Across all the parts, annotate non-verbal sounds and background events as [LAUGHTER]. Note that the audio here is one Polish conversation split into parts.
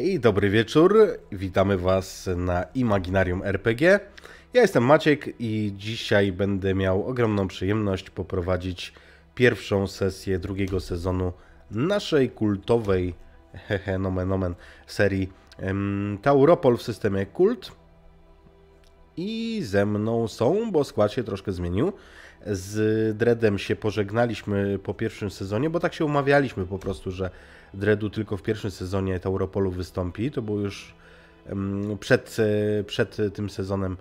Hej, dobry wieczór. Witamy Was na Imaginarium RPG. Ja jestem Maciek i dzisiaj będę miał ogromną przyjemność poprowadzić pierwszą sesję drugiego sezonu naszej kultowej, [LAUGHS] hehe, nomen omen, serii Tauropol w systemie Kult. I ze mną są, bo skład się troszkę zmienił. Z Dreadem się pożegnaliśmy po pierwszym sezonie, bo tak się umawialiśmy po prostu, że Dreadu tylko w pierwszym sezonie Tauropolu wystąpi. To było już przed, e, przed tym sezonem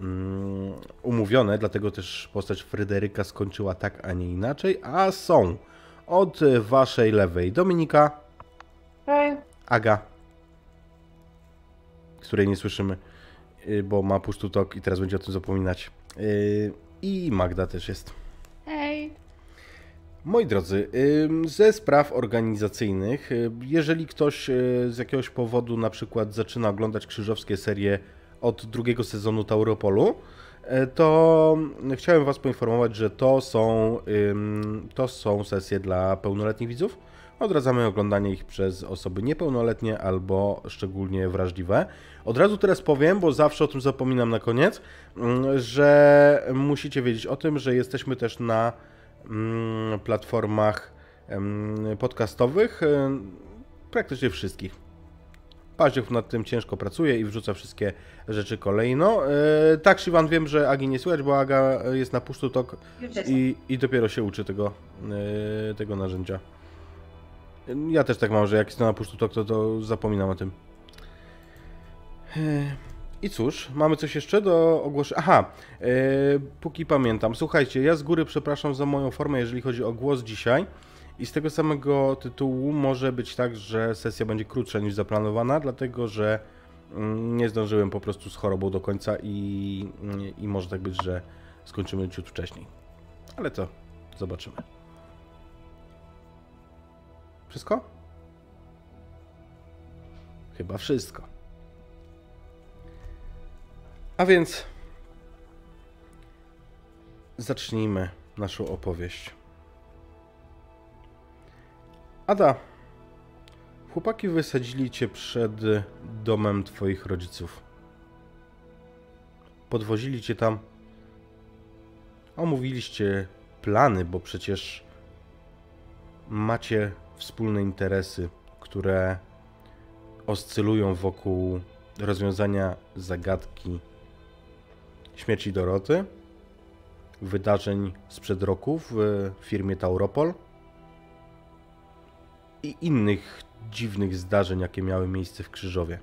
mm, umówione, dlatego też postać Fryderyka skończyła tak, a nie inaczej. A są od waszej lewej Dominika, Hej. Aga, której nie słyszymy, y, bo ma push to talk i teraz będzie o tym zapominać. I Magda też jest. Hej. Moi drodzy, ze spraw organizacyjnych, y, jeżeli ktoś y, z jakiegoś powodu na przykład zaczyna oglądać krzyżowskie serie od drugiego sezonu Tauropolu, y, to chciałem Was poinformować, że to są, to są sesje dla pełnoletnich widzów. Odradzamy oglądanie ich przez osoby niepełnoletnie albo szczególnie wrażliwe. Od razu teraz powiem, bo zawsze o tym zapominam na koniec, ym, że musicie wiedzieć o tym, że jesteśmy też na mm, platformach em, podcastowych, em, praktycznie wszystkich. Paździoch nad tym ciężko pracuje i wrzuca wszystkie rzeczy kolejno. E, tak, Siwan, wiem, że Agi nie słychać, bo Aga jest na push to talk Już jestem. i, i dopiero się uczy tego, e, tego narzędzia. Ja też tak mam, że jak jestem na push to to, to zapominam o tym. E, I cóż, mamy coś jeszcze do ogłoszenia? Aha, e, póki pamiętam. Słuchajcie, ja z góry przepraszam za moją formę, jeżeli chodzi o głos dzisiaj. I z tego samego tytułu może być tak, że sesja będzie krótsza niż zaplanowana, dlatego że mm, nie zdążyłem po prostu z chorobą do końca i, i może tak być, że skończymy ciut wcześniej. Ale to zobaczymy. Wszystko? Chyba wszystko. A więc zacznijmy naszą opowieść. Ada, chłopaki wysadzili cię przed domem twoich rodziców. Podwozili cię tam. Omówiliście plany, bo przecież macie wspólne interesy, które oscylują wokół rozwiązania zagadki śmierci Doroty, wydarzeń sprzed roku w firmie Tauropol i innych dziwnych zdarzeń, jakie miały miejsce w Krzyżowie.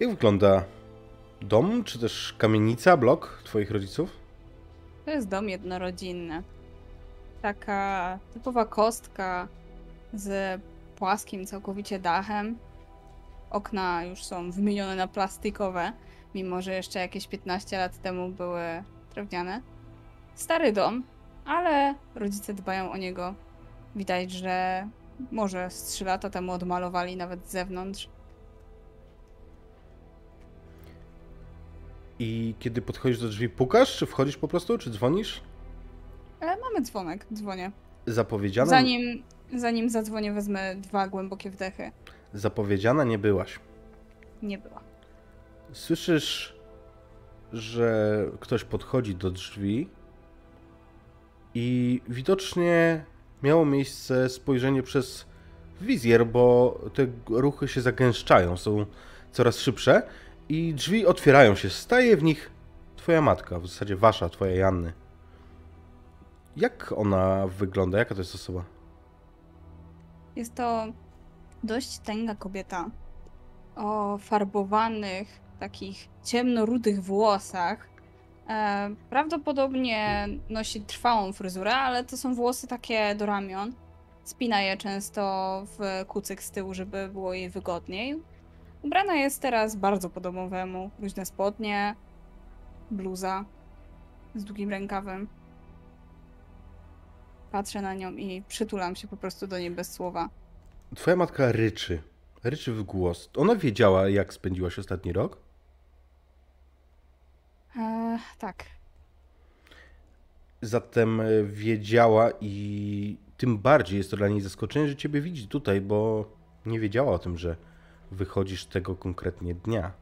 Jak wygląda dom, czy też kamienica, blok twoich rodziców? To jest dom jednorodzinny. Taka typowa kostka z płaskim całkowicie dachem. Okna już są wymienione na plastikowe, mimo że jeszcze jakieś 15 lat temu były drewniane. Stary dom, ale rodzice dbają o niego. Widać, że może z 3 lata temu odmalowali nawet z zewnątrz. I kiedy podchodzisz do drzwi, pukasz, czy wchodzisz po prostu, czy dzwonisz? Ale mamy dzwonek, dzwonię. Zapowiedziana, Zanim, zanim zadzwonię, wezmę dwa głębokie wdechy. zapowiedziana nie byłaś. Nie była. Słyszysz, że ktoś podchodzi do drzwi i widocznie miało miejsce spojrzenie przez wizjer, bo te ruchy się zagęszczają, są coraz szybsze i drzwi otwierają się. Staje w nich twoja matka, w zasadzie wasza, twoja Janny. Jak ona wygląda? Jaka to jest osoba? Jest to dość tęga kobieta o farbowanych, takich ciemnorudych włosach. E, prawdopodobnie nosi trwałą fryzurę, ale to są włosy takie do ramion. Spina je często w kucyk z tyłu, żeby było jej wygodniej. Ubrana jest teraz bardzo po domowemu. Luźne spodnie, bluza z długim rękawem. Patrzę na nią i przytulam się po prostu do niej bez słowa. Twoja matka ryczy. Ryczy w głos. Ona wiedziała, jak spędziłaś ostatni rok? Eee, tak. Zatem e, wiedziała i tym bardziej jest to dla niej zaskoczenie, że ciebie widzi tutaj, bo nie wiedziała o tym, że wychodzisz tego konkretnie dnia.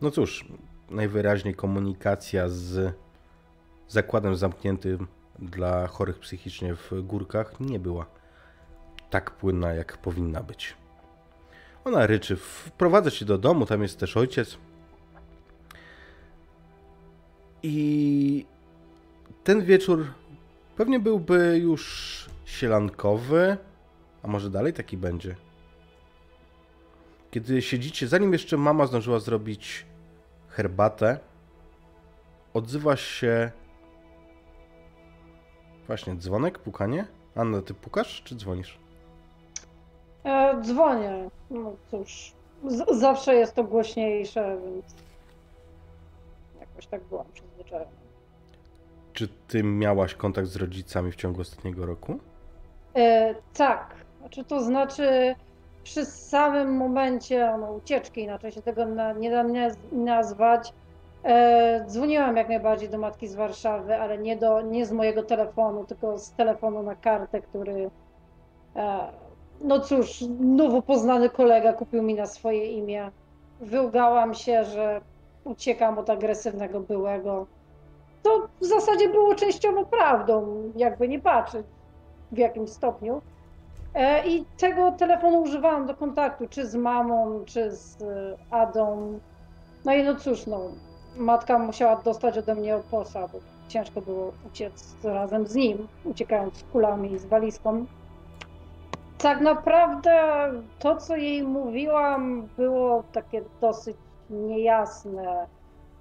No cóż, najwyraźniej komunikacja z zakładem zamkniętym dla chorych psychicznie w górkach nie była tak płynna, jak powinna być. Ona ryczy, wprowadza się do domu, tam jest też ojciec. I ten wieczór pewnie byłby już sielankowy, a może dalej taki będzie. Kiedy siedzicie, zanim jeszcze mama zdążyła zrobić herbatę, odzywa się właśnie dzwonek, pukanie. Anna, ty pukasz czy dzwonisz? E, dzwonię. No cóż, z- zawsze jest to głośniejsze, więc jakoś tak byłam przyzwyczajona. Czy ty miałaś kontakt z rodzicami w ciągu ostatniego roku? E, tak, znaczy to znaczy przy samym momencie no, ucieczki, inaczej się tego na, nie da naz- nazwać, dzwoniłam jak najbardziej do matki z Warszawy, ale nie, do, nie z mojego telefonu, tylko z telefonu na kartę, który e, no cóż, nowo poznany kolega kupił mi na swoje imię. Wyłgałam się, że uciekam od agresywnego byłego. To w zasadzie było częściowo prawdą, jakby nie patrzeć w jakimś stopniu. E, I tego telefonu używałam do kontaktu, czy z mamą, czy z e, Adą. No i no cóż, no, matka musiała dostać ode mnie oposa, bo ciężko było uciec razem z nim, uciekając z kulami i z walizką. Tak naprawdę to, co jej mówiłam, było takie dosyć niejasne.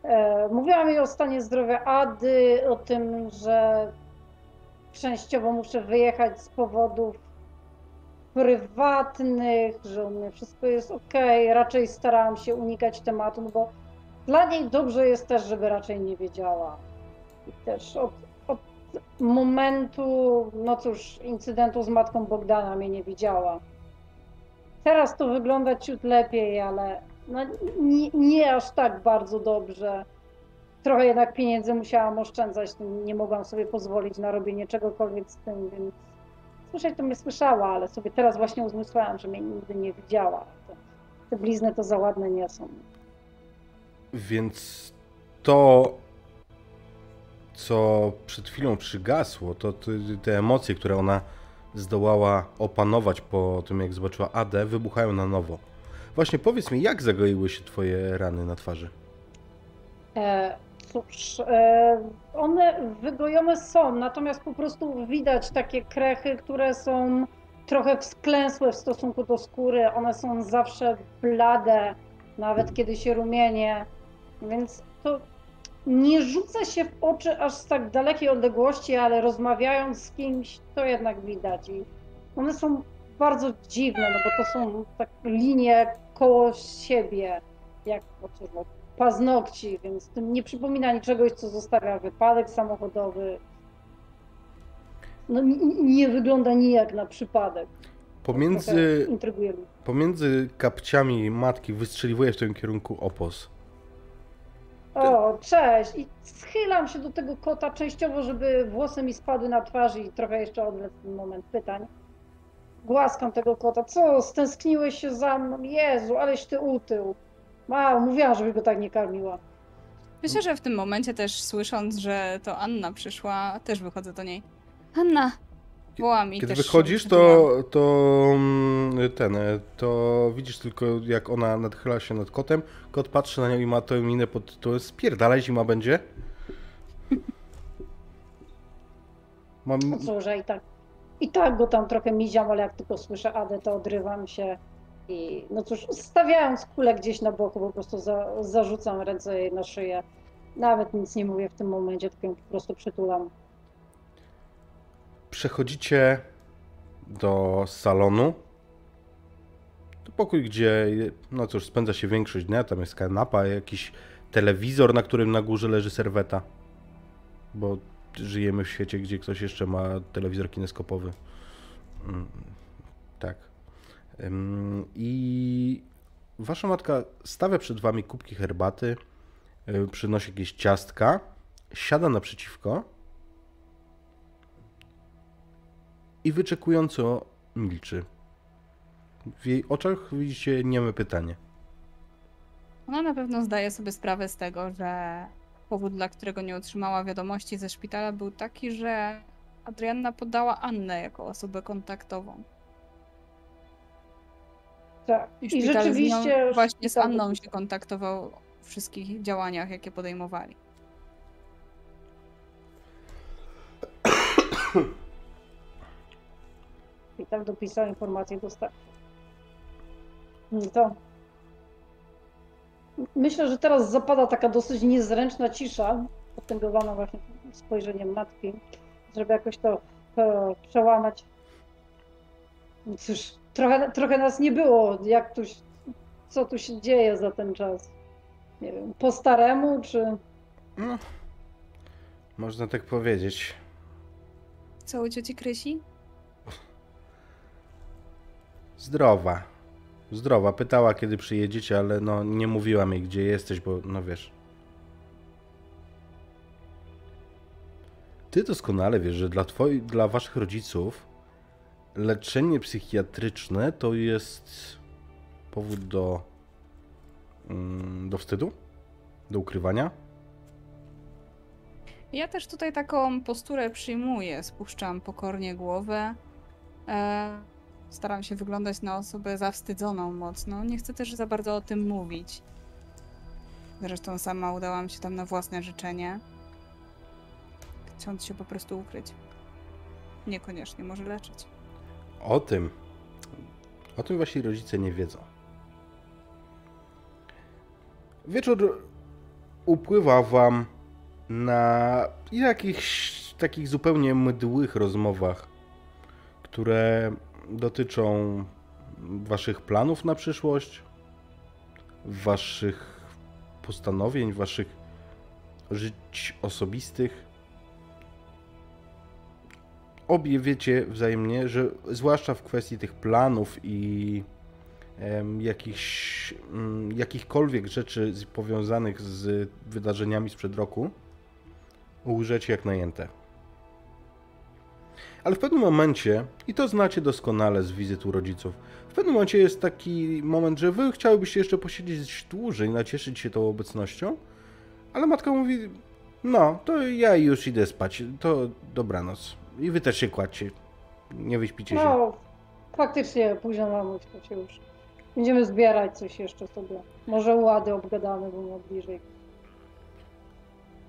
E, Mówiłam jej o stanie zdrowia Ady, o tym, że częściowo muszę wyjechać z powodów prywatnych, że u mnie wszystko jest ok. Raczej starałam się unikać tematu, no bo dla niej dobrze jest też, żeby raczej nie wiedziała. I też od, od momentu, no cóż, incydentu z matką Bogdana mnie nie widziała. Teraz to wygląda ciut lepiej, ale no, nie, nie aż tak bardzo dobrze. Trochę jednak pieniędzy musiałam oszczędzać, nie mogłam sobie pozwolić na robienie czegokolwiek z tym, więc słyszeć to mnie słyszała, ale sobie teraz właśnie uzmysłałam, że mnie nigdy nie widziała. Te, te blizny to za ładne nie są. Więc to, co przed chwilą przygasło, to te, emocje, które ona zdołała opanować po tym, jak zobaczyła Adę, wybuchają na nowo. Właśnie powiedz mi, jak zagoiły się twoje rany na twarzy? E, cóż, e, one wygojone są, natomiast po prostu widać takie krechy, które są trochę wsklęsłe w stosunku do skóry. One są zawsze blade, nawet kiedy się rumienie, więc to nie rzuca się w oczy aż z tak dalekiej odległości, ale rozmawiając z kimś, to jednak widać. I one są bardzo dziwne, no bo to są tak linie koło siebie, jak no, paznokci, więc to nie przypomina niczego, co zostawia wypadek samochodowy. No nie wygląda nijak na przypadek. Pomiędzy, pomiędzy kapciami matki wystrzeliwuje w tym kierunku opos. O, cześć! I schylam się do tego kota częściowo, żeby włosy mi spadły na twarz i trochę jeszcze odlec ten moment pytań. Głaskam tego kota. Co, stęskniłeś się za mną? Jezu, aleś ty utył. Mał, mówiłam, żebyś go tak nie karmiła. Myślę, że w tym momencie też słysząc, że to Anna przyszła, też wychodzę do niej. Anna! Wołam i Kiedy też wychodzisz, to, to mm, ten, to widzisz tylko jak ona nadchyla się nad kotem. Kot patrzy na nią i ma tę minę pod tytułem spierdalaj, zima będzie. [LAUGHS] Mam, No cóż, że i tak, i tak go tam trochę miziam, ale jak tylko słyszę Adę, to odrywam się i no cóż, stawiając kulę gdzieś na boku, po prostu za, zarzucam ręce jej na szyję. Nawet nic nie mówię w tym momencie, tylko ją po prostu przytulam. Przechodzicie do salonu. To pokój, gdzie, no cóż, spędza się większość dnia. Tam jest kanapa, jakiś telewizor, na którym na górze leży serweta. Bo żyjemy w świecie, gdzie ktoś jeszcze ma telewizor kineskopowy. Mm, Tak. I wasza matka stawia przed wami kubki herbaty, y, przynosi jakieś ciastka, siada naprzeciwko i wyczekująco milczy. W jej oczach widzicie nieme pytanie. Ona na pewno zdaje sobie sprawę z tego, że powód, dla którego nie otrzymała wiadomości ze szpitala, był taki, że Adrianna podała Annę jako osobę kontaktową. Tak. I, I z rzeczywiście. nią, właśnie z Anną się kontaktował w wszystkich działaniach, jakie podejmowali. [COUGHS] I tak dopisał informację dostępną. No to. Myślę, że teraz zapada taka dosyć niezręczna cisza, potęgowana właśnie spojrzeniem matki, żeby jakoś to, to przełamać. No Cóż, trochę, trochę nas nie było, jak tu, co tu się dzieje za ten czas. Nie wiem, po staremu, czy... No, można tak powiedzieć. Co u cioci Krysi? Zdrowa. Zdrowa. Pytała, kiedy przyjedziecie, ale no nie mówiłam jej, gdzie jesteś, bo no wiesz. Ty doskonale wiesz, że dla, twoi, dla waszych rodziców leczenie psychiatryczne to jest powód do, mm, do wstydu, do ukrywania. Ja też tutaj taką posturę przyjmuję. Spuszczam pokornie głowę. E, staram się wyglądać na osobę zawstydzoną mocno. Nie chcę też za bardzo o tym mówić. Zresztą sama udałam się tam na własne życzenie. Chcąc się po prostu ukryć. Niekoniecznie może leczyć. O tym. O tym wasi rodzice nie wiedzą. Wieczór upływa wam na jakichś takich zupełnie mdłych rozmowach, które dotyczą waszych planów na przyszłość, waszych postanowień, waszych żyć osobistych. Obie wiecie wzajemnie, że zwłaszcza w kwestii tych planów i jakichś, mm, jakichkolwiek rzeczy powiązanych z wydarzeniami sprzed roku, łżecie jak najęte. Ale w pewnym momencie, i to znacie doskonale z wizyt u rodziców, w pewnym momencie jest taki moment, że wy chciałybyście jeszcze posiedzieć dłużej, nacieszyć się tą obecnością, ale matka mówi, no, to ja już idę spać, to dobranoc. I wy też się kładźcie, nie wyśpicie się. No, faktycznie późno to się już... Będziemy zbierać coś jeszcze sobie. Może łady obgadamy, bo ma bliżej.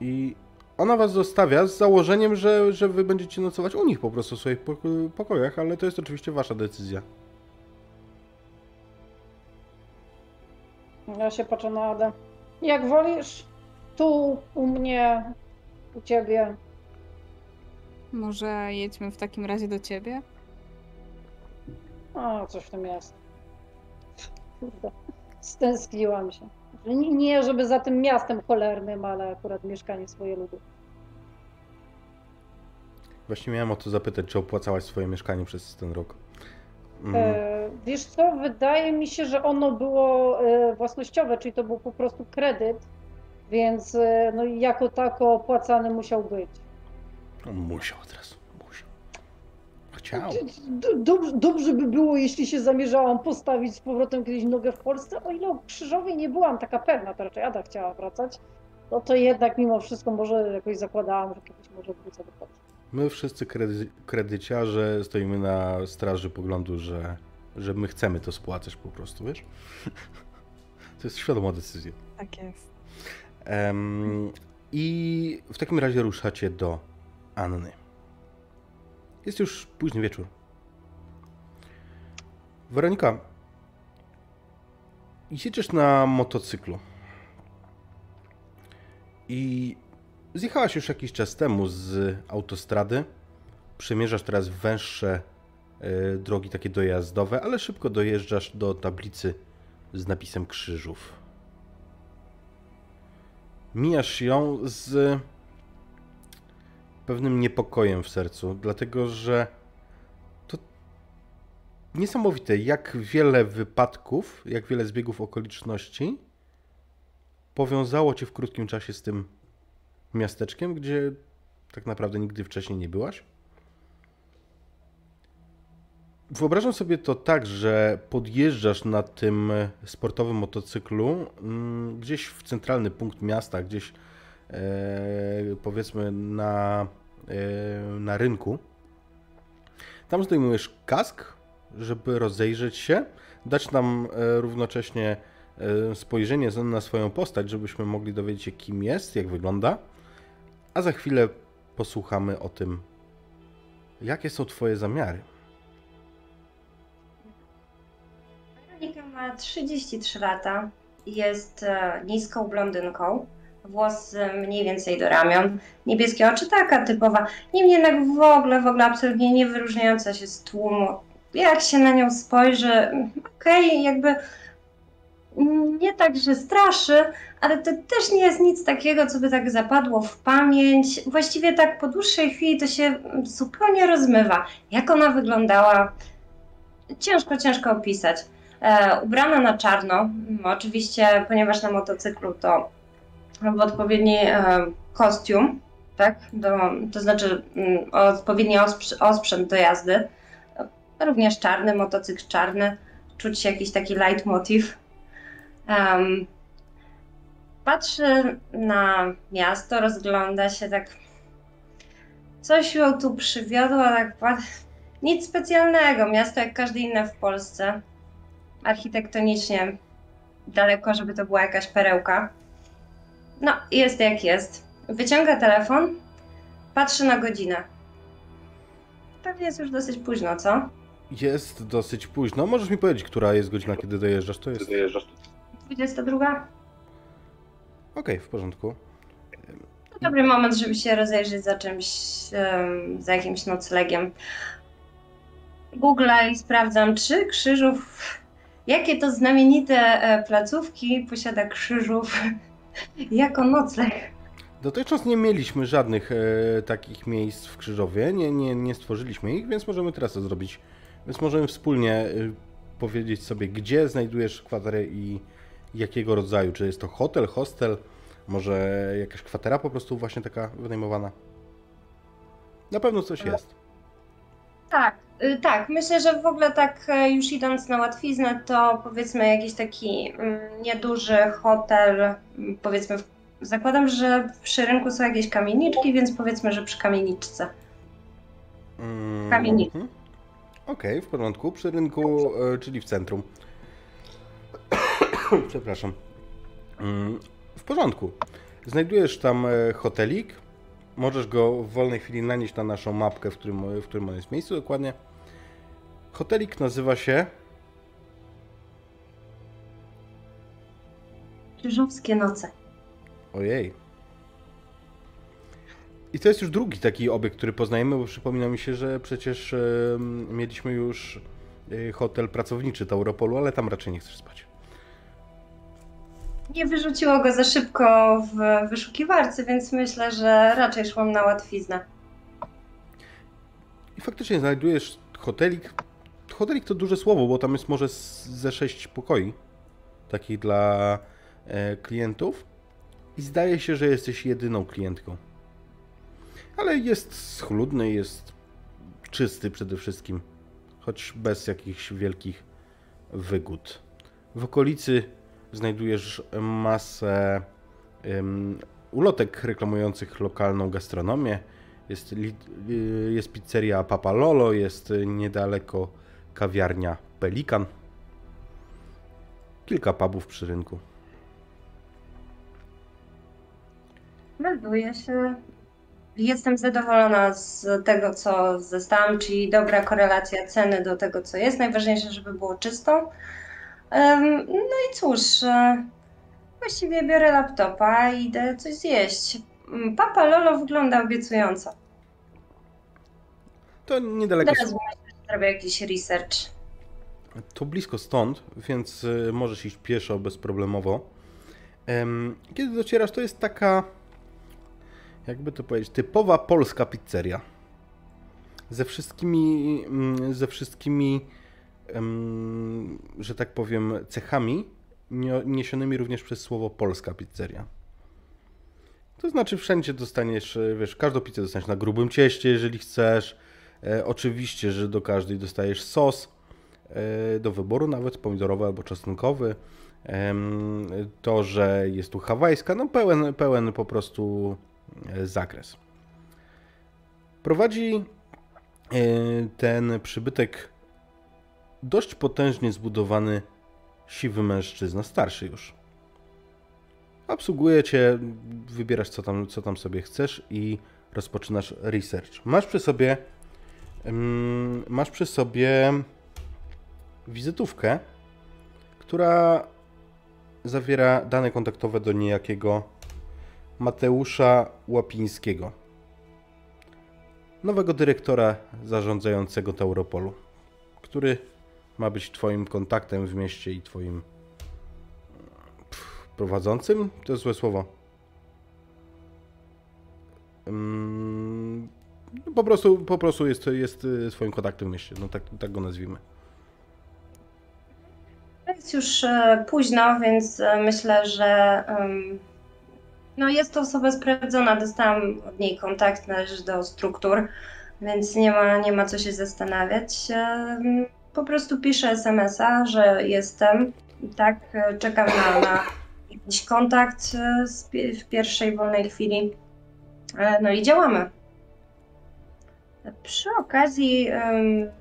I ona was zostawia z założeniem, że, że wy będziecie nocować u nich po prostu w swoich poko- pokojach, ale to jest oczywiście wasza decyzja. Ja się patrzę na Adę. Jak wolisz, tu, u mnie, u ciebie. Może jedźmy w takim razie do ciebie? A, coś w tym jest. Kurde, stęskniłam się. Nie, żeby za tym miastem cholernym, ale akurat mieszkanie swoje lubię. Właśnie miałem o to zapytać, czy opłacałaś swoje mieszkanie przez ten rok. Mm, E, wiesz co, wydaje mi się, że ono było e, własnościowe, czyli to był po prostu kredyt, więc e, no, jako tako opłacany musiał być. no, musiał teraz, musiał. Chciał. Dobrze, by było, jeśli się zamierzałam postawić z powrotem kiedyś nogę w Polsce. O ile o Krzyżowej nie byłam taka pewna, to raczej Ada chciała wracać, no to jednak mimo wszystko może jakoś zakładałam, że kiedyś może wrócę do Polski. My wszyscy kredy, kredyciarze stoimy na straży poglądu, że, że my chcemy to spłacać po prostu, wiesz? [LAUGHS] To jest świadoma decyzja. Tak jest. Em, I w takim razie ruszacie do Anny. Jest już późny wieczór. Weronika, jedziesz na motocyklu. I zjechałaś już jakiś czas temu z autostrady. Przemierzasz teraz węższe e, drogi takie dojazdowe, ale szybko dojeżdżasz do tablicy z napisem krzyżów. Mijasz ją z pewnym niepokojem w sercu, dlatego że to niesamowite, jak wiele wypadków, jak wiele zbiegów okoliczności powiązało cię w krótkim czasie z tym miasteczkiem, gdzie tak naprawdę nigdy wcześniej nie byłaś. Wyobrażam sobie to tak, że podjeżdżasz na tym sportowym motocyklu mm, gdzieś w centralny punkt miasta, gdzieś powiedzmy na, e, na rynku. Tam zdejmujesz kask, żeby rozejrzeć się, dać nam e, równocześnie e, spojrzenie na swoją postać, żebyśmy mogli dowiedzieć się, kim jest, jak wygląda, a za chwilę posłuchamy o tym, jakie są Twoje zamiary. Weronika ma 33 lata, jest e, niską blondynką, włosy mniej więcej do ramion, niebieskie oczy, taka typowa, niemniej jednak w ogóle, w ogóle absolutnie nie wyróżniająca się z tłumu. Jak się na nią spojrzy, okej, okay, jakby nie tak, że straszy, ale to też nie jest nic takiego, co by tak zapadło w pamięć. Właściwie tak po dłuższej chwili to się zupełnie rozmywa. Jak ona wyglądała, ciężko, ciężko opisać. E, ubrana na czarno, oczywiście, ponieważ na motocyklu to w odpowiedni e, kostium, tak, do, to znaczy mm, odpowiedni osprzęt do jazdy. Również czarny, motocykl czarny, czuć jakiś taki leitmotiv. Um, patrzy na miasto, rozgląda się tak. Coś ją tu przywiodło, tak nic specjalnego. Miasto jak każde inne w Polsce. Architektonicznie daleko, żeby to była jakaś perełka. No, jest jak jest. Wyciąga telefon, patrzy na godzinę. Pewnie jest już dosyć późno, co? Jest dosyć późno. Możesz mi powiedzieć, która jest godzina, kiedy dojeżdżasz? To jest. 22. Okej, okay, w porządku. To dobry moment, żeby się rozejrzeć za czymś, za jakimś noclegiem. Google i sprawdzam, czy Krzyżów, jakie to znamienite e, placówki posiada Krzyżów jako nocleg. Dotychczas nie mieliśmy żadnych e, takich miejsc w Krzyżowie, nie, nie, nie stworzyliśmy ich, więc możemy teraz to zrobić. Więc możemy wspólnie e, powiedzieć sobie, gdzie znajdujesz kwaterę i jakiego rodzaju. Czy jest to hotel, hostel, może jakaś kwatera po prostu właśnie taka wynajmowana? Na pewno coś jest. Tak, tak. Myślę, że w ogóle tak e, już idąc na łatwiznę, to powiedzmy jakiś taki mm, nieduży hotel, mm, powiedzmy, zakładam, że przy rynku są jakieś kamieniczki, więc powiedzmy, że przy kamieniczce. Mm, Kamieniczce. Mhm. Okej, okay, w porządku. Przy rynku, e, czyli w centrum. [COUGHS] Przepraszam. W porządku. Znajdujesz tam e, hotelik, Możesz go w wolnej chwili nanieść na naszą mapkę, w którym, w którym on jest miejscu dokładnie. Hotelik nazywa się... Krzyżowskie Noce. Ojej. I to jest już drugi taki obiekt, który poznajemy, bo przypomina mi się, że przecież mieliśmy już yy, hotel pracowniczy Tauropolu, ale tam raczej nie chcesz spać nie wyrzuciło go za szybko w wyszukiwarce, więc myślę, że raczej szłam na łatwiznę. I faktycznie znajdujesz hotelik. Hotelik to duże słowo, bo tam jest może ze sześć pokoi takich dla e, klientów. I zdaje się, że jesteś jedyną klientką. Ale jest schludny, jest czysty przede wszystkim, choć bez jakichś wielkich wygód. W okolicy znajdujesz masę um, ulotek reklamujących lokalną gastronomię. Jest, y, jest pizzeria Papa Lolo, jest niedaleko kawiarnia Pelikan. Kilka pubów przy rynku. Melduję się. Jestem zadowolona z tego, co zostałam, czyli dobra korelacja ceny do tego, co jest. Najważniejsze, żeby było czysto. No i cóż, e, właściwie biorę laptopa i idę coś zjeść. Mm, Papa Lolo wygląda obiecująco. To niedaleko. Teraz myślę, że zrobię jakiś research. To blisko stąd, więc e, możesz iść pieszo bezproblemowo. Kiedy docierasz, to jest taka, jakby to powiedzieć, typowa polska pizzeria. Ze wszystkimi, mm, ze wszystkimi że tak powiem, cechami niesionymi również przez słowo polska pizzeria. To znaczy wszędzie dostaniesz, wiesz, każdą pizzę dostaniesz na grubym cieście, jeżeli chcesz. E, oczywiście, że do każdej dostajesz sos e, do wyboru, nawet pomidorowy albo czosnkowy. To, że jest tu hawajska, no pełen, pełen po prostu e, zakres. Prowadzi e, ten przybytek dość potężnie zbudowany siwy mężczyzna, starszy już. Obsługuje cię, wybierasz co tam, co tam sobie chcesz i rozpoczynasz research. Masz przy sobie ym, masz przy sobie wizytówkę, która zawiera dane kontaktowe do niejakiego Mateusza Łapińskiego, nowego dyrektora zarządzającego Tauropolu, który ma być twoim kontaktem w mieście i twoim prowadzącym? To jest złe słowo. Ym, no po prostu, po prostu jest, jest y, swoim kontaktem w mieście, no tak, tak go nazwijmy. Jest już e, późno, więc e, myślę, że no jest to osoba sprawdzona. Dostałam od niej kontakt, należy do struktur, więc nie ma, nie ma co się zastanawiać. Po prostu piszę SMS-a, że jestem. Tak, e, czekam na, na jakiś kontakt e, w pierwszej wolnej chwili. E, No i działamy. Przy okazji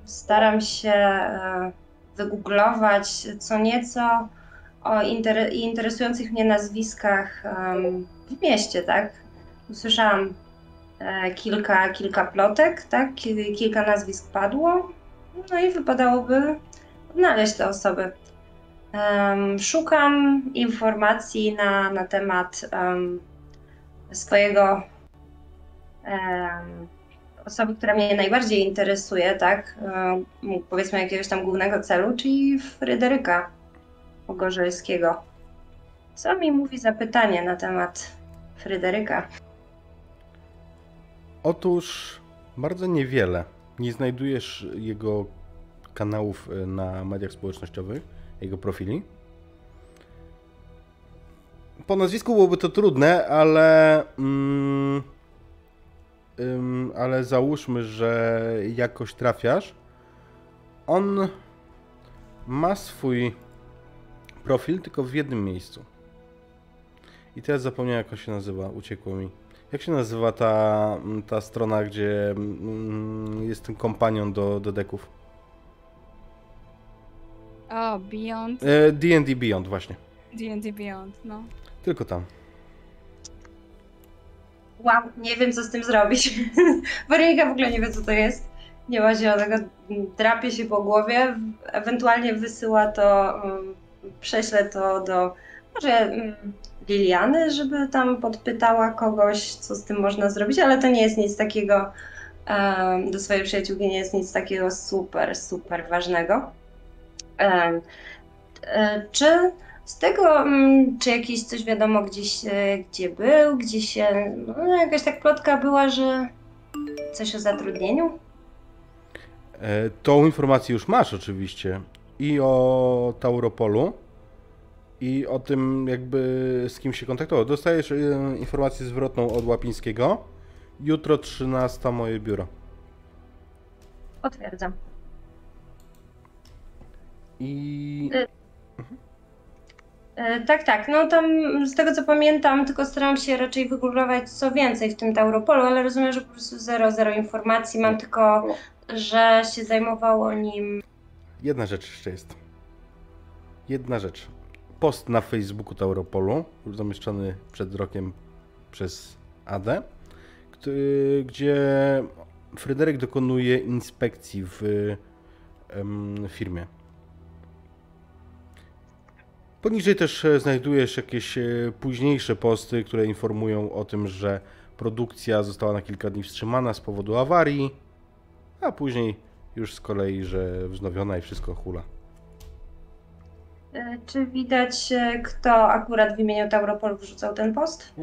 staram się wygooglować co nieco o inter- interesujących mnie nazwiskach w mieście, tak? Usłyszałam kilka, kilka plotek, tak? Ki- Kilka nazwisk padło, no i wypadałoby odnaleźć te osoby. Em, szukam informacji na, na temat em, swojego em, osoby, która mnie najbardziej interesuje, tak, e, powiedzmy jakiegoś tam głównego celu, czyli Fryderyka Pogorzelskiego. Co mi mówi zapytanie na temat Fryderyka? Otóż bardzo niewiele. Nie znajdujesz jego kanałów y, na mediach społecznościowych, jego profili. Po nazwisku byłoby to trudne, ale. Mm, ym, ale załóżmy, że jakoś trafiasz. On ma swój profil tylko w jednym miejscu. I teraz zapomniałem, jak on się nazywa. Uciekło mi. Jak się nazywa ta, ta strona, gdzie mm, jest ten kompanion do, do deków? O, Beyond, E, D&D Beyond, właśnie. D&D Beyond, no. Tylko tam. Wow, nie wiem co z tym zrobić. [LAUGHS] Weronika w ogóle nie wie co to jest. Nie ma zielonego, drapie się po głowie, ewentualnie wysyła to, um, prześlę to do może um, Liliany, żeby tam podpytała kogoś, co z tym można zrobić, ale to nie jest nic takiego, um, do swojej przyjaciółki nie jest nic takiego super, super ważnego. Um, czy z tego, mm, czy jakieś coś wiadomo gdzieś, e, gdzie był, gdzie się, no jakaś tak plotka była, że coś o zatrudnieniu? E, tą informację już masz oczywiście. I o Tauropolu, i o tym jakby z kim się kontaktował. Dostajesz e, informację zwrotną od Łapińskiego. Jutro 13 moje biuro. Potwierdzam. I E, Tak, tak. No tam z tego co pamiętam, tylko staram się raczej wygooglować co więcej w tym Tauropolu, ale rozumiem, że po prostu zero, zero informacji. Mam tylko, że się zajmowało nim. jedna rzecz jeszcze jest. Jedna rzecz. Post na Facebooku Tauropolu, zamieszczony przed rokiem przez AD, gdzie Fryderyk dokonuje inspekcji w firmie. Poniżej też e, znajdujesz jakieś e, późniejsze posty, które informują o tym, że produkcja została na kilka dni wstrzymana z powodu awarii, a później już z kolei, że wznowiona i wszystko hula. E, Czy widać, e, kto akurat w imieniu Tauropol wrzucał ten post?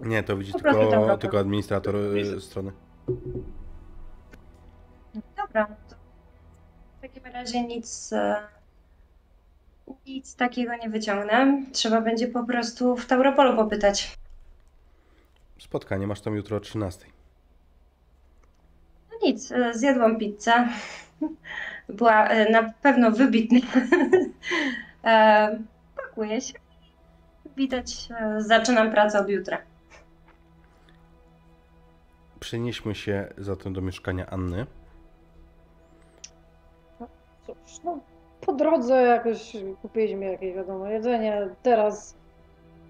Nie, to widzi tylko, tylko administrator e, strony. Dobra. To w takim razie nic, nic takiego nie wyciągnę. Trzeba będzie po prostu w Tauropolu popytać. Spotkanie masz tam jutro o 13. Nic, e, zjadłam pizzę. [LAUGHS] Była e, na pewno wybitna. [LAUGHS] E, Pakuję się. Widać, e, zaczynam pracę od jutra. Przenieśmy się zatem do mieszkania Anny. Cóż, no, po drodze jakoś kupiliśmy jakieś wiadomo jedzenie. Teraz,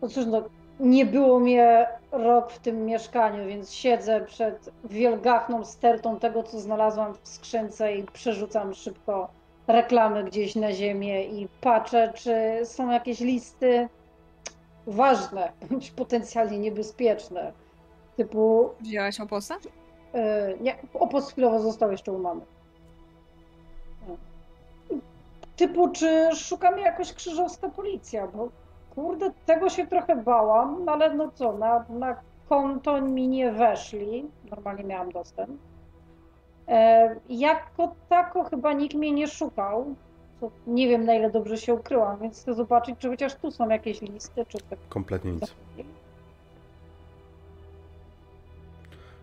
no cóż, no, nie było mnie rok w tym mieszkaniu, więc siedzę przed wielgachną stertą tego, co znalazłam w skrzynce i przerzucam szybko reklamy gdzieś na ziemię i patrzę, czy są jakieś listy ważne bądź potencjalnie niebezpieczne. Typu, Wzięłaś oposa? e, nie, opos chwilowo został jeszcze u mamy. Typu, czy szuka mnie jakoś krzyżowska policja, bo kurde, tego się trochę bałam, no ale no co, na, na konto mi nie weszli, normalnie miałam dostęp. E, jako tako chyba nikt mnie nie szukał, nie wiem na ile dobrze się ukryłam, więc chcę zobaczyć, czy chociaż tu są jakieś listy, czy tak. Kompletnie nic.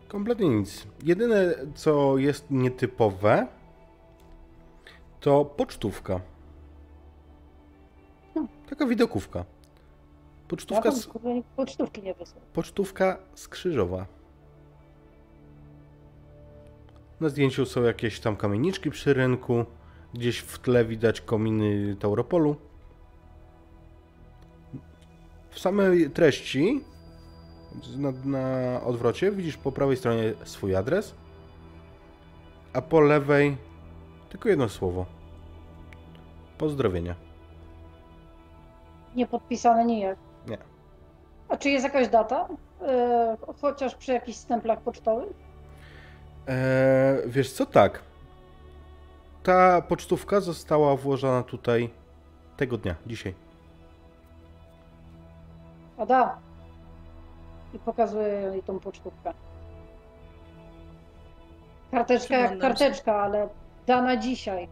Kompletnie nic. Jedyne, co jest nietypowe, to pocztówka. Hmm. Taka widokówka. Pocztówka, z, pocztówki nie wysłał. pocztówka skrzyżowa. Na zdjęciu są jakieś tam kamieniczki przy rynku. Gdzieś w tle widać kominy Tauropolu. W samej treści, na, na odwrocie, widzisz po prawej stronie swój adres, a po lewej tylko jedno słowo. Pozdrowienia. Nie podpisane nijak. Nie. A czy jest jakaś data? E, chociaż przy jakichś stemplach pocztowych? Eee, wiesz co, tak. Ta pocztówka została włożona tutaj tego dnia, dzisiaj. A da. I pokazuję jej tą pocztówkę. Karteczka jak Przyglądam się. karteczka, ale dana dzisiaj.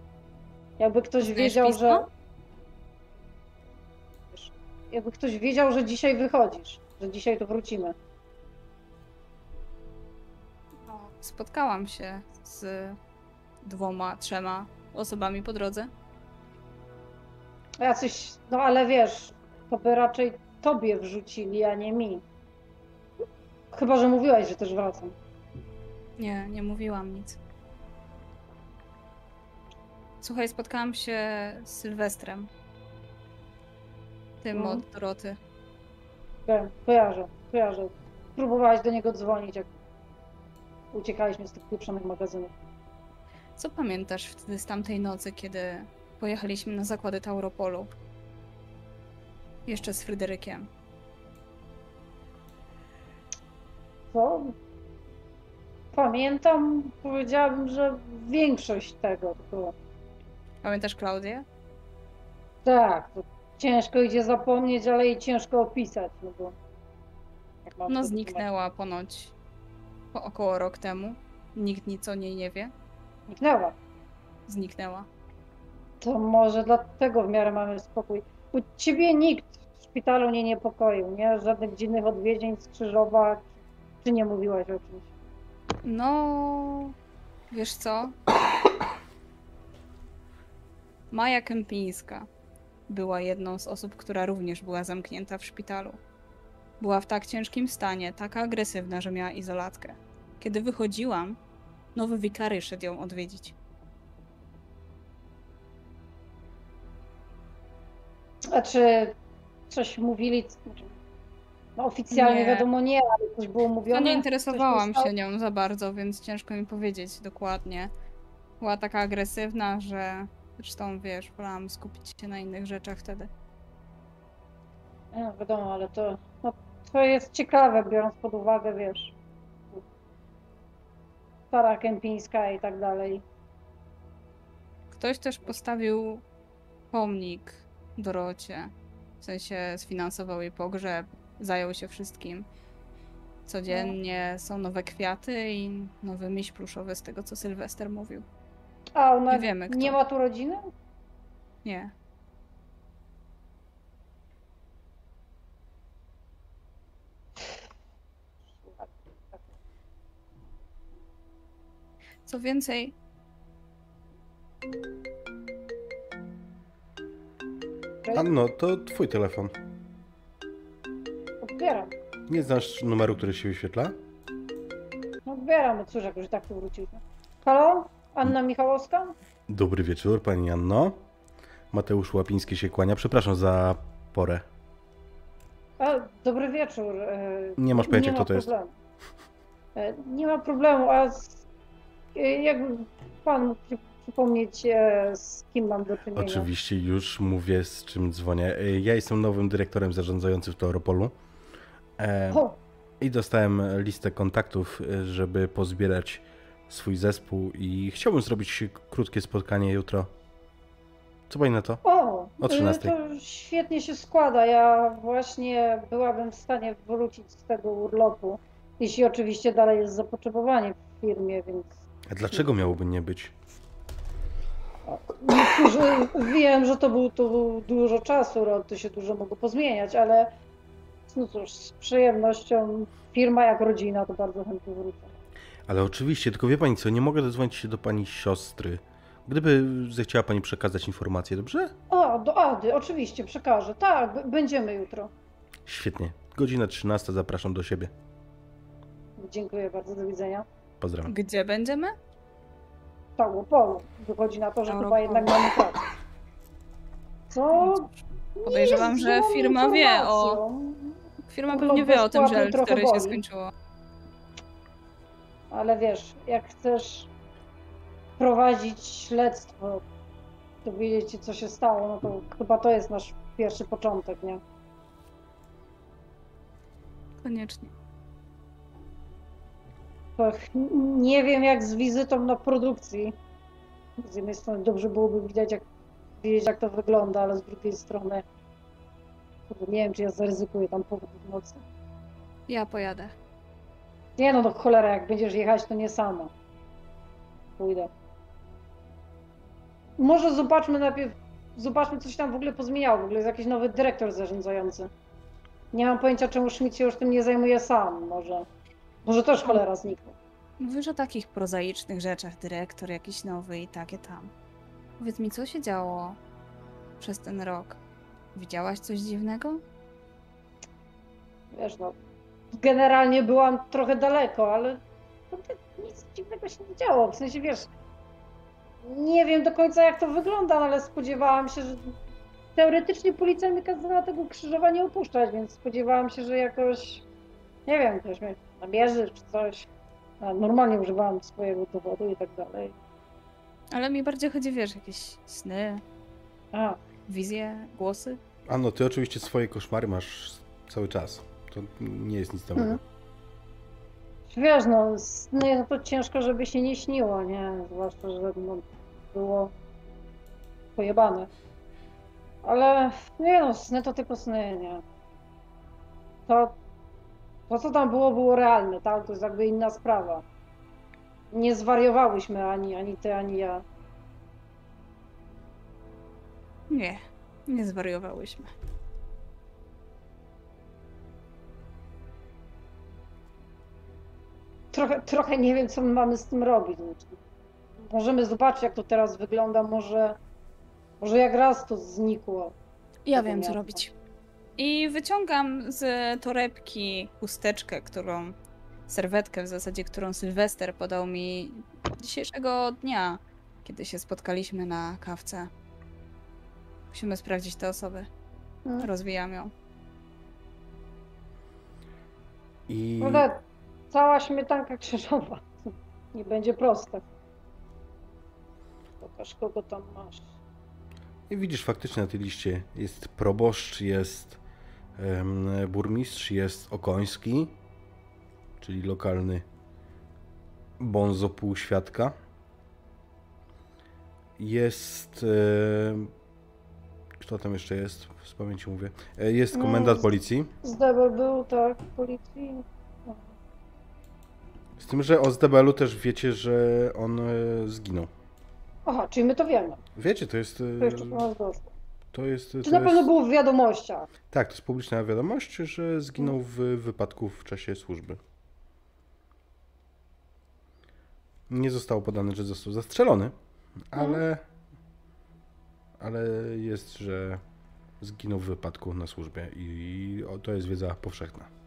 Jakby ktoś wiedział, pismo? że. Wiesz, Jakby ktoś wiedział, że dzisiaj wychodzisz, że dzisiaj tu wrócimy. Spotkałam się z dwoma, trzema osobami po drodze. Jacyś, no ale wiesz, to by raczej tobie wrzucili, a nie mi. Chyba, że mówiłaś, że też wracam. Nie, nie mówiłam nic. Słuchaj, spotkałam się z Sylwestrem. Tym Mhm. od Doroty. Wiem, kojarzę, kojarzę. Próbowałaś do niego dzwonić, jak uciekaliśmy z tych pieprzonych magazynów. Co pamiętasz wtedy z tamtej nocy, kiedy pojechaliśmy na zakłady Tauropolu? Jeszcze z Fryderykiem. Co? Pamiętam, powiedziałabym, że większość tego, to Pamiętasz Klaudię? tak, to ciężko idzie zapomnieć, ale i ciężko opisać, no bo... No zniknęła ponoć po około rok temu. Nikt nic o niej nie wie. Zniknęła. Zniknęła. To może dlatego w miarę mamy spokój. U ciebie nikt w szpitalu nie niepokoił, nie? Żadnych dziwnych odwiedzin z Krzyżowa, czy nie mówiłaś o czymś? No, wiesz co? [COUGHS] Maja Kępińska była jedną z osób, która również była zamknięta w szpitalu. Była w tak ciężkim stanie, taka agresywna, że miała izolatkę. Kiedy wychodziłam, nowy wikary szedł ją odwiedzić. A czy coś mówili? No oficjalnie Nie. wiadomo nie, ale coś było mówione? nie interesowałam się nią za bardzo, więc ciężko mi powiedzieć dokładnie. Była taka agresywna, że zresztą wiesz, wolałam skupić się na innych rzeczach wtedy. Nie, wiadomo, ale to, no, to jest ciekawe, biorąc pod uwagę, wiesz, Stara Kępińska i tak dalej. Ktoś też postawił pomnik Dorocie. W sensie sfinansował jej pogrzeb, zajął się wszystkim. Codziennie są nowe kwiaty i nowy miś pluszowy z tego, co Sylwester mówił. A ona Nie wiemy, kto. nie ma tu rodziny? Nie. Co więcej, Anno, to twój telefon. Odbieram. Nie znasz numeru, który się wyświetla? No odbieram, no cóż, jak już tak tu wróciliśmy. Halo? Anna Michałowska? Dobry wieczór, pani Anno. Mateusz Łapiński się kłania. Przepraszam za porę. A, dobry wieczór. e, Nie masz pojęcia, nie kto to jest. problemu. E, Nie ma problemu, a z, e, jakby pan mógł przy- przypomnieć, e, z kim mam do czynienia? Oczywiście już mówię, z czym dzwonię. Ja jestem nowym dyrektorem zarządzającym w Tauropolu. E, I dostałem listę kontaktów, żeby pozbierać swój zespół i chciałbym zrobić krótkie spotkanie jutro. Co pani na to? o, O e, 13. to świetnie się składa. Ja właśnie byłabym w stanie wrócić z tego urlopu, jeśli oczywiście dalej jest zapotrzebowanie w firmie, więc A dlaczego miałoby nie być? Niektórzy, wiem, że to był tu dużo czasu, rok, to się dużo mogło pozmieniać, ale no cóż, z przyjemnością, firma jak rodzina, to bardzo chętnie wrócę. Ale oczywiście, tylko wie pani co, nie mogę dodzwonić się do pani siostry. Gdyby zechciała pani przekazać informację, dobrze? O, do Ady, oczywiście, przekażę. Tak, będziemy jutro. Świetnie. Godzina 13, zapraszam do siebie. Dziękuję bardzo, do widzenia. Pozdrawiam. gdzie będziemy? Tauropolu. Wychodzi na to, że chyba jednak mamy pracę. Co? No Podejrzewam, że firma wie o. Firma Urlop pewnie wie o tym, że bezpłatny trochę L4 się skończyło. Ale wiesz, jak chcesz prowadzić śledztwo, dowiedzieć się, co się stało, no to chyba to jest nasz pierwszy początek, nie? Koniecznie. Nie wiem, jak z wizytą na produkcji. Z jednej strony dobrze byłoby widać, jak, wiedzieć, jak to wygląda, ale z drugiej strony nie wiem, czy ja zaryzykuję tam powód w nocy. Ja pojadę. Nie no, do cholera, jak będziesz jechać, to nie sama. Pójdę. Może zobaczmy najpierw, zobaczmy, co się tam w ogóle pozmieniało. W ogóle jest jakiś nowy dyrektor zarządzający. Nie mam pojęcia, czemu Schmidt się już tym nie zajmuje sam. Może, może też cholera zniknął. Mówisz o takich prozaicznych rzeczach, dyrektor jakiś nowy i takie tam. Powiedz mi, co się działo przez ten rok? Widziałaś coś dziwnego? Wiesz, no, generalnie byłam trochę daleko, ale no, to nic dziwnego się nie działo. W sensie, wiesz, nie wiem do końca, jak to wygląda, ale spodziewałam się, że teoretycznie policja mi kazała tego krzyżowa nie opuszczać, więc spodziewałam się, że jakoś, nie wiem, ktoś mnie nabierze czy coś. A Normalnie używałam swojego dowodu i tak dalej. Ale mi bardziej chodzi, wiesz, jakieś sny, A, wizje, głosy? Anno, ty oczywiście swoje koszmary masz cały czas. To nie jest nic nowego. Mhm. Wiesz, no, sny no to ciężko, żeby się nie śniło, nie? Zwłaszcza, że no, było pojebane. Ale nie no, sny to tylko sny, nie? To, to co tam było, było realne, tak? To jest jakby inna sprawa. Nie zwariowałyśmy ani, ani ty, ani ja. Nie, nie zwariowałyśmy. Trochę, trochę nie wiem, co my mamy z tym robić. Możemy zobaczyć, jak to teraz wygląda, może, może jak raz to znikło. Ja wiem, co miasta. robić. I wyciągam z torebki chusteczkę, którą, serwetkę w zasadzie, którą Sylwester podał mi dzisiejszego dnia, kiedy się spotkaliśmy na kawce. Musimy sprawdzić te osoby. Hmm. Rozwijam ją. I cała śmietanka krzyżowa. Nie będzie proste. Pokaż, kogo tam masz. I widzisz, faktycznie na tej liście jest proboszcz, jest em, burmistrz, jest Okoński, czyli lokalny bonzo półświadka. Jest... em, kto tam jeszcze jest? Z pamięci mówię. E, Jest No, komendant z- policji. Zdebel był, tak, w policji. Z tym, że o Zdebelu też wiecie, że on e, zginął. Aha, czyli my to wiemy. Wiecie, to jest... e, To jeszcze do nas doszło. To jest... Czy to na pewno jest... było w wiadomościach? Tak, to jest publiczna wiadomość, że zginął w wypadku w czasie służby. Nie zostało podane, że został zastrzelony, ale, ale jest, że zginął w wypadku na służbie i to jest wiedza powszechna.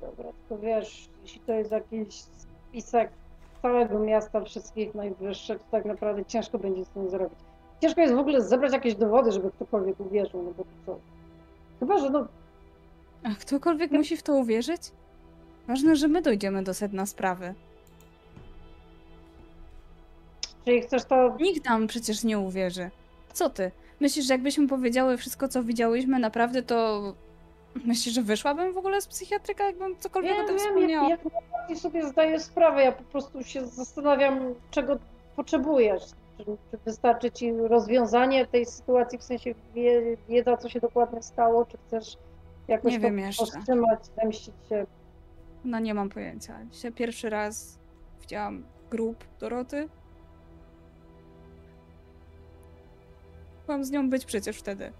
Dobra, tylko wiesz, jeśli to jest jakiś spisek całego miasta, wszystkich najwyższych, to tak naprawdę ciężko będzie z tym zrobić. Ciężko jest w ogóle zebrać jakieś dowody, żeby ktokolwiek uwierzył, no bo to co? Chyba, że no, A ktokolwiek musi w to uwierzyć? Ważne, że my dojdziemy do sedna sprawy. jeżeli chcesz to Nikt nam przecież nie uwierzy. Co ty? Myślisz, że jakbyśmy powiedziały wszystko, co widziałyśmy, naprawdę to... Myślisz, że wyszłabym w ogóle z psychiatryka, jakbym cokolwiek o Wiem, tym wiem, wspomniała? jak, jak sobie zdaję sprawę. Ja po prostu się zastanawiam, czego potrzebujesz. Czy, czy wystarczy ci rozwiązanie tej sytuacji, w sensie wie, wiedza, co się dokładnie stało, czy chcesz jakoś Nie to wiem jeszcze. powstrzymać, zemścić się. No nie mam pojęcia. Dzisiaj pierwszy raz widziałam grób Doroty. Byłam z nią być przecież wtedy.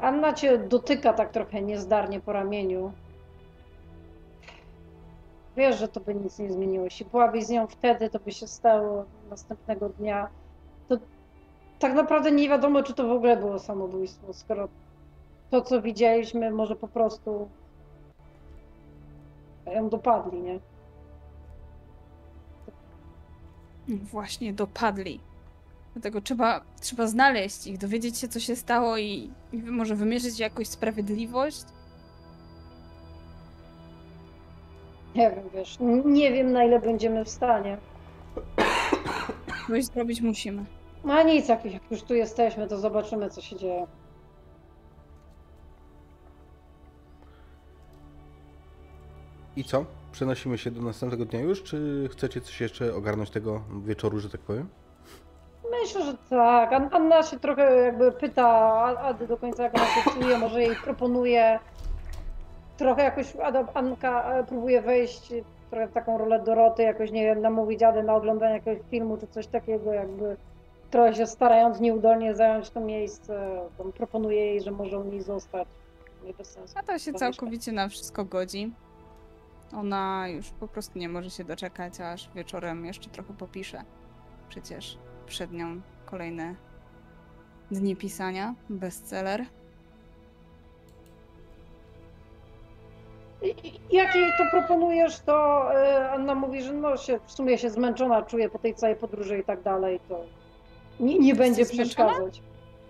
Anna cię dotyka tak trochę niezdarnie po ramieniu. Wiesz, że to by nic nie zmieniło. Jeśli byłabyś z nią wtedy, to by się stało następnego dnia. To tak naprawdę nie wiadomo, czy to w ogóle było samobójstwo, skoro to, co widzieliśmy, może po prostu ją dopadli, nie? Właśnie dopadli. Dlatego trzeba, trzeba znaleźć ich, dowiedzieć się, co się stało i, i może wymierzyć jakoś sprawiedliwość. Nie wiem, wiesz, nie wiem na ile będziemy w stanie. Coś zrobić musimy. No a nic, jak, jak już tu jesteśmy, to zobaczymy, co się dzieje. I co? Przenosimy się do następnego dnia już, czy chcecie coś jeszcze ogarnąć tego wieczoru, że tak powiem? Myślę, że tak. An- Anna się trochę jakby pyta Ady do końca, jak ona się czuje, może jej proponuje trochę jakoś Ada, Anka e, próbuje wejść trochę w taką rolę Doroty, jakoś nie wiem, namówić Adę na oglądanie jakiegoś filmu czy coś takiego, jakby trochę się starając nieudolnie zająć to miejsce. Tam proponuje jej, że może u niej zostać. Nie bez sensu. A to się całkowicie na wszystko godzi. Ona już po prostu nie może się doczekać, aż wieczorem jeszcze trochę popisze. Przecież przed nią kolejne dni pisania, bestseller. Jak jej to proponujesz, to e, Anna mówi, że no się, w sumie się zmęczona czuje po tej całej podróży i tak dalej, to nie, nie będzie zmęczona? przeszkadzać.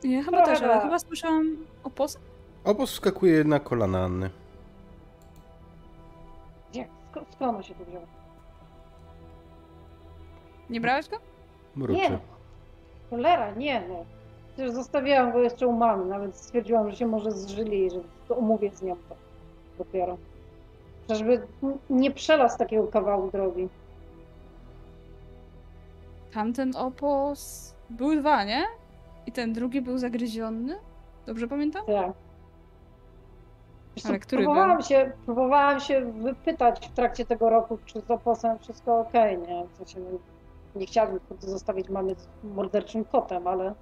Ja chyba Trochę też, ale chyba słyszałam o pos... Obóz wskakuje na kolana Anny. Gdzie? Sk- skąd się tu wzięła? Nie brałeś go? Mruczy. Nie. Cholera, nie no. Przecież zostawiałam go jeszcze u mamy, nawet stwierdziłam, że się może zżyli i że to omówię z nią to dopiero. Żeby nie przelazł takiego kawału drogi. Tamten opos... Były dwa, nie? I ten drugi był zagryziony? Dobrze pamiętam? Tak. Wiesz Ale który próbowałam się, próbowałam się wypytać w trakcie tego roku, czy z oposem wszystko ok, nie? W sensie, nie chciałabym zostawić mamy z morderczym kotem, ale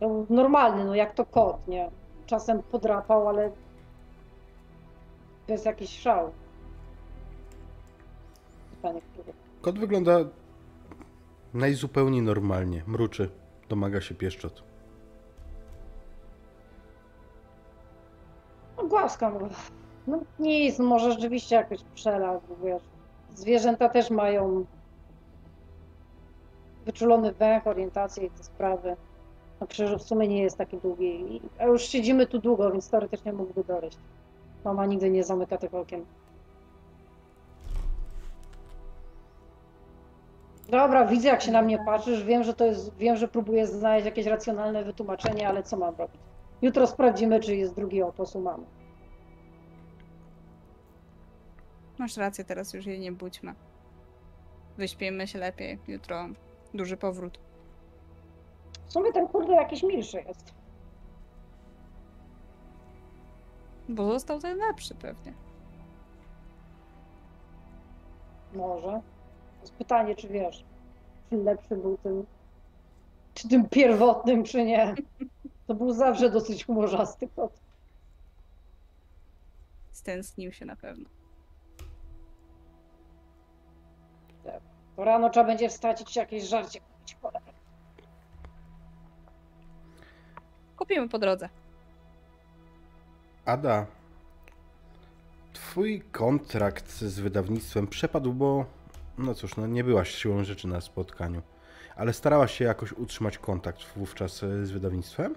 był normalny, no jak to kot, nie? Czasem podrapał, ale jest jakiś szał. Pytanie, które... Kot wygląda najzupełniej normalnie. Mruczy. Domaga się pieszczot. No głaskam go. No nic, no może rzeczywiście jakoś przelazł, wiesz. Zwierzęta też mają wyczulony węch, orientację i te sprawy. A krzyż w sumie nie jest taki długi. A już siedzimy tu długo, więc teoretycznie mógłby dojść. Mama nigdy nie zamyka tych okien. Dobra, widzę jak się na mnie patrzysz, wiem, że to jest, wiem, że próbuję znaleźć jakieś racjonalne wytłumaczenie, ale co mam robić? Jutro sprawdzimy, czy jest drugi opos u mamy. Masz rację, teraz już jej nie budźmy. Wyśpijmy się lepiej. Jutro duży powrót. W sumie ten kurde jakiś milszy jest. Bo został ten lepszy pewnie. Może. To jest pytanie, czy wiesz, czy lepszy był tym, czy tym pierwotnym, czy nie. To był zawsze dosyć humorzasty kot. Stęsknił się na pewno. To rano trzeba będzie wstać i ci jakieś żarcie kupić. Cholera. Kupimy po drodze. Ada, twój kontrakt z wydawnictwem przepadł, bo no cóż, no nie byłaś siłą rzeczy na spotkaniu, ale starałaś się jakoś utrzymać kontakt wówczas e, z wydawnictwem?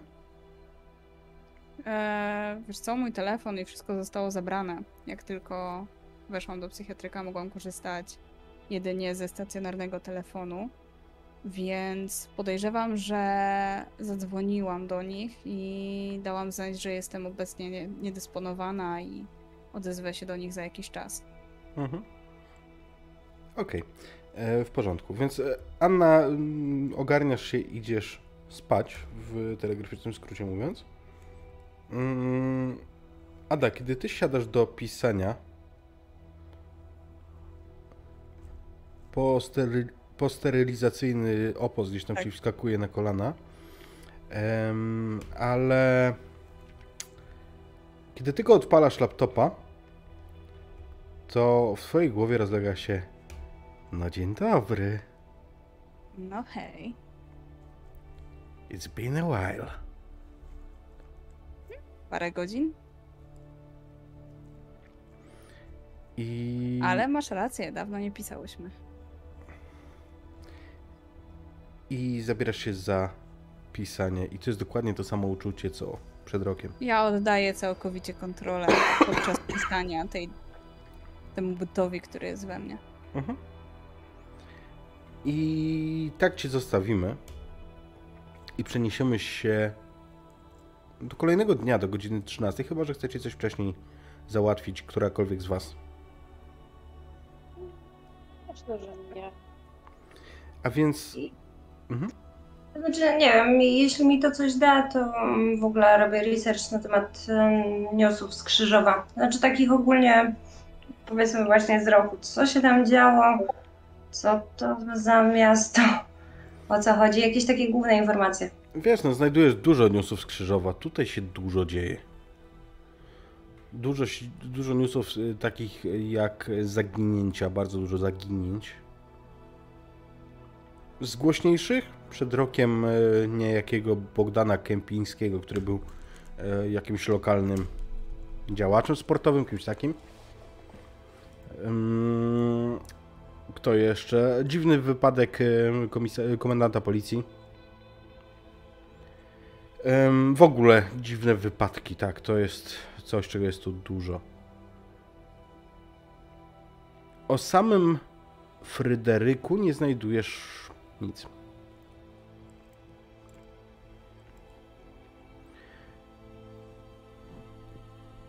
Eee, wiesz co, mój telefon i wszystko zostało zabrane. Jak tylko weszłam do psychiatryka, mogłam korzystać jedynie ze stacjonarnego telefonu. Więc podejrzewam, że zadzwoniłam do nich i dałam znać, że jestem obecnie nie- niedysponowana i odezwę się do nich za jakiś czas. Mhm. Okej, e, w porządku. Więc e, Anna, mm, ogarniasz się, idziesz spać, w telegraficznym skrócie mówiąc. Mm, Ada, kiedy ty siadasz do pisania, postery, posterylizacyjny opos gdzieś tam Tak. ci wskakuje na kolana, em, ale kiedy tylko odpalasz laptopa, to w twojej głowie rozlega się no dzień dobry, No hej. it's been a while. Parę godzin? I, Ale masz rację, dawno nie pisałyśmy. I zabierasz się za pisanie i to jest dokładnie to samo uczucie, co przed rokiem. Ja oddaję całkowicie kontrolę podczas pisania tej, temu bytowi, który jest we mnie. Mhm. I tak cię zostawimy i przeniesiemy się do kolejnego dnia, do godziny 13, chyba że chcecie coś wcześniej załatwić, którakolwiek z was. Myślę, że nie. A więc... Mhm. Znaczy, nie wiem, jeśli mi to coś da, to w ogóle robię research na temat em, newsów z Krzyżowa. Znaczy takich ogólnie, powiedzmy właśnie z roku, co się tam działo, co to za miasto, o co chodzi, jakieś takie główne informacje. Wiesz, no znajdujesz dużo newsów z Krzyżowa. Tutaj się dużo dzieje. Dużo, dużo newsów y, takich y, jak zaginięcia, bardzo dużo zaginięć. Z głośniejszych przed rokiem y, niejakiego Bogdana Kępińskiego, który był y, jakimś lokalnym działaczem sportowym, kimś takim. Kto jeszcze? Dziwny wypadek komisa- komendanta policji. W ogóle dziwne wypadki, tak, to jest coś, czego jest tu dużo. O samym Fryderyku nie znajdujesz nic.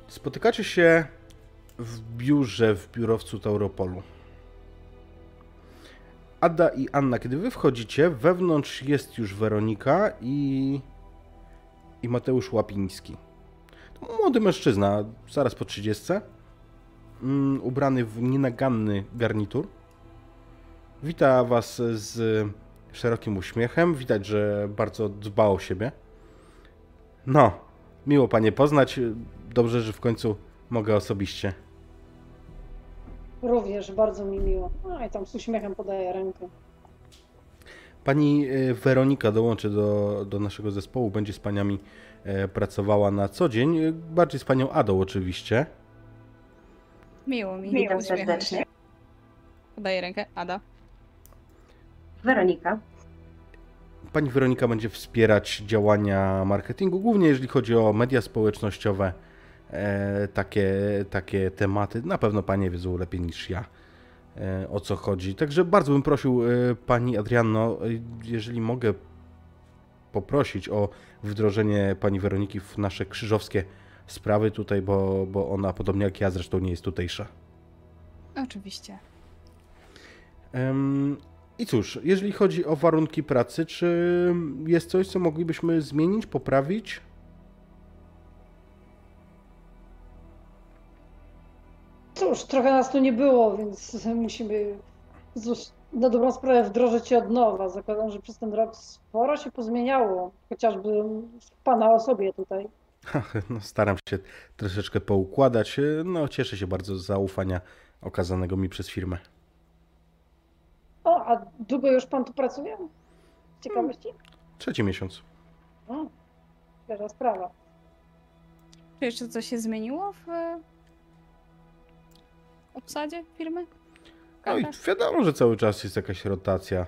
Spotykacie się w biurze w biurowcu Tauropolu. Ada i Anna, kiedy wy wchodzicie, wewnątrz jest już Weronika i i Mateusz Łapiński. To młody mężczyzna, zaraz po 30, mm, ubrany w nienaganny garnitur. Wita was z szerokim uśmiechem. Widać, że bardzo dba o siebie. No, miło panie poznać. Dobrze, że w końcu mogę osobiście. Również bardzo mi miło. No i tam z uśmiechem podaję rękę. Pani e, Weronika dołączy do, do naszego zespołu, będzie z paniami e, pracowała na co dzień. Bardziej z panią Adą oczywiście. Miło mi. Witam serdecznie. Podaję rękę. Ada. Weronika. Pani Weronika będzie wspierać działania marketingu, głównie jeżeli chodzi o media społecznościowe, e, takie, takie tematy. Na pewno Panie wiedzą lepiej niż ja e, o co chodzi. Także bardzo bym prosił e, Pani Adrianno, e, jeżeli mogę poprosić o wdrożenie Pani Weroniki w nasze krzyżowskie sprawy tutaj, bo, bo ona podobnie jak ja zresztą nie jest tutejsza. Oczywiście. Em, I cóż, jeżeli chodzi o warunki pracy, czy jest coś, co moglibyśmy zmienić, poprawić? Cóż, trochę nas tu nie było, więc [LAUGHS] musimy na dobrą sprawę wdrożyć się od nowa. Zakładam, że przez ten rok sporo się pozmieniało, chociażby w Pana osobie tutaj. No, staram się troszeczkę poukładać. No, cieszę się bardzo z zaufania okazanego mi przez firmę. O, długo już pan tu pracuje? Z ciekawości? Trzeci miesiąc. O, świeża sprawa. Czy jeszcze coś się zmieniło w e, obsadzie firmy? No i wiadomo, że cały czas jest jakaś rotacja.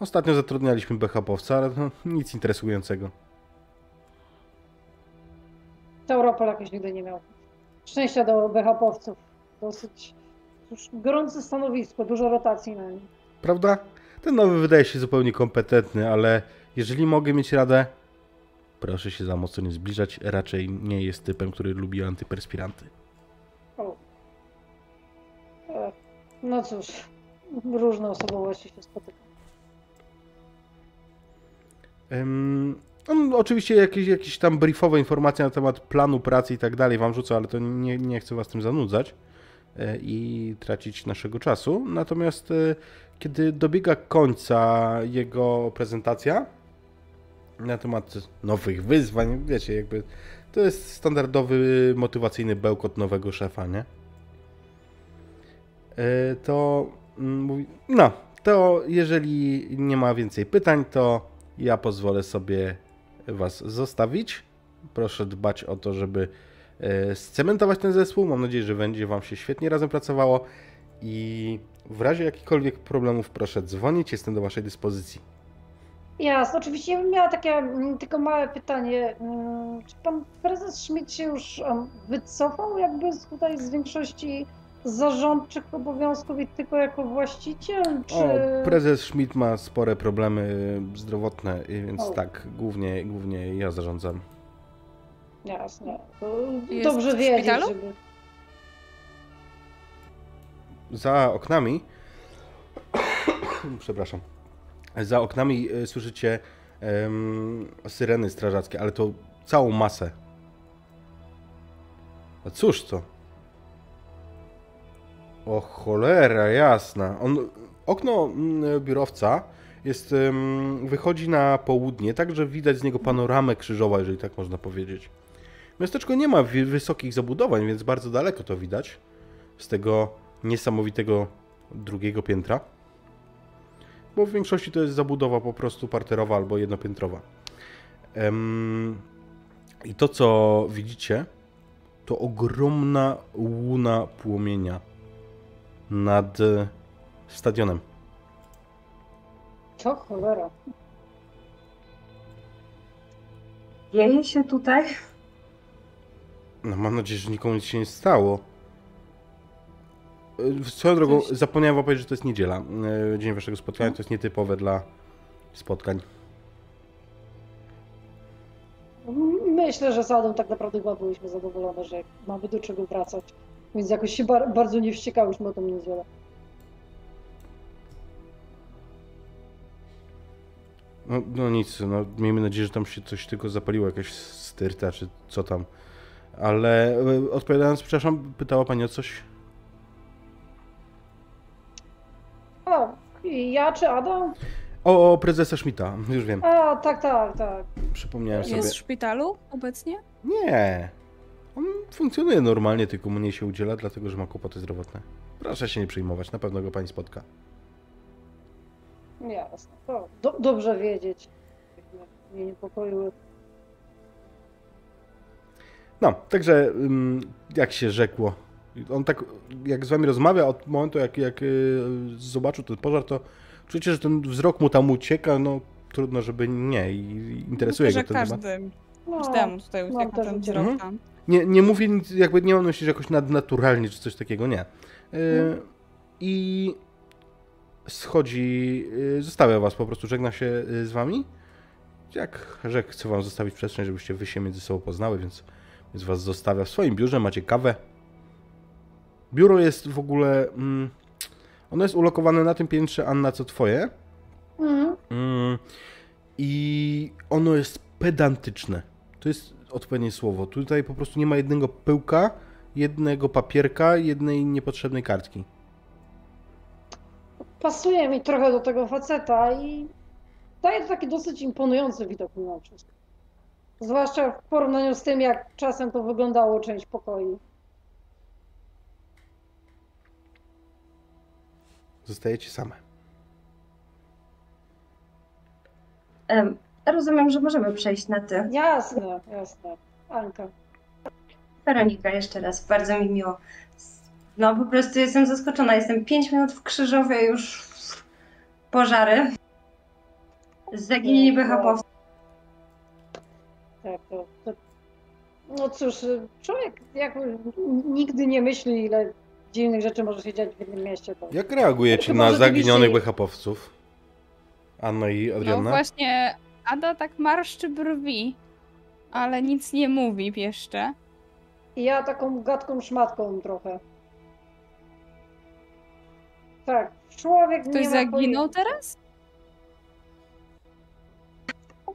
Ostatnio zatrudnialiśmy BHP-owca, ale no, nic interesującego. Europol jakoś nigdy nie miał szczęścia do BHP-owców. Dosyć gorące stanowisko, dużo rotacji na nim. Prawda? Ten nowy wydaje się zupełnie kompetentny, ale jeżeli mogę mieć radę, proszę się za mocno nie zbliżać. Raczej nie jest typem, który lubi antyperspiranty. O. E, No cóż, różne osobowości się spotykają. Ym, on oczywiście jakieś, jakieś tam briefowe informacje na temat planu pracy i tak dalej wam rzucę, ale to nie, nie chcę was tym zanudzać i tracić naszego czasu. Natomiast e, kiedy dobiega końca jego prezentacja na temat nowych wyzwań, wiecie, jakby to jest standardowy motywacyjny bełkot nowego szefa, nie? E, To mm, mówi, no, to jeżeli nie ma więcej pytań, to ja pozwolę sobie Was zostawić. Proszę dbać o to, żeby e, scementować ten zespół. Mam nadzieję, że będzie Wam się świetnie razem pracowało. I w razie jakichkolwiek problemów, proszę dzwonić. Jestem do Waszej dyspozycji. Jasne, oczywiście ja bym miała takie mm, tylko małe pytanie. Mm, Czy pan prezes Schmidt się już wycofał jakby tutaj z większości zarządczych obowiązków i tylko jako właściciel? Czy... O, prezes Schmidt ma spore problemy zdrowotne, i więc O. tak, głównie, głównie ja zarządzam. Jasne. To Jest dobrze w wiedzieć, szpitalu? żeby... Za oknami. [COUGHS] Przepraszam. Za oknami e, słyszycie em, syreny strażackie, ale to całą masę. A cóż to? O cholera, jasna. On, okno mm, biurowca jest, wychodzi na południe, tak że widać z niego panoramę krzyżową, jeżeli tak można powiedzieć. Miasteczko nie ma wysokich zabudowań, więc bardzo daleko to widać z tego niesamowitego drugiego piętra. Bo w większości to jest zabudowa po prostu parterowa albo jednopiętrowa. I to, co widzicie, to ogromna łuna płomienia nad e, stadionem. To cholera. Dzieje się tutaj? No, mam nadzieję, że nikomu nic się nie stało. E, Swoją drogą, Coś- zapomniałem wam powiedzieć, że to jest niedziela. e, Dzień waszego spotkania, to jest nietypowe dla spotkań. Myślę, że z Adą tak naprawdę chyba byliśmy zadowolone, że mamy do czego wracać. Więc jakoś się bar- bardzo nie wściekałyśmy o tą niedzielę. No, no nic, no miejmy nadzieję, że tam się coś tylko zapaliło, jakaś styrta czy co tam. Ale e, odpowiadając, przepraszam, pytała pani o coś? I ja czy Ada? O, o prezesa Schmidta, już wiem, A, tak, tak, tak. przypomniałem sobie. Jest w szpitalu obecnie? Nie, on funkcjonuje normalnie, tylko mu nie się udziela, dlatego że ma kłopoty zdrowotne. Proszę się nie przejmować, na pewno go pani spotka. Jasne. To do- dobrze wiedzieć. Mnie niepokoiły. No, także jak się rzekło, on tak jak z wami rozmawia od momentu jak, jak y, zobaczył ten pożar, to czujecie, że ten wzrok mu tam ucieka, no trudno, żeby nie i interesuje Myślę, go ten temat. każdy, No, każdemu tutaj mam ucieka też ten wzrok Mhm. tam. Nie, nie mówię nic, jakby nie on myśli, że jakoś nadnaturalnie czy coś takiego, nie. Y, Mhm. I schodzi, y, zostawia was po prostu, żegna się y, z wami. Jak rzekł, chcę wam zostawić przestrzeń, żebyście wy się między sobą poznały, więc, więc was zostawia w swoim biurze, macie kawę. Biuro jest w ogóle, mm, ono jest ulokowane na tym piętrze, Anna, co twoje. Mhm. Mm, I ono jest pedantyczne. To jest odpowiednie słowo. Tutaj po prostu nie ma jednego pyłka, jednego papierka, jednej niepotrzebnej kartki. Pasuje mi trochę do tego faceta i daje to taki dosyć imponujący widok mimo wszystko. Zwłaszcza w porównaniu z tym, jak czasem to wyglądało część pokoi. Zostajecie same. Em, Rozumiem, że możemy przejść na ty. Jasne, jasne. Anka. Weronika, jeszcze raz, bardzo mi miło. No po prostu jestem zaskoczona. Jestem 5 minut w Krzyżowie już pożary. Zaginieni BHP. Tak, to, to... No cóż, człowiek jak nigdy nie myśli, ile dziwnych rzeczy może się dziać w jednym mieście. To... Jak reagujecie na zaginionych BHP-owców? Anna i No Adrianna? właśnie, Ada tak marszczy brwi, ale nic nie mówi jeszcze. I ja taką gadką szmatką trochę. Tak, człowiek Ktoś nie ma zaginął pojęcia. teraz?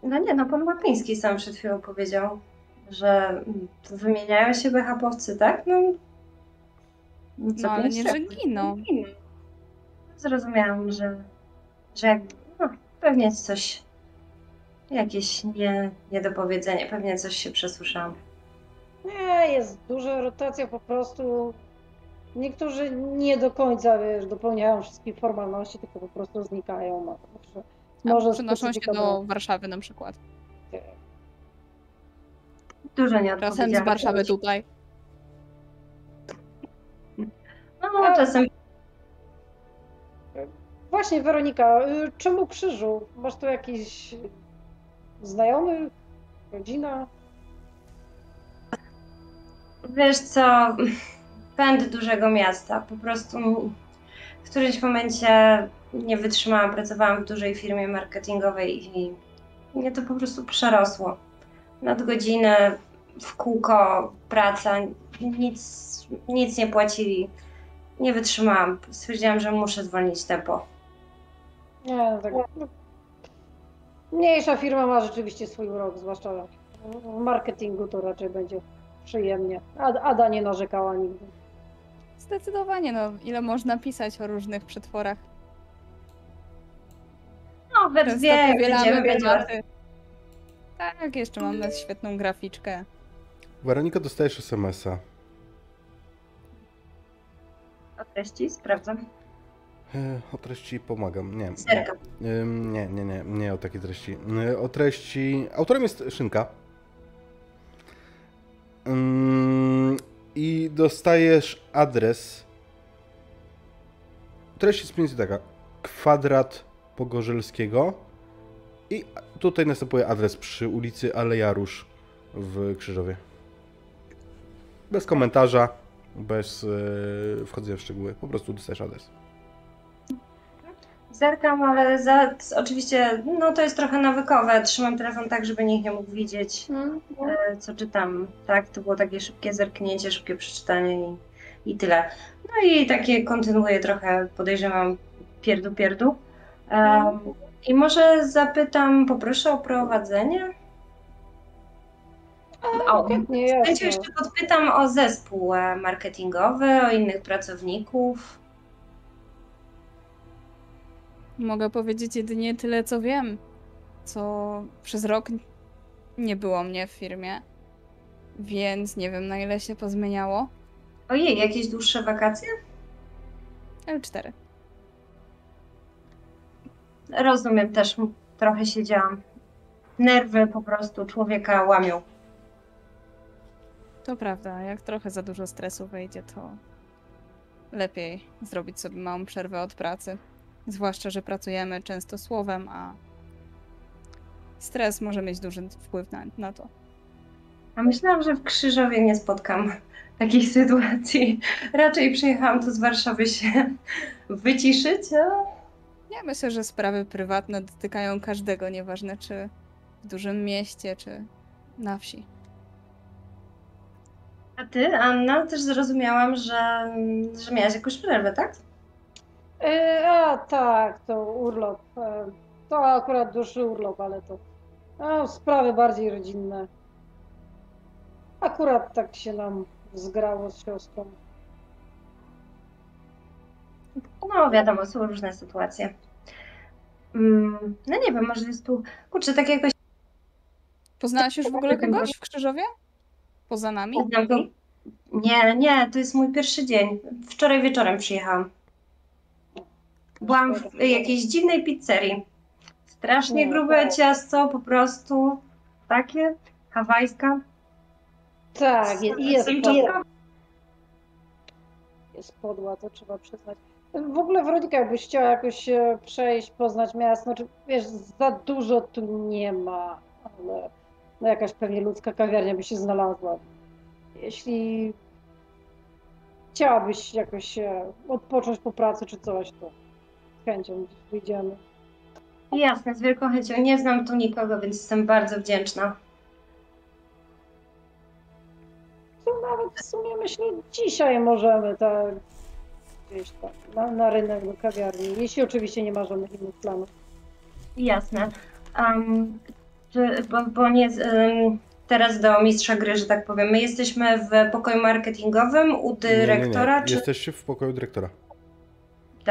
No nie, no pan Łapiński sam przed chwilą powiedział, że wymieniają się BHP-owcy, tak? No, no, co No ale nie, że giną. Zrozumiałam, że, że jak, no, pewnie coś, jakieś nie, niedopowiedzenie, pewnie coś się przesłyszałam. Nie, jest duża rotacja po prostu. Niektórzy nie do końca, wiesz, dopełniają wszystkich formalności, tylko po prostu znikają. No, może przenoszą się do Warszawy na przykład. Dużo Czasem z Warszawy tutaj. No, czasem Właśnie, Weronika, y, czemu krzyżu? Masz tu jakiś znajomych? Rodzina? Wiesz co, [LAUGHS] pęd dużego miasta. Po prostu w którymś momencie nie wytrzymałam. Pracowałam w dużej firmie marketingowej i mnie to po prostu przerosło. Nadgodziny, w kółko, praca, nic, nic nie płacili. Nie wytrzymałam. Stwierdziłam, że muszę zwolnić tempo. Nie, no tak. Mniejsza firma ma rzeczywiście swój urok, zwłaszcza w marketingu to raczej będzie przyjemnie. Ada nie narzekała nigdy. Zdecydowanie, no ile można pisać o różnych przetworach. No, we dwie, będziemy tematy. Tak, jeszcze mamy świetną graficzkę. Weronika, dostajesz SMS-a. O treści sprawdzam. E, O treści pomagam. Nie. Serka. Nie, nie, nie, nie o takiej treści. Y, O treści. Autorem jest Szynka. I dostajesz adres. Treść jest mniej taka: kwadrat Pogorzelskiego. I tutaj następuje adres przy ulicy Aleja Róż w Krzyżowie. Bez komentarza, bez yy, wchodzenia w szczegóły. Po prostu dostajesz adres. Zerkam, ale za, oczywiście, no to jest trochę nawykowe. Trzymam telefon tak, żeby nikt nie mógł widzieć, e, co czytam. Tak, to było takie szybkie zerknięcie, szybkie przeczytanie i, i tyle. No i takie kontynuuję trochę, podejrzewam, pierdu pierdu. Um, I może zapytam, poproszę o prowadzenie. O, Nie, jasne. jeszcze podpytam o zespół e, marketingowy, o innych pracowników. Mogę powiedzieć jedynie tyle, co wiem. Co przez rok nie było mnie w firmie. Więc nie wiem, na ile się pozmieniało. Ojej, jakieś dłuższe wakacje? L4. Rozumiem też, trochę siedziałam. Nerwy po prostu człowieka łamią. To prawda, jak trochę za dużo stresu wejdzie, to lepiej zrobić sobie małą przerwę od pracy. Zwłaszcza, że pracujemy często słowem, a stres może mieć duży wpływ na, na to. A myślałam, że w Krzyżowie nie spotkam takiej [LAUGHS] sytuacji. Raczej przyjechałam tu z Warszawy się [LAUGHS] wyciszyć. A... Ja myślę, że sprawy prywatne dotykają każdego, nieważne czy w dużym mieście, czy na wsi. A ty, Anna, też zrozumiałam, że, że miałaś jakąś przerwę, tak? E, a tak, to urlop. E, to akurat dłuższy urlop, ale to a, sprawy bardziej rodzinne. Akurat tak się nam zgrało z siostrą. No wiadomo, są różne sytuacje. Mm, no nie wiem, może jest tu... Kurczę, tak jakoś... Poznałaś już w ogóle kogoś w Krzyżowie? Poza nami? Nie, nie, to jest mój pierwszy dzień. Wczoraj wieczorem przyjechałam. Byłam w jakiejś dziwnej pizzerii. Strasznie Nie, grube tak. ciasto, po prostu takie hawajska. Tak, jest, jest, podła, jest podła, to trzeba przyznać. W ogóle Weronika, jakbyś chciała jakoś e, przejść, poznać miasto, znaczy, wiesz, za dużo tu nie ma, ale no jakaś pewnie ludzka kawiarnia by się znalazła. Jeśli chciałabyś jakoś e, odpocząć po pracy czy coś, to chęcią wyjdziemy. Jasne, z wielką chęcią. Nie znam tu nikogo, więc jestem bardzo wdzięczna. To nawet w sumie myślę, dzisiaj możemy tak gdzieś tam na, na rynek do kawiarni, jeśli oczywiście nie ma żadnych innych planów. Jasne. Um, czy, bo, bo nie, um, teraz do mistrza gry, że tak powiem. My jesteśmy w pokoju marketingowym u dyrektora, nie, nie, nie. czy... Jesteście w pokoju dyrektora.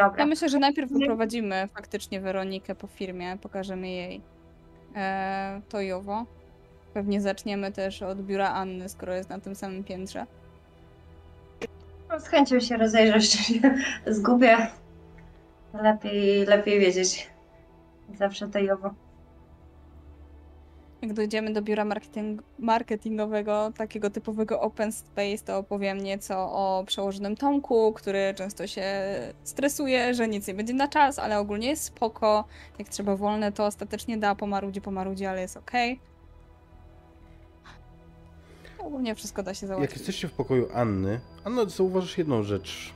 Dobra. Ja myślę, że najpierw wyprowadzimy faktycznie Weronikę po firmie, pokażemy jej e, to. Pewnie zaczniemy też od biura Anny, skoro jest na tym samym piętrze. No, Z chęcią się rozejrzeć, [LAUGHS] czy się zgubię. Lepiej, lepiej wiedzieć. Zawsze to. Jak dojdziemy do biura marketing marketingowego, takiego typowego open space, to opowiem nieco o przełożonym Tomku, który często się stresuje, że nic nie będzie na czas, ale ogólnie jest spoko. Jak trzeba wolne, to ostatecznie da po marudzi, po marudzi, ale jest okej. Ogólnie wszystko da się Jak załatwić. jesteście w pokoju Anny, Anno, zauważysz jedną rzecz.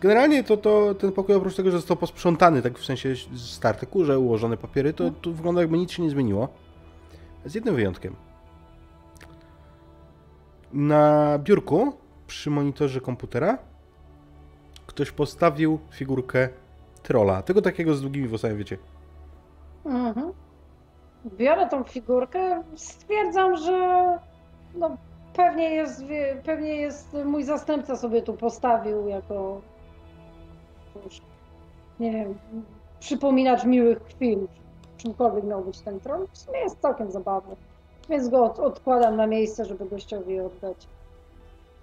Generalnie to, to ten pokój oprócz tego, że został posprzątany, tak w sensie starte kurze, ułożone papiery, to, to wygląda jakby nic się nie zmieniło. Z jednym wyjątkiem. Na biurku przy monitorze komputera ktoś postawił figurkę trolla. Tego takiego z długimi włosami, wiecie. Mhm. Biorę tą figurkę, stwierdzam, że no, pewnie, jest, pewnie jest mój zastępca sobie tu postawił jako nie wiem, przypominacz miłych chwil, czymkolwiek miał być ten tron. W sumie jest całkiem zabawny, więc go od, odkładam na miejsce, żeby gościowi oddać.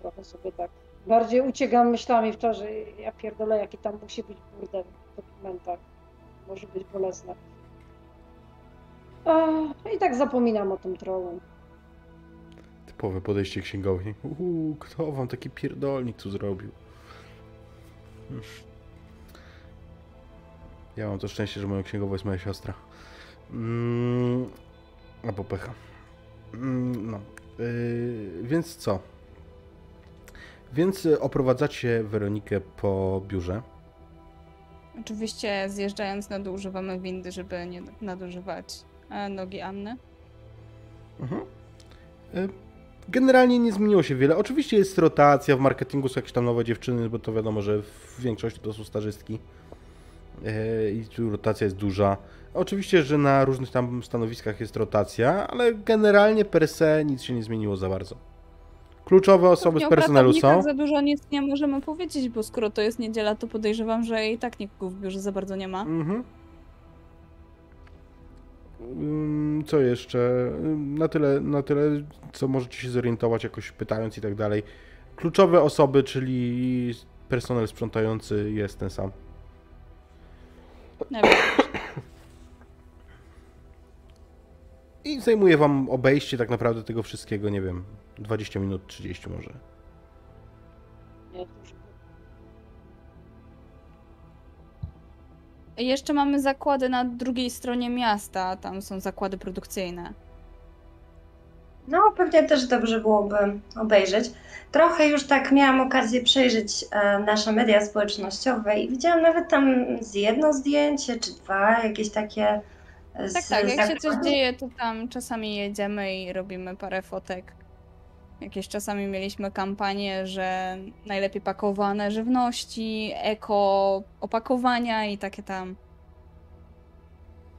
Trochę sobie tak bardziej uciekam myślami w to, że ja pierdolę, jaki tam musi być burdel w dokumentach. Może być bolesne. A, I tak zapominam o tym trollu. Typowe podejście księgowi. Uuu, kto wam taki pierdolnik tu zrobił? Hmm. Ja mam to szczęście, że moją księgową jest moja siostra. Mm, albo pecha. Mm, no. Yy, więc co? Więc y, oprowadzacie Weronikę po biurze. Oczywiście zjeżdżając na dół używamy windy, żeby nie nadużywać e, nogi Anny. Mhm. Y, Generalnie nie zmieniło się wiele. Oczywiście jest rotacja, w marketingu są jakieś tam nowe dziewczyny, bo to wiadomo, że w większości to są stażystki. E, I tu rotacja jest duża. Oczywiście, że na różnych tam stanowiskach jest rotacja, ale generalnie per se nic się nie zmieniło za bardzo. Kluczowe osoby z personelu są. za dużo nic nie możemy powiedzieć, bo skoro to jest niedziela, to podejrzewam, że i tak nikogo w biurze za bardzo nie ma. Mhm. Ym, Co jeszcze? Na tyle, na tyle, co możecie się zorientować, jakoś pytając i tak dalej. Kluczowe osoby, czyli personel sprzątający jest ten sam. Nie I zajmuje wam obejście tak naprawdę tego wszystkiego, nie wiem, 20 minut, 30 może. Jeszcze mamy zakłady na drugiej stronie miasta, tam są zakłady produkcyjne. No, pewnie też dobrze byłoby obejrzeć. Trochę już tak miałam okazję przejrzeć e, nasze media społecznościowe i widziałam nawet tam z jedno zdjęcie czy dwa, jakieś takie. E, Tak, z tak, jak się coś dzieje, to tam czasami jedziemy i robimy parę fotek. Jakieś czasami mieliśmy kampanię, że najlepiej pakowane żywności, eko opakowania i takie tam.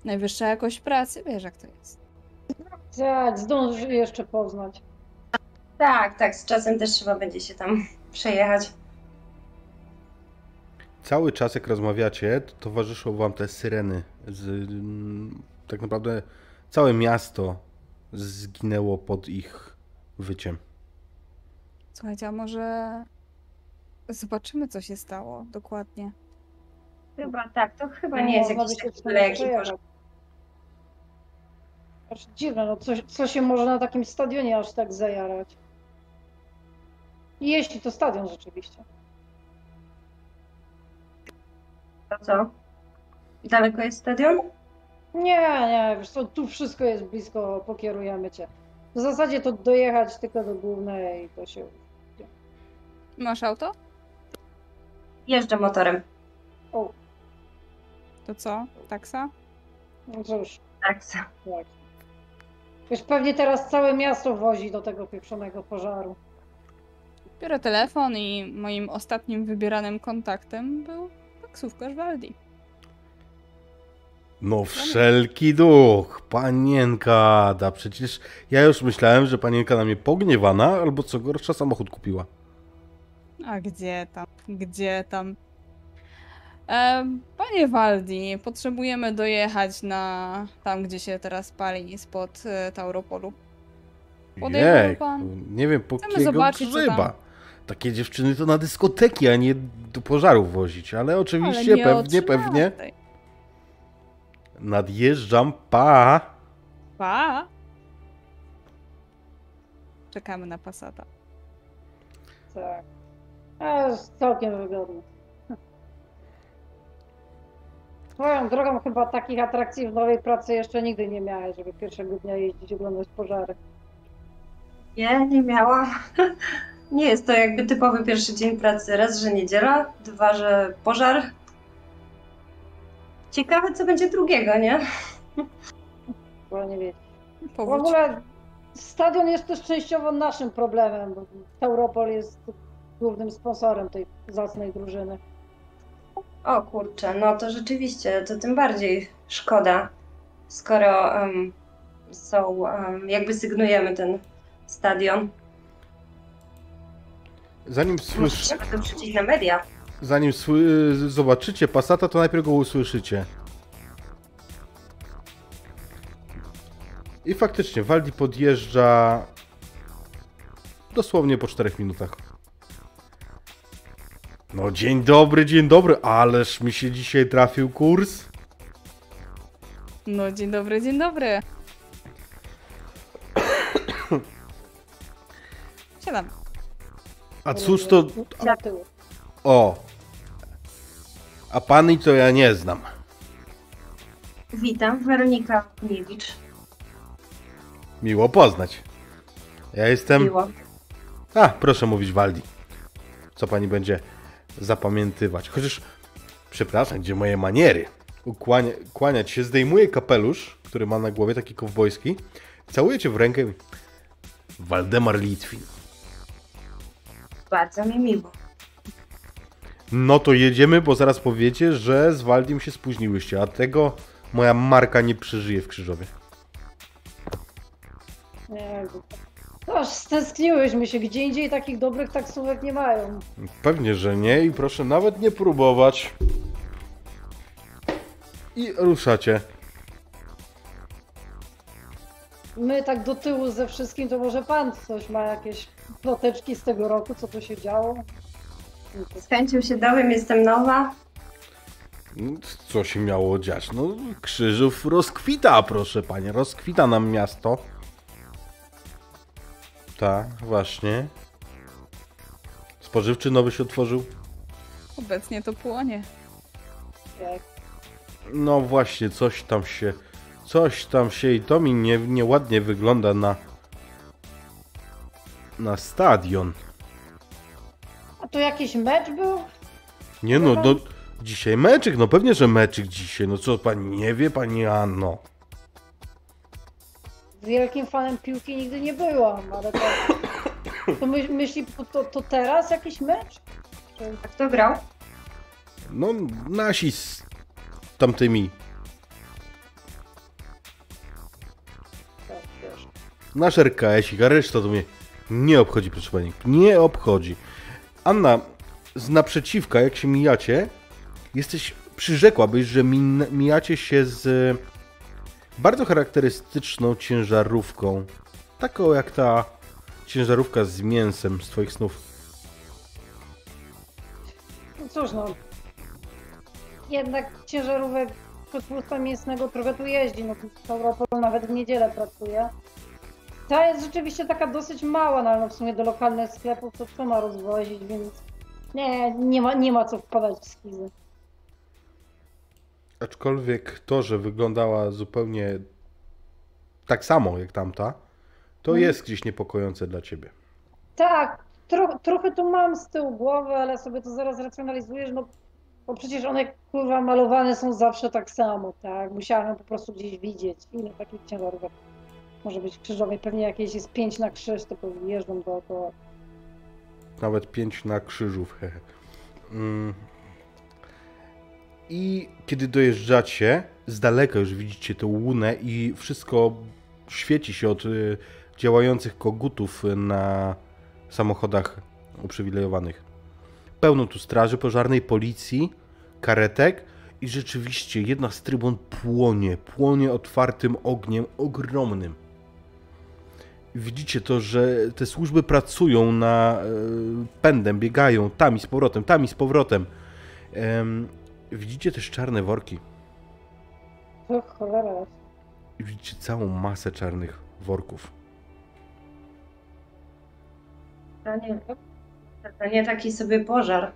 Najwyższa jakość pracy, wiesz jak to jest. Tak, zdążysz jeszcze poznać. Tak, tak, z czasem też trzeba będzie się tam przejechać. Cały czas jak rozmawiacie, to towarzyszą wam te syreny. Z, mm, tak naprawdę całe miasto zginęło pod ich wyciem. Słuchajcie, a może zobaczymy, co się stało dokładnie. Chyba tak, to chyba nie jest jakiś taki. Aż dziwne, no co, co się może na takim stadionie aż tak zajarać? Jeśli to stadion rzeczywiście. To co? Daleko jest stadion? Nie, nie, wiesz co, tu wszystko jest blisko, pokierujemy cię. W zasadzie to dojechać tylko do głównej i to się... Masz auto? Jeżdżę motorem. O, To co? Taksa? no cóż, Tak. tak. Wiesz, pewnie teraz całe miasto wozi do tego pieprzonego pożaru. Biorę telefon i moim ostatnim wybieranym kontaktem był taksówkarz Waldi. No wszelki duch, panienka Ada, przecież ja już myślałem, że panienka na mnie pogniewana, albo co gorsza samochód kupiła. A gdzie tam? Gdzie tam? E, panie Waldi, potrzebujemy dojechać na tam, gdzie się teraz pali spod e, Tauropolu. Podejrzewam Jej, pan? nie wiem po Chcemy kiego zobaczyć, co grzyba. Takie dziewczyny to na dyskoteki, a nie do pożarów wozić, ale oczywiście Ale pewnie, pewnie 13:00. Nadjeżdżam, pa! Pa! Czekamy na Passata. Tak. A, jest całkiem wygodny. Swoją drogą chyba takich atrakcji w nowej pracy jeszcze nigdy nie miałeś, żeby pierwszego dnia jeździć oglądać pożary. Nie, nie miałam. [LAUGHS] Nie jest to jakby typowy pierwszy dzień pracy. Raz, że niedziela, dwa, że pożar. Ciekawe, co będzie drugiego, nie? Bo nie wiedzieć. W Powódź. ogóle stadion jest też częściowo naszym problemem, bo Tauropol jest głównym sponsorem tej zacnej drużyny. O kurczę, no to rzeczywiście, to tym bardziej szkoda, skoro em, są, em, jakby sygnujemy ten stadion. Zanim, słysz... Musimy to wrzucić na media. Zanim sły... zobaczycie Passata, to najpierw go usłyszycie. I faktycznie, Waldi podjeżdża dosłownie po 4 minutach. No dzień dobry, dzień dobry, ależ mi się dzisiaj trafił kurs. No dzień dobry, dzień dobry. [COUGHS] Siadam. A cóż to... O! A pani to ja nie znam. Witam, Weronika Niewicz. Miło poznać. Ja jestem... Miło. A, proszę mówić Waldi. Co pani będzie zapamiętywać? Chociaż, przepraszam, gdzie moje maniery? Ukłania, kłaniać się, zdejmuje kapelusz, który ma na głowie, taki kowbojski. Całuje cię w rękę. Waldemar Litwin. Bardzo mi miło. No to jedziemy, bo zaraz powiecie, że z Waldim się spóźniłyście, a tego moja marka nie przeżyje w Krzyżowie. Nie, aż stęskniłyśmy się, gdzie indziej takich dobrych taksówek nie mają. Pewnie, że nie i proszę nawet nie próbować. I ruszacie. My tak do tyłu ze wszystkim, to może pan coś ma jakieś ploteczki z tego roku, co tu się działo? Z chęcią się dałem, jestem nowa. Co się miało dziać? No, Krzyżów rozkwita, proszę panie, rozkwita nam miasto. Tak, właśnie. Spożywczy nowy się otworzył. Obecnie to płonie. Jak No właśnie, coś tam się, coś tam się i to mi nie, nieładnie wygląda na, na stadion. A to jakiś mecz był? Nie no, no, dzisiaj meczyk, no pewnie, że meczyk dzisiaj, no co pani nie wie, pani Anno? Wielkim fanem piłki nigdy nie byłam, ale to, to my, myśli, to, to teraz jakiś mecz? A kto grał? No, nasi z tamtymi, nasz RKS-ik, a reszta to mnie nie obchodzi, proszę pani, nie obchodzi. Anna, z naprzeciwka, jak się mijacie, jesteś, przyrzekłabyś, że mijacie się z bardzo charakterystyczną ciężarówką. Taką jak ta ciężarówka z mięsem z twoich snów. no cóż no, jednak ciężarówek przetwórstwa mięsnego trochę tu jeździ, no Europolu nawet w niedzielę pracuje. Ta jest rzeczywiście taka dosyć mała, no ale no w sumie do lokalnych sklepów to co ma rozwozić, więc nie, nie ma, nie ma co wpadać w skizy. Aczkolwiek to, że wyglądała zupełnie tak samo jak tamta, to Mhm. jest gdzieś niepokojące dla ciebie. Tak, tro, trochę to mam z tyłu głowy, ale sobie to zaraz racjonalizujesz, no bo przecież one kurwa malowane są zawsze tak samo, tak? Musiałem po prostu gdzieś widzieć, ile takich ciężarówek może być krzyżowej. Pewnie jakieś jest pięć na krzyż, tylko jeżdżą dookoła. Nawet pięć na krzyżów. hehe. Mm. I kiedy dojeżdżacie, z daleka już widzicie tę łunę i wszystko świeci się od y, działających kogutów na samochodach uprzywilejowanych. Pełno tu straży pożarnej, policji, karetek i rzeczywiście jedna z trybun płonie, płonie otwartym ogniem ogromnym. Widzicie to, że te służby pracują na e, pędem, biegają tam i z powrotem, tam i z powrotem. Em, widzicie też czarne worki. To cholera. I widzicie całą masę czarnych worków. To nie, to nie taki sobie pożar.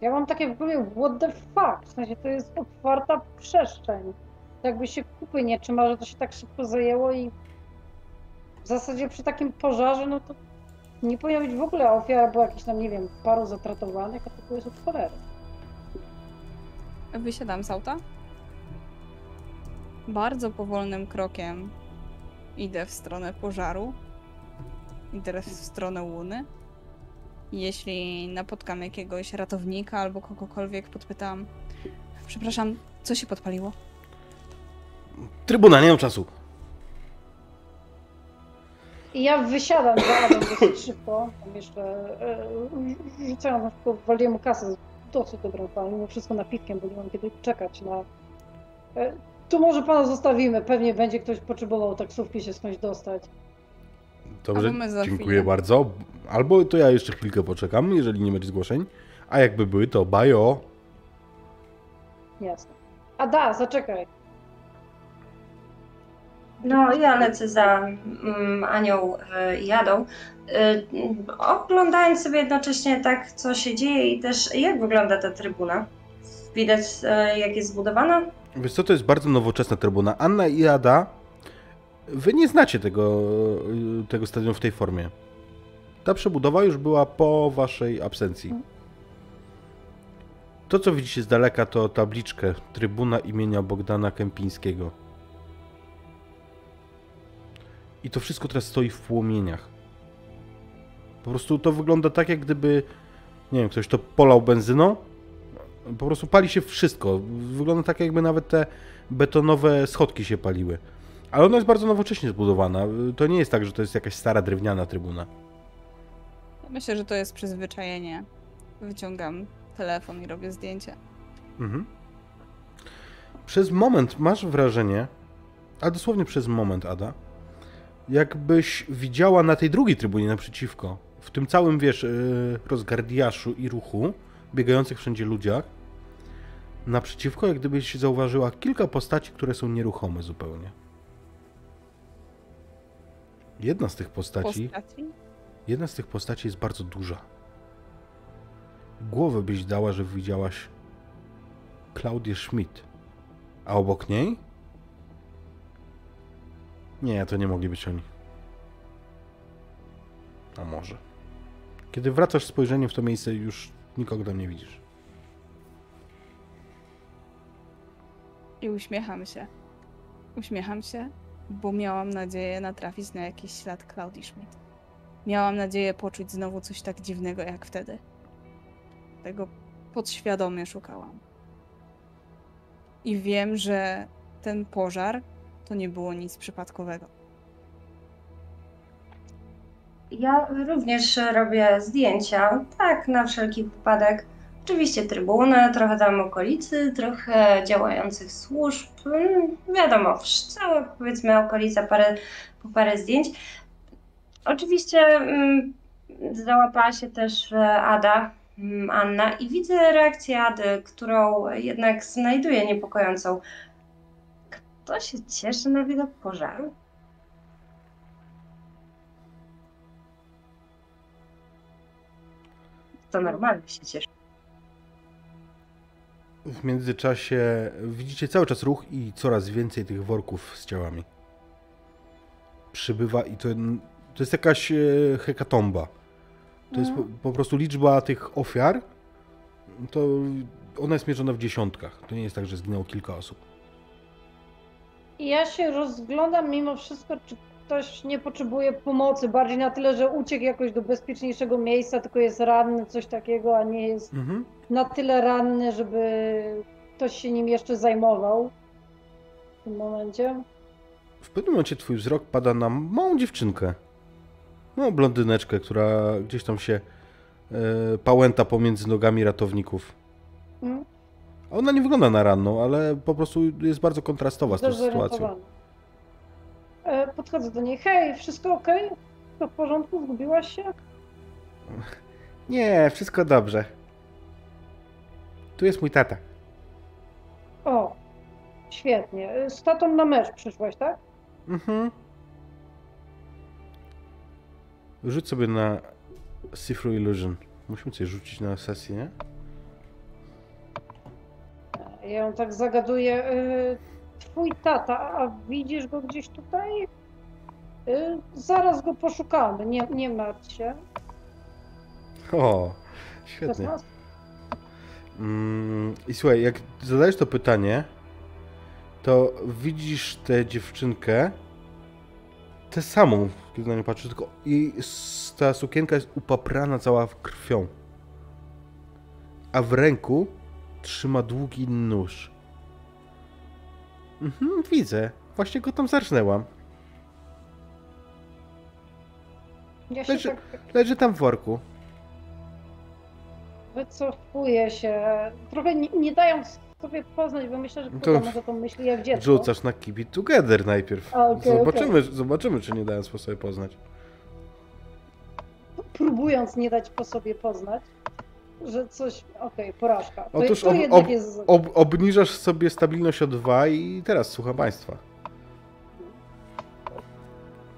Ja mam takie w głowie, what the fuck, w sensie to jest otwarta przestrzeń. Jakby się kupy nie trzyma, że to się tak szybko zajęło i w zasadzie przy takim pożarze, no to nie powinno być w ogóle ofiar, bo jakiś tam, nie wiem, paru zatratowanych, a to jest od cholery. Wysiadam z auta. Bardzo powolnym krokiem idę w stronę pożaru. Idę w stronę łuny. Jeśli napotkam jakiegoś ratownika albo kogokolwiek, podpytam. Przepraszam, co się podpaliło? Trybuna, nie mam czasu. I ja wysiadam za Adam dosyć szybko, tam jeszcze e, rzucając na przykład, waliłem mu kasę dosyć dobrą panu, mimo wszystko napiwkiem, bo nie mam kiedy czekać na... E, tu może pana zostawimy, pewnie będzie ktoś potrzebował taksówki się skądś dostać. Dobrze, dziękuję chwilę. bardzo. Albo to ja jeszcze chwilkę poczekam, jeżeli nie będzie zgłoszeń. A jakby były, to bajo. Jasne. A da, zaczekaj. No, ja lecę za mm, Anią e, i jadą. E, oglądając sobie jednocześnie tak, co się dzieje i też jak wygląda ta trybuna. Widać, e, jak jest zbudowana. Wiesz co, to jest bardzo nowoczesna trybuna. Anna i Ada, wy nie znacie tego, y, tego stadionu w tej formie. Ta przebudowa już była po waszej absencji. To, co widzicie z daleka, to tabliczkę Trybuna imienia Bogdana Kępińskiego. I to wszystko teraz stoi w płomieniach. Po prostu to wygląda tak, jak gdyby, nie wiem, ktoś to polał benzyną. Po prostu pali się wszystko. Wygląda tak, jakby nawet te betonowe schodki się paliły. Ale ona jest bardzo nowocześnie zbudowana. To nie jest tak, że to jest jakaś stara drewniana trybuna. Myślę, że to jest przyzwyczajenie. Wyciągam telefon i robię zdjęcie. Mhm. Przez moment masz wrażenie, a dosłownie przez moment, Ada, jakbyś widziała na tej drugiej trybunie naprzeciwko, w tym całym, wiesz, yy, rozgardiaszu i ruchu, biegających wszędzie ludziach, naprzeciwko, jak gdybyś zauważyła kilka postaci, które są nieruchome zupełnie. Jedna z tych postaci, Postaci? jedna z tych postaci jest bardzo duża. Głowę byś dała, że widziałaś Klaudię Schmidt. A obok niej? Nie, to nie mogli być oni. A może. Kiedy wracasz spojrzeniem w to miejsce, już nikogo tam nie widzisz. I uśmiecham się. Uśmiecham się, bo miałam nadzieję natrafić na jakiś ślad Claudii Schmidt. Miałam nadzieję poczuć znowu coś tak dziwnego jak wtedy. Tego podświadomie szukałam. I wiem, że ten pożar to nie było nic przypadkowego. Ja również robię zdjęcia, tak, na wszelki wypadek. Oczywiście trybuny, trochę tam okolicy, trochę działających służb. mm, Wiadomo, cała powiedzmy okolica, parę, po parę zdjęć. Oczywiście mm, załapała się też e, Ada, mm, Anna i widzę reakcję Ady, którą jednak znajduję niepokojącą. Kto się cieszy na widok pożaru? To normalnie się cieszy. W międzyczasie widzicie cały czas ruch i coraz więcej tych worków z ciałami. Przybywa i to, to jest jakaś e, hekatomba. To jest po, po prostu liczba tych ofiar. To ona jest mierzona w dziesiątkach. To nie jest tak, że zginęło kilka osób. I ja się rozglądam mimo wszystko, czy ktoś nie potrzebuje pomocy, bardziej na tyle, że uciekł jakoś do bezpieczniejszego miejsca, tylko jest ranny, coś takiego, a nie jest Mhm. na tyle ranny, żeby ktoś się nim jeszcze zajmował w tym momencie. W pewnym momencie twój wzrok pada na małą dziewczynkę. No, blondyneczkę, która gdzieś tam się e, pałęta pomiędzy nogami ratowników. A Ona nie wygląda na ranną, ale po prostu jest bardzo kontrastowa z tą sytuacją. E, Podchodzę do niej. Hej, wszystko ok? To w porządku? Zgubiłaś się? [LAUGHS] Nie, wszystko dobrze. Tu jest mój tata. O, świetnie. Z tatą na mecz przyszłaś, tak? Mhm. Rzuć sobie na Sifru Illusion. Musimy coś rzucić na sesję, nie? Ja ją tak zagaduję. y, Twój tata, a widzisz go gdzieś tutaj? Y, Zaraz go poszukamy, nie, nie martw się. O, świetnie. 16? Mm, I słuchaj, jak zadajesz to pytanie, to widzisz tę dziewczynkę, tę samą, kiedy na nią patrzysz, tylko s- ta sukienka jest upaprana cała w krwią. A w ręku trzyma długi nóż. Mhm, widzę. Właśnie go tam zarżnęłam. Ja Leży- tak Leży tam w worku. wycofuję się, trochę nie, nie dając sobie poznać, bo myślę, że To to może to myśli jak dziecko. Rzucasz na It Together najpierw. Okej, zobaczymy, zobaczymy, czy nie dając po sobie poznać. Próbując nie dać po sobie poznać, że coś, okej, porażka. To, Otóż to ob- jednak ob- jest... Ob, obniżasz sobie stabilność o 2 i teraz słucham Państwa.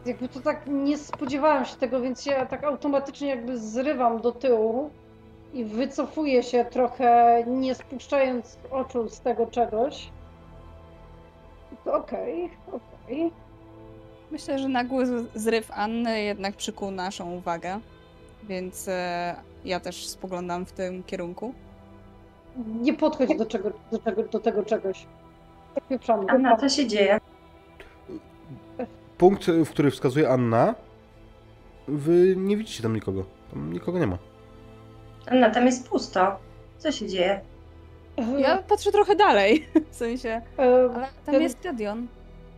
Jakby to tak nie spodziewałam się tego, więc się tak automatycznie jakby zrywam do tyłu i wycofuję się trochę, nie spuszczając oczu z tego czegoś. To Okej, okej. Myślę, że nagły zryw Anny jednak przykuł naszą uwagę, więc e, ja też spoglądam w tym kierunku. Nie podchodź do, czego, do, czego, do tego czegoś. Pieprzamy. Anna, co się dzieje? Punkt, w który wskazuje Anna, wy nie widzicie tam nikogo. Tam nikogo nie ma. Anna, tam jest pusto. Co się dzieje? Ja patrzę trochę dalej, [LAUGHS] w sensie, E, ale tam jest stadion.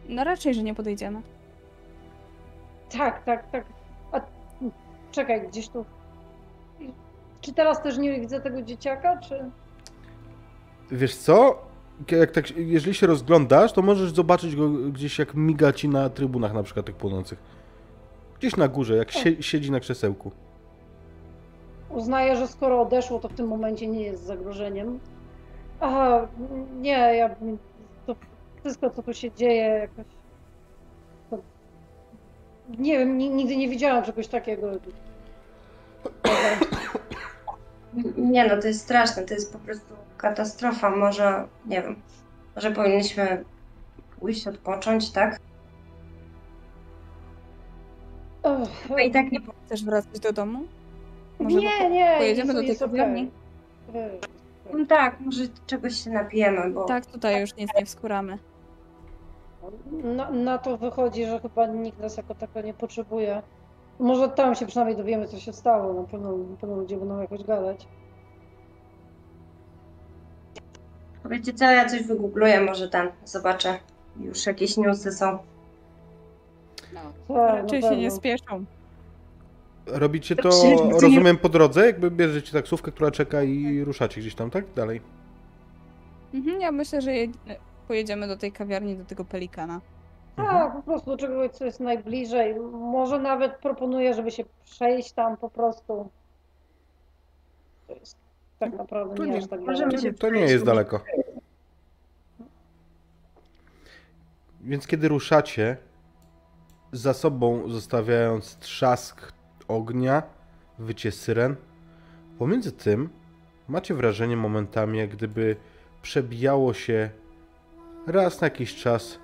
No raczej, że nie podejdziemy. tak, tak, tak. A, czekaj, gdzieś tu. Czy teraz też nie widzę tego dzieciaka, czy... Wiesz co? Jak tak, jeżeli się rozglądasz, to możesz zobaczyć go gdzieś jak miga ci na trybunach na przykład tych płonących. Gdzieś na górze, jak sie, siedzi na krzesełku. Uznaję, że skoro odeszło, to w tym momencie nie jest zagrożeniem. Aha, nie, ja to wszystko, co tu się dzieje, jakoś. To, nie wiem, ni- nigdy nie widziałam czegoś takiego. [COUGHS] Nie no, to jest straszne, to jest po prostu katastrofa. Może, nie wiem, może powinniśmy pójść, odpocząć, tak? Chyba i tak nie Chcesz wracać do domu? Może nie, nie. pojedziemy do tej kawiarni? No tak, może czegoś się napijemy, bo Tak, tutaj już nic nie wskuramy. Na, na to wychodzi, że chyba nikt nas jako tako nie potrzebuje. Może tam się przynajmniej dowiemy, co się stało. Na pewno, na pewno ludzie będą jakoś gadać. wiecie co, ja coś wygoogluję, może ten, zobaczę. Już jakieś newsy są. Tak, Raczej na się nie pewno. spieszą. Robicie to, Czy- czy- rozumiem, po drodze? Jakby bierzecie taksówkę, która czeka i ruszacie gdzieś tam, tak? Dalej. Mhm, ja myślę, że je... pojedziemy do tej kawiarni, do tego pelikana. Tak, po prostu do czegoś, co jest najbliżej. Może nawet proponuję, żeby się przejść tam po prostu. To jest tak naprawdę To nie, nie- aż tak daleko. się To nie jest daleko. Więc kiedy ruszacie, za sobą zostawiając trzask ognia, wycie syren, pomiędzy tym macie wrażenie momentami, jak gdyby przebijało się raz na jakiś czas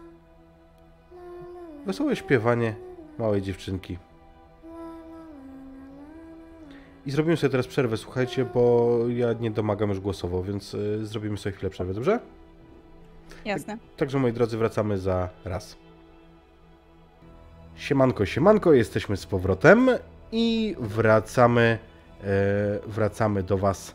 wesołe śpiewanie małej dziewczynki. I zrobimy sobie teraz przerwę, słuchajcie, bo ja nie domagam już głosowo, więc y, zrobimy sobie chwilę przerwy, dobrze? Jasne. Także moi drodzy, wracamy za raz. Siemanko, siemanko, jesteśmy z powrotem i wracamy, e, wracamy do Was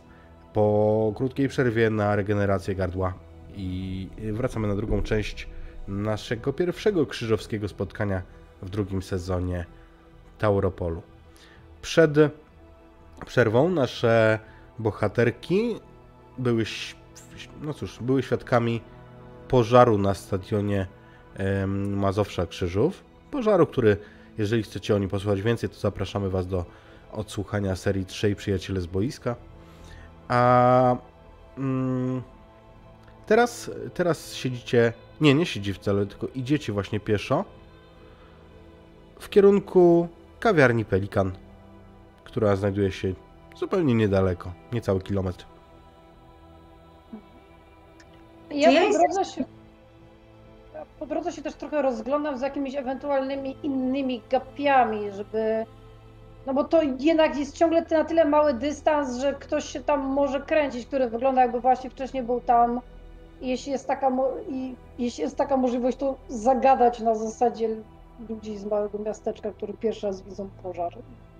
po krótkiej przerwie na regenerację gardła i wracamy na drugą część naszego pierwszego krzyżowskiego spotkania w drugim sezonie Tauropolu. Przed przerwą nasze bohaterki były, no cóż, były świadkami pożaru na stadionie Mazowsza Krzyżów. Pożaru, który, jeżeli chcecie o nim posłuchać więcej, to zapraszamy Was do odsłuchania serii Trzej Przyjaciele z Boiska. A mm, teraz, teraz siedzicie, nie, nie siedzi wcale, tylko idziecie właśnie pieszo w kierunku kawiarni Pelikan, która znajduje się zupełnie niedaleko, niecały kilometr. Ja ja po drodze się... Po drodze się też trochę rozglądam za jakimiś ewentualnymi innymi gapiami, żeby... No bo to jednak jest ciągle na tyle mały dystans, że ktoś się tam może kręcić, który wygląda jakby właśnie wcześniej był tam. I jeśli jest taka, mo- i jeśli jest taka możliwość, to zagadać na zasadzie ludzi z małego miasteczka, którzy pierwszy raz widzą pożar.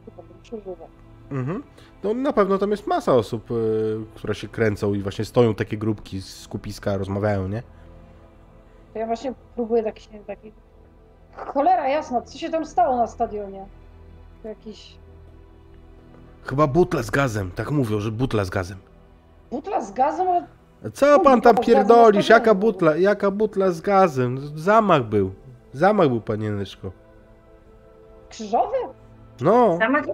Chyba bym przeżywał. Mhm. No na pewno tam jest masa osób, y, które się kręcą i właśnie stoją takie grupki z skupiska, rozmawiają, nie? To ja właśnie próbuję taki, nie taki... Cholera jasna, co się tam stało na stadionie? To Jakiś Chyba butle z gazem, tak mówią, że butle z gazem. butla z gazem, ale Co pan tam pierdolisz? Jaka butla, jaka butla z gazem? Zamach był. Zamach był, panieneczko. krzyżowy? No, Zamach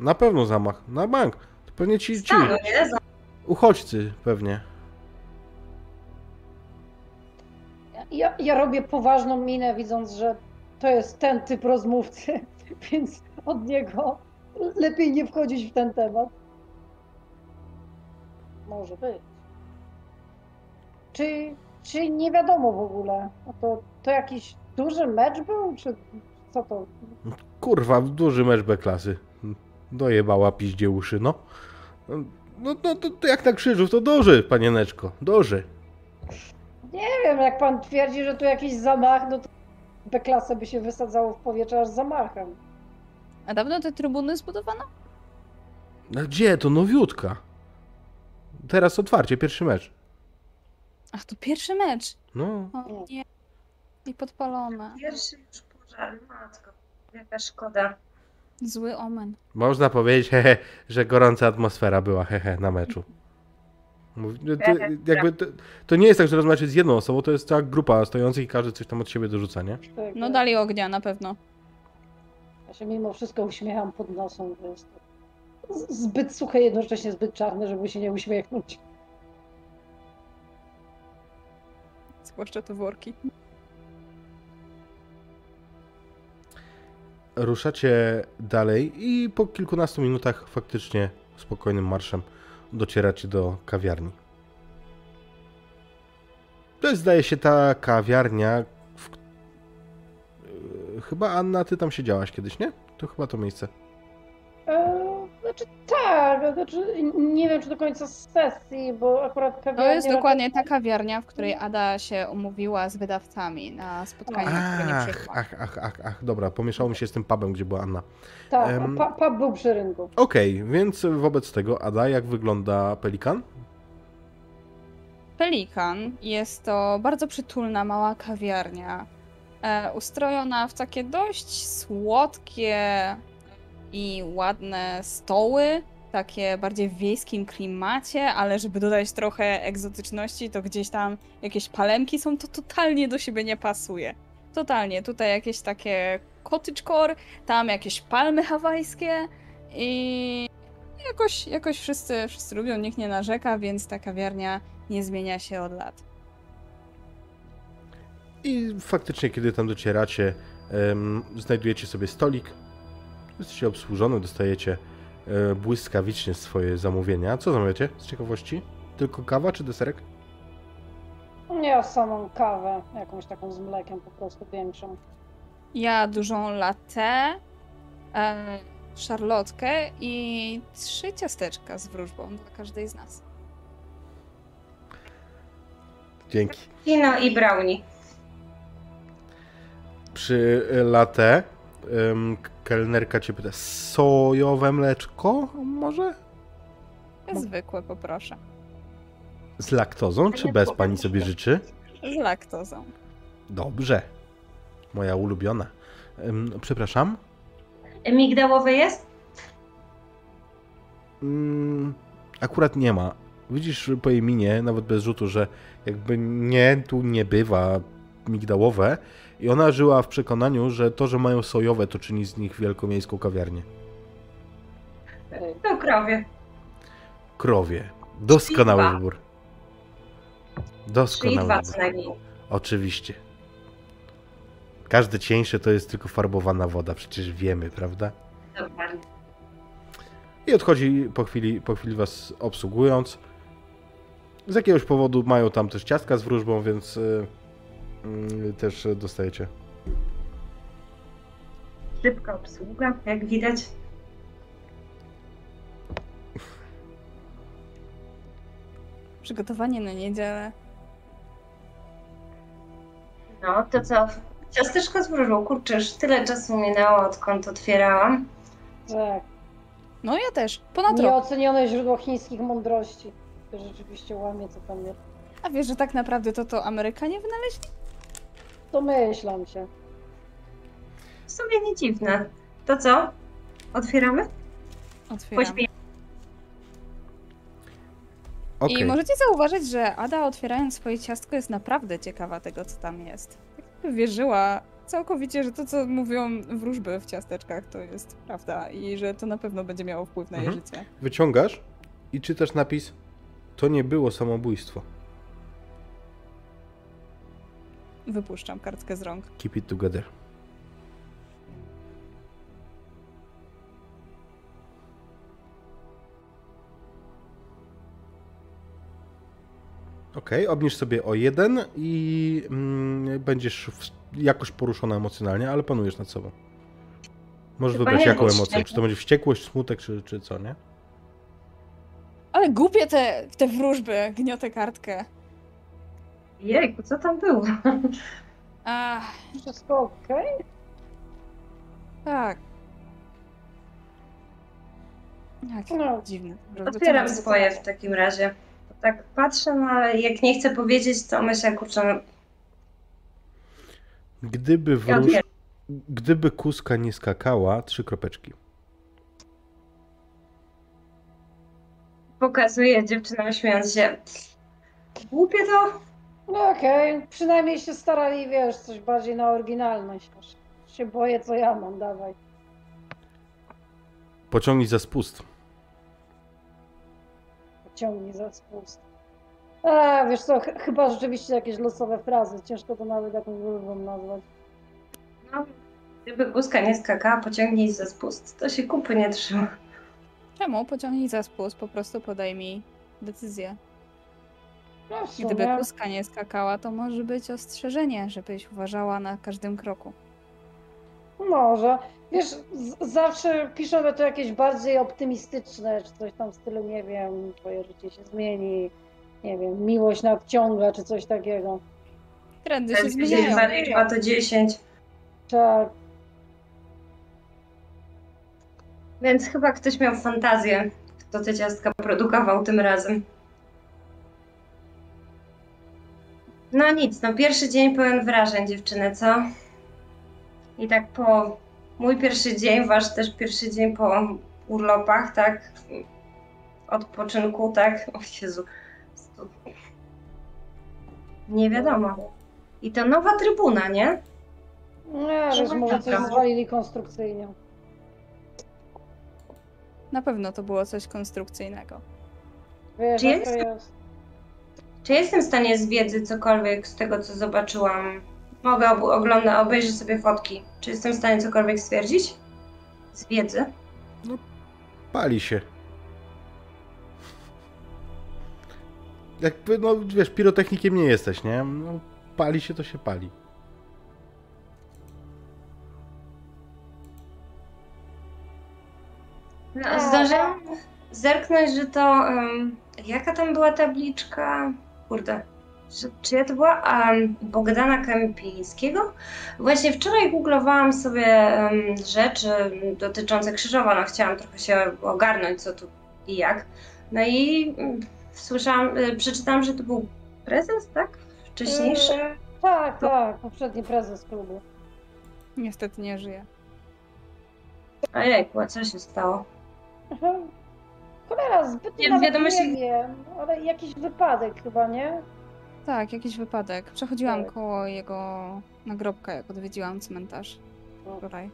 na pewno zamach. Na bank. To pewnie ci, ci stanu, nie? uchodźcy pewnie. Ja, ja robię poważną minę, widząc, że to jest ten typ rozmówcy, [LAUGHS] więc od niego lepiej nie wchodzić w ten temat. Może być. Czy, czy nie wiadomo w ogóle? To, to jakiś duży mecz był, czy co to? Kurwa, duży mecz B klasy. Dojebała piździe uszy, no. No, no to, to jak na krzyżów, to duży, panieneczko, duży. Nie wiem, jak pan twierdzi, że tu jakiś zamach, no to B-klasę by się wysadzało w powietrze aż zamachem. A dawno te trybuny zbudowano? No gdzie? To nowiutka. Teraz otwarcie, pierwszy mecz. Ach, to pierwszy mecz. No. O nie. I podpalone. Pierwszy już pożar, matko. Jaka szkoda. Zły omen. Można powiedzieć, hehe, że gorąca atmosfera była, hehe, na meczu. Mówi- no To, jakby to, to nie jest tak, że rozmawiacie z jedną osobą, to jest cała grupa stojących i każdy coś tam od siebie dorzuca, nie? Tak, No tak. dali ognia na pewno. Ja się mimo wszystko uśmiecham pod nosem, to jest zbyt suche, jednocześnie zbyt czarne, żeby się nie uśmiechnąć. Zwłaszcza te worki. Ruszacie dalej i po kilkunastu minutach faktycznie spokojnym marszem docieracie do kawiarni. To jest, zdaje się, ta kawiarnia, w... yy, chyba Anna, ty tam siedziałaś kiedyś, nie? To chyba to miejsce. Znaczy tak, znaczy nie wiem czy do końca z sesji, bo akurat To kawiarnia... jest dokładnie ta kawiarnia, w której Ada się umówiła z wydawcami na spotkanie, na które nie Ach, przyszła. ach, ach, ach, ach, dobra, pomieszało mi się z tym pubem, gdzie była Anna. Tak, em, pa, pub był przy rynku. Okej, więc wobec tego, Ada, jak wygląda pelikan? Pelikan jest to bardzo przytulna, mała kawiarnia, e, ustrojona w takie dość słodkie i ładne stoły, takie bardziej w wiejskim klimacie, ale żeby dodać trochę egzotyczności, to gdzieś tam jakieś palemki są, to totalnie do siebie nie pasuje. Totalnie, tutaj jakieś takie cottagecore, tam jakieś palmy hawajskie i jakoś, jakoś wszyscy, wszyscy lubią, nikt nie narzeka, więc ta kawiarnia nie zmienia się od lat. I faktycznie, kiedy tam docieracie, em, znajdujecie sobie stolik. Jesteście obsłużony, dostajecie e, błyskawicznie swoje zamówienia. Co zamawiacie z ciekawości? Tylko kawa czy deserek? Ja samą kawę, jakąś taką z mlekiem po prostu większą. Ja dużą latte, e, szarlotkę i trzy ciasteczka z wróżbą dla każdej z nas. Dzięki. Kino i brownie. Przy em, kelnerka cię pyta, sojowe mleczko może? Zwykłe poproszę. Z laktozą, czy bez pani sobie życzy? Z laktozą. Dobrze. Moja ulubiona. Przepraszam. Migdałowe jest? Mm, akurat nie ma. Widzisz po jej minie, nawet bez rzutu, że jakby nie, tu nie bywa migdałowe. I ona żyła w przekonaniu, że to, że mają sojowe, to czyni z nich wielkomiejską kawiarnię. To krowie. Krowie. Doskonały Czyli wybór. Czyli Doskonały dwa wybór. co najmniej. Oczywiście. Każde cieńsze to jest tylko farbowana woda, przecież wiemy, prawda? Dokładnie. I odchodzi po chwili, po chwili was obsługując. Z jakiegoś powodu mają tam też ciastka z wróżbą, więc y, też dostajecie. Szybka obsługa, jak widać. Przygotowanie na niedzielę. No, to co? Ciasteczko z wróżbą. Kurczę, już tyle czasu minęło, odkąd otwierałam. Tak. No ja też. Ponad rok. Nieocenione źródło chińskich mądrości. To rzeczywiście łamie, co tam jest. A wiesz, że tak naprawdę to to Amerykanie wynaleźli? Domyślam się. W sumie nie dziwne. To co? Otwieramy? Otwieram. Pośmiej. Okej. I możecie zauważyć, że Ada otwierając swoje ciastko jest naprawdę ciekawa tego, co tam jest. Jakby wierzyła całkowicie, że to, co mówią wróżby w ciasteczkach, to jest prawda i że to na pewno będzie miało wpływ na jej Mhm. życie. Wyciągasz i czytasz napis To nie było samobójstwo. Wypuszczam kartkę z rąk. Keep it together. Okej, obniż sobie o jeden i mm, będziesz w, jakoś poruszona emocjonalnie, ale panujesz nad sobą. Możesz Chyba wybrać jaką emocję. Czy to będzie wściekłość, smutek, czy, czy co, nie? Ale głupie te, te wróżby, gniotę kartkę. Jejku, co tam było? Ach, Wszystko okej? tak. Jak No. dziwne. Otwieram swoje w takim razie. Tak patrzę, no ale jak nie chcę powiedzieć, to myślę, kurczę, Gdyby ja wróż... Gdyby kuska nie skakała, trzy kropeczki. Pokazuje dziewczynom śmiejąc się. Głupie to? No okej, przynajmniej się starali, wiesz, coś bardziej na oryginalność. Aż się boję, co ja mam, dawaj. Pociągnij za spust. Ciągnij za spust. A, wiesz co, ch- chyba rzeczywiście jakieś losowe frazy. Ciężko to nawet jakąś wróżbą nazwać. No, gdyby guska nie skakała, pociągnij za spust, to się kupy nie trzyma. Czemu? Pociągnij za spust, po prostu podaj mi decyzję. No Gdyby kuska nie skakała, to może być ostrzeżenie, żebyś uważała na każdym kroku. Może. Wiesz, zawsze piszemy to jakieś bardziej optymistyczne, czy coś tam w stylu, nie wiem, twoje życie się zmieni, nie wiem, miłość nadciąga, czy coś takiego. Trendy się zmieniają. dwa liczba to 10. Tak, Więc chyba ktoś miał fantazję, kto te ciastka produkował tym razem. No nic, no pierwszy dzień pełen wrażeń dziewczyny, co? I tak po mój pierwszy dzień, wasz też pierwszy dzień po urlopach, tak? Odpoczynku, tak? O Jezu. Nie wiadomo. I to nowa trybuna, nie? nie, Żeby może coś zwalili konstrukcyjnie. Na pewno to było coś konstrukcyjnego. Wiesz, Czy jest- jest. Czy jestem w stanie z wiedzy cokolwiek z tego, co zobaczyłam, mogę ob- oglądać, obejrzeć sobie fotki. Czy jestem w stanie cokolwiek stwierdzić? Z wiedzy? Pali się. Jakby, no wiesz, pirotechnikiem nie jesteś, nie? No, pali się, to się pali. No, zdążyłam zerknąć, że to. em, jaka tam była tabliczka? Kurde. Czy ja to była um, Bogdana Kępińskiego? Właśnie wczoraj googlowałam sobie em, rzeczy dotyczące Krzyżowa. No, chciałam trochę się ogarnąć, co tu i jak. No i mm, słyszałam, y, przeczytałam, że to był prezes, tak? Wcześniejszy. E, tak, tak, poprzedni prezes klubu. Niestety nie żyje. Ojejku, a co się stało? Cholera, zbyt Nie, wiadomości- nie wiem, ale jakiś wypadek chyba, nie? Tak, jakiś wypadek. Przechodziłam Tak. koło jego nagrobka, jak odwiedziłam cmentarz No, wczoraj.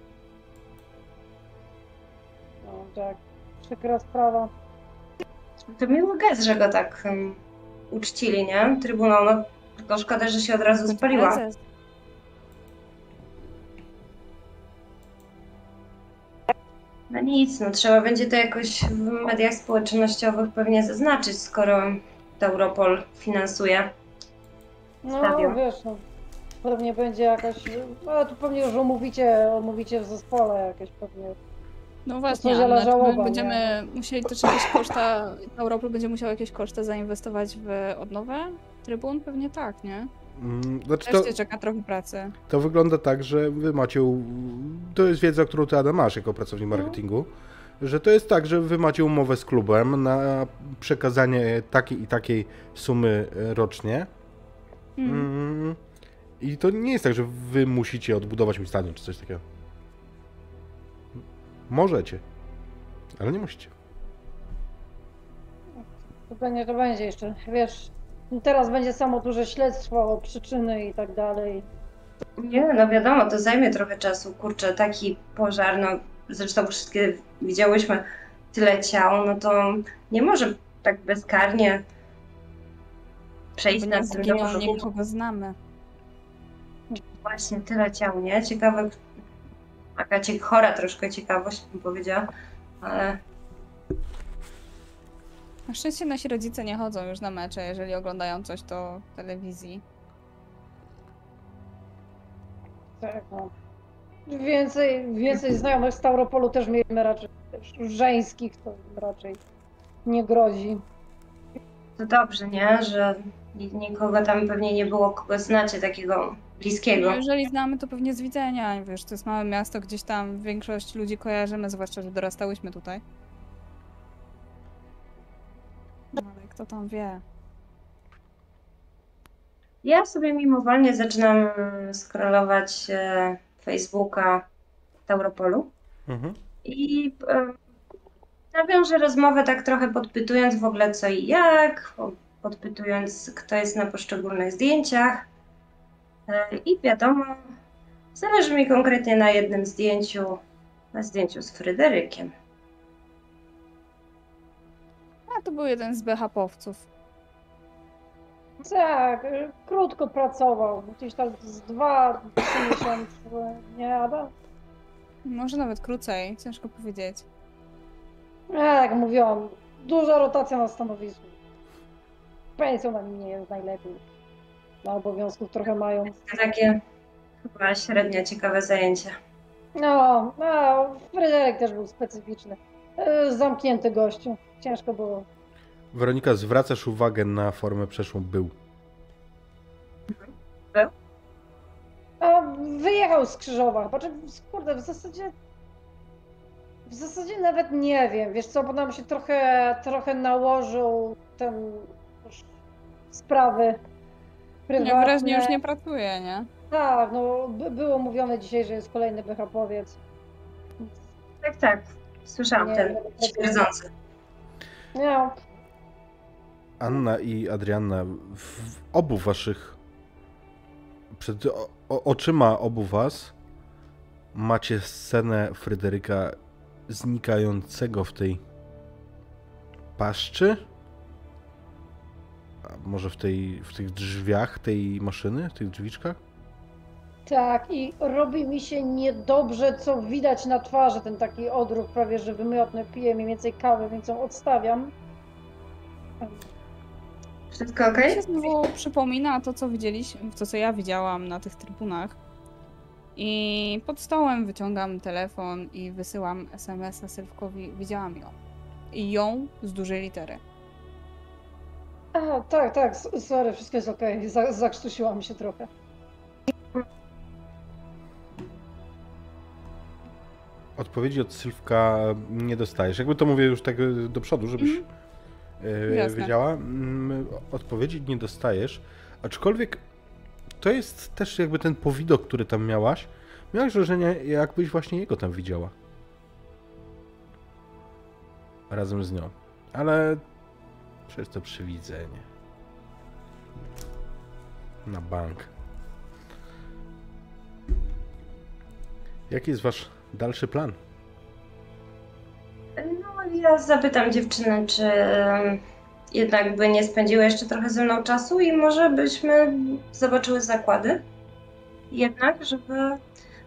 no tak, przykra sprawa. To miły gest, że go tak um, uczcili, nie? Trybunał, no tylko szkoda, że się od razu spaliła. prezes. No nic, no trzeba będzie to jakoś w mediach społecznościowych pewnie zaznaczyć, skoro Europol finansuje. No wiesz, no, pewnie będzie jakaś, no tu pewnie już omówicie, omówicie w zespole jakieś pewnie. No właśnie, Anna, żałoba, będziemy musieli też jakieś koszta, Europol będzie musiał jakieś koszty zainwestować w odnowę trybun? Pewnie tak, nie? Mm, Znaczy Też to, cię czeka trochę pracy. to wygląda tak, że wy macie. u- To jest wiedza, którą ty Adam masz jako pracownik No. marketingu. Że to jest tak, że wy macie umowę z klubem na przekazanie takiej i takiej sumy e, rocznie. Mm. Mm, I to nie jest tak, że wy musicie odbudować mi stadion czy coś takiego. Możecie, ale nie musicie. To będzie, to będzie jeszcze, wiesz, teraz będzie samo duże śledztwo o przyczyny i tak dalej. Nie, no wiadomo, to zajmie trochę czasu. Kurczę, taki pożar, no zresztą wszystkie widziałyśmy tyle ciał, no to nie może tak bezkarnie przejść nad tym do nikogo znamy. Właśnie tyle ciał, nie? Ciekawe, taka cie, chora troszkę ciekawość bym powiedziała, ale Na szczęście nasi rodzice nie chodzą już na mecze, jeżeli oglądają coś to w telewizji. Tak, no. Więcej, więcej znajomych z Tauropolu też mieliśmy raczej też żeńskich, to raczej nie grozi. to dobrze, nie? Że ni- nikogo tam pewnie nie było, kogo znacie takiego bliskiego. No, jeżeli znamy, to pewnie z widzenia. Wiesz, to jest małe miasto, gdzieś tam większość ludzi kojarzymy, zwłaszcza, że dorastałyśmy tutaj. Kto tam wie? Ja sobie mimowolnie zaczynam scrollować e, Facebooka Tauropolu Mhm. i e, nawiążę rozmowę tak trochę podpytując w ogóle co i jak, po- podpytując kto jest na poszczególnych zdjęciach e, i wiadomo, zależy mi konkretnie na jednym zdjęciu, na zdjęciu z Fryderykiem. A to był jeden z BHP-owców. Tak, y, krótko pracował, gdzieś tam z dwa, trzy [COUGHS] miesiące, nie Ada? Może nawet krócej, ciężko powiedzieć. Ja jak mówiłam, duża rotacja na stanowisku. Pensją nie jest najlepiej. Na obowiązków trochę mają. Takie chyba średnio ciekawe zajęcie. No, no, Fryderyk też był specyficzny. Y, Zamknięty gościu. Ciężko było. Weronika, zwracasz uwagę na formę przeszłą był. A wyjechał z Krzyżowa. Znaczy, kurde, w zasadzie. W zasadzie nawet nie wiem. Wiesz co, bo nam się trochę, trochę nałożył ten sprawy prywatne. Najwyraźniej już nie pracuje, nie? Tak, no by, było mówione dzisiaj, że jest kolejny BHP-owiec. Tak, tak. Słyszałam Nie, ten nie, śmierdzący. No, Anna i Adrianna, w obu waszych, przed o, o, oczyma obu was macie scenę Fryderyka znikającego w tej paszczy? A może w, tej, w tych drzwiach tej maszyny, w tych drzwiczkach? Tak, i robi mi się niedobrze, co widać na twarzy, ten taki odruch prawie, że wymiotny, piję mniej więcej kawy, więc ją odstawiam. Wszystko ok? Mi się znowu przypomina to, co widzieliśmy, to, co ja widziałam na tych trybunach. I pod stołem wyciągam telefon i wysyłam SMS-a Sylwkowi. Widziałam ją. I ją z dużej litery. A, tak, tak, sorry, wszystko jest okej, Za- zakrztusiłam się trochę. Odpowiedzi od Sylwka nie dostajesz. Jakby to mówię już tak e, do przodu, żebyś Jasne. wiedziała. Mm, Odpowiedzi nie dostajesz, aczkolwiek to jest też jakby ten powidok, który tam miałaś. Miałaś wrażenie, jakbyś właśnie jego tam widziała. Razem z nią. Ale przez to przywidzenie. Na bank. Jaki jest wasz dalszy plan? No ja zapytam dziewczyny, czy jednak by nie spędziły jeszcze trochę ze mną czasu i może byśmy zobaczyły zakłady. Jednak, żeby,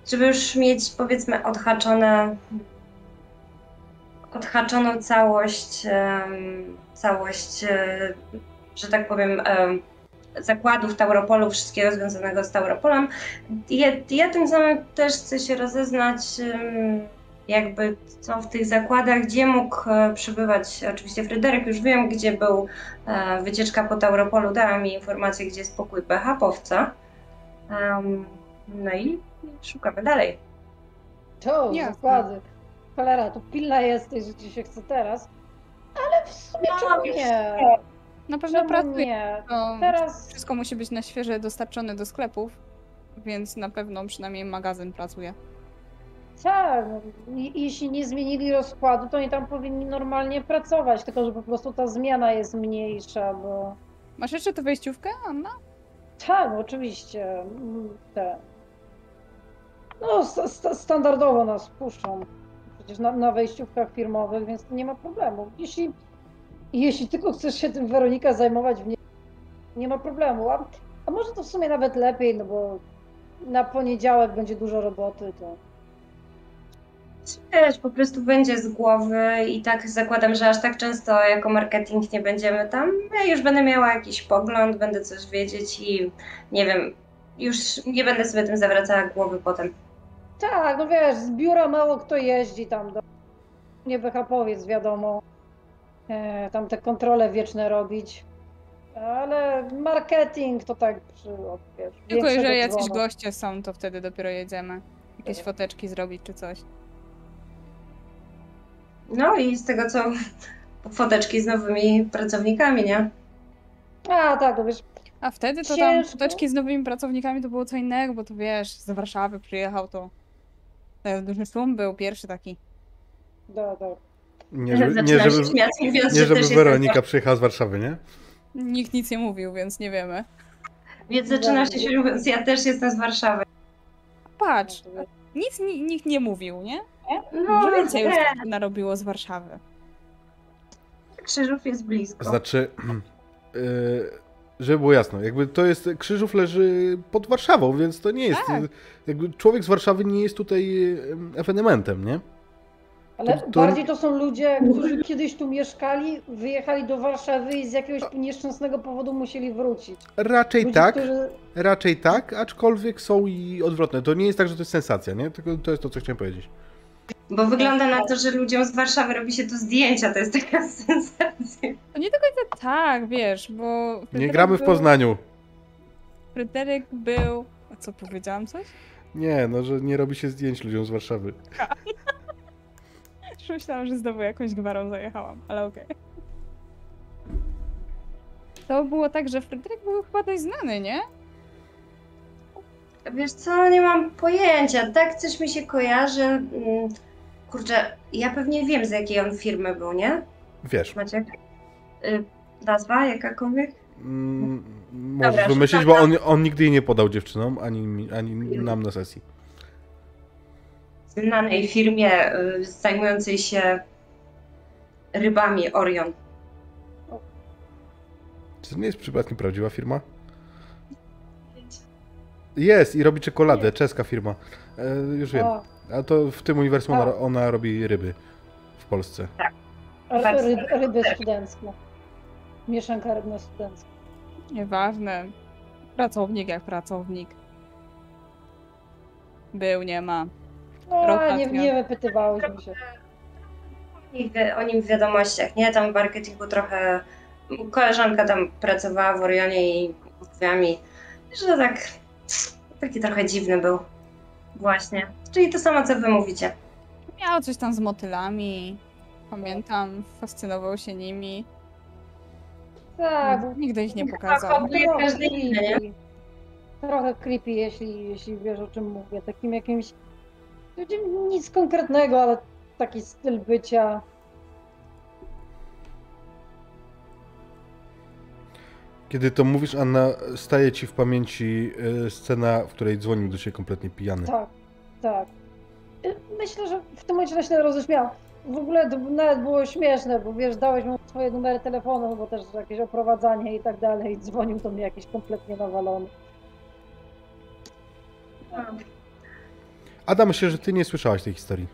żeby już mieć powiedzmy odhaczone odhaczoną całość, całość, e, że tak powiem, em, zakładów Tauropolu, wszystkiego związanego z Tauropolem. Ja, ja tym samym też chcę się rozeznać, jakby co w tych zakładach, gdzie mógł e, przebywać oczywiście Fryderyk, już wiem, gdzie był e, wycieczka po Tauropolu, dała mi informację, gdzie jest pokój BHP-owca. Em, no i szukamy dalej. To, zakłady. Cholera, to pilna jesteś, że ci się chce teraz. Ale w sumie No, czemu wiesz, nie? Na pewno Czemu pracuje. nie? To Teraz wszystko musi być na świeże dostarczone do sklepów, więc na pewno przynajmniej magazyn pracuje. tak, i- jeśli nie zmienili rozkładu, to oni tam powinni normalnie pracować, tylko że po prostu ta zmiana jest mniejsza, bo Masz jeszcze tę wejściówkę, Anna? tak, oczywiście, te. No, sta- sta- standardowo nas puszczą przecież na, na wejściówkach firmowych, więc nie ma problemu. Jeśli, jeśli tylko chcesz się tym Weronika zajmować, w nie, nie ma problemu. A, a może to w sumie nawet lepiej, no bo na poniedziałek będzie dużo roboty, to Wiesz, po prostu będzie z głowy i tak zakładam, że aż tak często jako marketing nie będziemy tam. Ja już będę miała jakiś pogląd, będę coś wiedzieć i nie wiem, już nie będę sobie tym zawracała głowy potem. Tak, no wiesz, z biura mało kto jeździ tam do... Nie BHP-owiec, wiadomo. E, tam te kontrole wieczne robić. Ale marketing to tak przy, wiesz, Tylko jeżeli jacyś dzwonu. goście są, to wtedy dopiero jedziemy. Jakieś Tak. foteczki zrobić czy coś. No i z tego co [LAUGHS] foteczki z nowymi pracownikami, nie? A, tak, to wiesz, A wtedy to tam Ciężko. foteczki z nowymi pracownikami to było co innego, bo to wiesz, z Warszawy przyjechał to. duży szum był pierwszy taki. da, da. Nie, żeby, nie, żeby, się śmiać, mówiąc, nie, że żeby Weronika jestem przyjechała z Warszawy, nie? Nikt nic nie mówił, więc nie wiemy. Więc zaczynam się śmiać, mówiąc, ja też jestem z Warszawy. Patrz, nic ni- nikt nie mówił, nie? No, Może więcej już narobiło z Warszawy. Krzyżów jest blisko. Znaczy, yy, [CLEARS THROAT] żeby było jasno, jakby to jest, Krzyżów leży pod Warszawą, więc to nie jest, Tak. y, jakby człowiek z Warszawy nie jest tutaj y, ewenementem, nie? Ale To- to- bardziej to są ludzie, którzy kiedyś tu mieszkali, wyjechali do Warszawy i z jakiegoś nieszczęsnego powodu musieli wrócić. Raczej Ludzie, tak, którzy... raczej tak, aczkolwiek są i odwrotne. To nie jest tak, że to jest sensacja, nie? Tylko to jest to, co chciałem powiedzieć. Bo wygląda na to, że ludziom z Warszawy robi się tu zdjęcia, to jest taka [LAUGHS] sensacja. To nie do końca tak, wiesz, bo... Nie Fryderyk gramy w był- Poznaniu. Fryderyk był... A co, powiedziałam coś? Nie, no, że nie robi się zdjęć ludziom z Warszawy. Już Myślałam, że znowu jakąś gwarą zajechałam, ale okej. To było tak, że Fryderyk był chyba dość znany, nie? Wiesz co, nie mam pojęcia. Tak coś mi się kojarzy. Mm, Kurczę, ja pewnie wiem z jakiej on firmy był, nie? Wiesz, Maciek? Y, nazwa jakakolwiek? mm, możesz Dobra, wymyślić, bo on, on nigdy jej nie podał dziewczynom, ani, ani nam na sesji. Znanej firmie y, zajmującej się rybami Orion. Czy to nie jest przypadkiem prawdziwa firma? Jest i robi czekoladę, czeska firma. E, już wiem. A, A to w tym uniwersum ona, ona robi ryby w Polsce. a ryb, ryby studenckie. Mieszanka rybna studencka. Nieważne. Pracownik jak pracownik. Był, nie ma. No, nie, nie wypytywałyśmy się. O nim w wiadomościach, nie? Tam w marketingu trochę koleżanka tam pracowała w Orionie i mówiła mi, że tak taki trochę dziwny był. Właśnie. Czyli to samo, co wy mówicie. Miał coś tam z motylami. Pamiętam, fascynował się nimi. Tak, bo Nigdy ich nie pokazał. hobby jest każdy inny, nie? creepy. Trochę creepy, jeśli, jeśli wiesz o czym mówię. Takim jakimś. Nic konkretnego, ale taki styl bycia. Kiedy to mówisz, Anna, staje ci w pamięci e, scena, w której dzwonił do ciebie kompletnie pijany. Tak, tak. Y, Myślę, że w tym momencie się roześmiałam. W ogóle to nawet było śmieszne, bo wiesz, dałeś mu swoje numery telefonu, bo też jakieś oprowadzanie i tak dalej. I dzwonił do mnie jakiś kompletnie nawalony. Ada, myślę, że ty nie słyszałaś tej historii.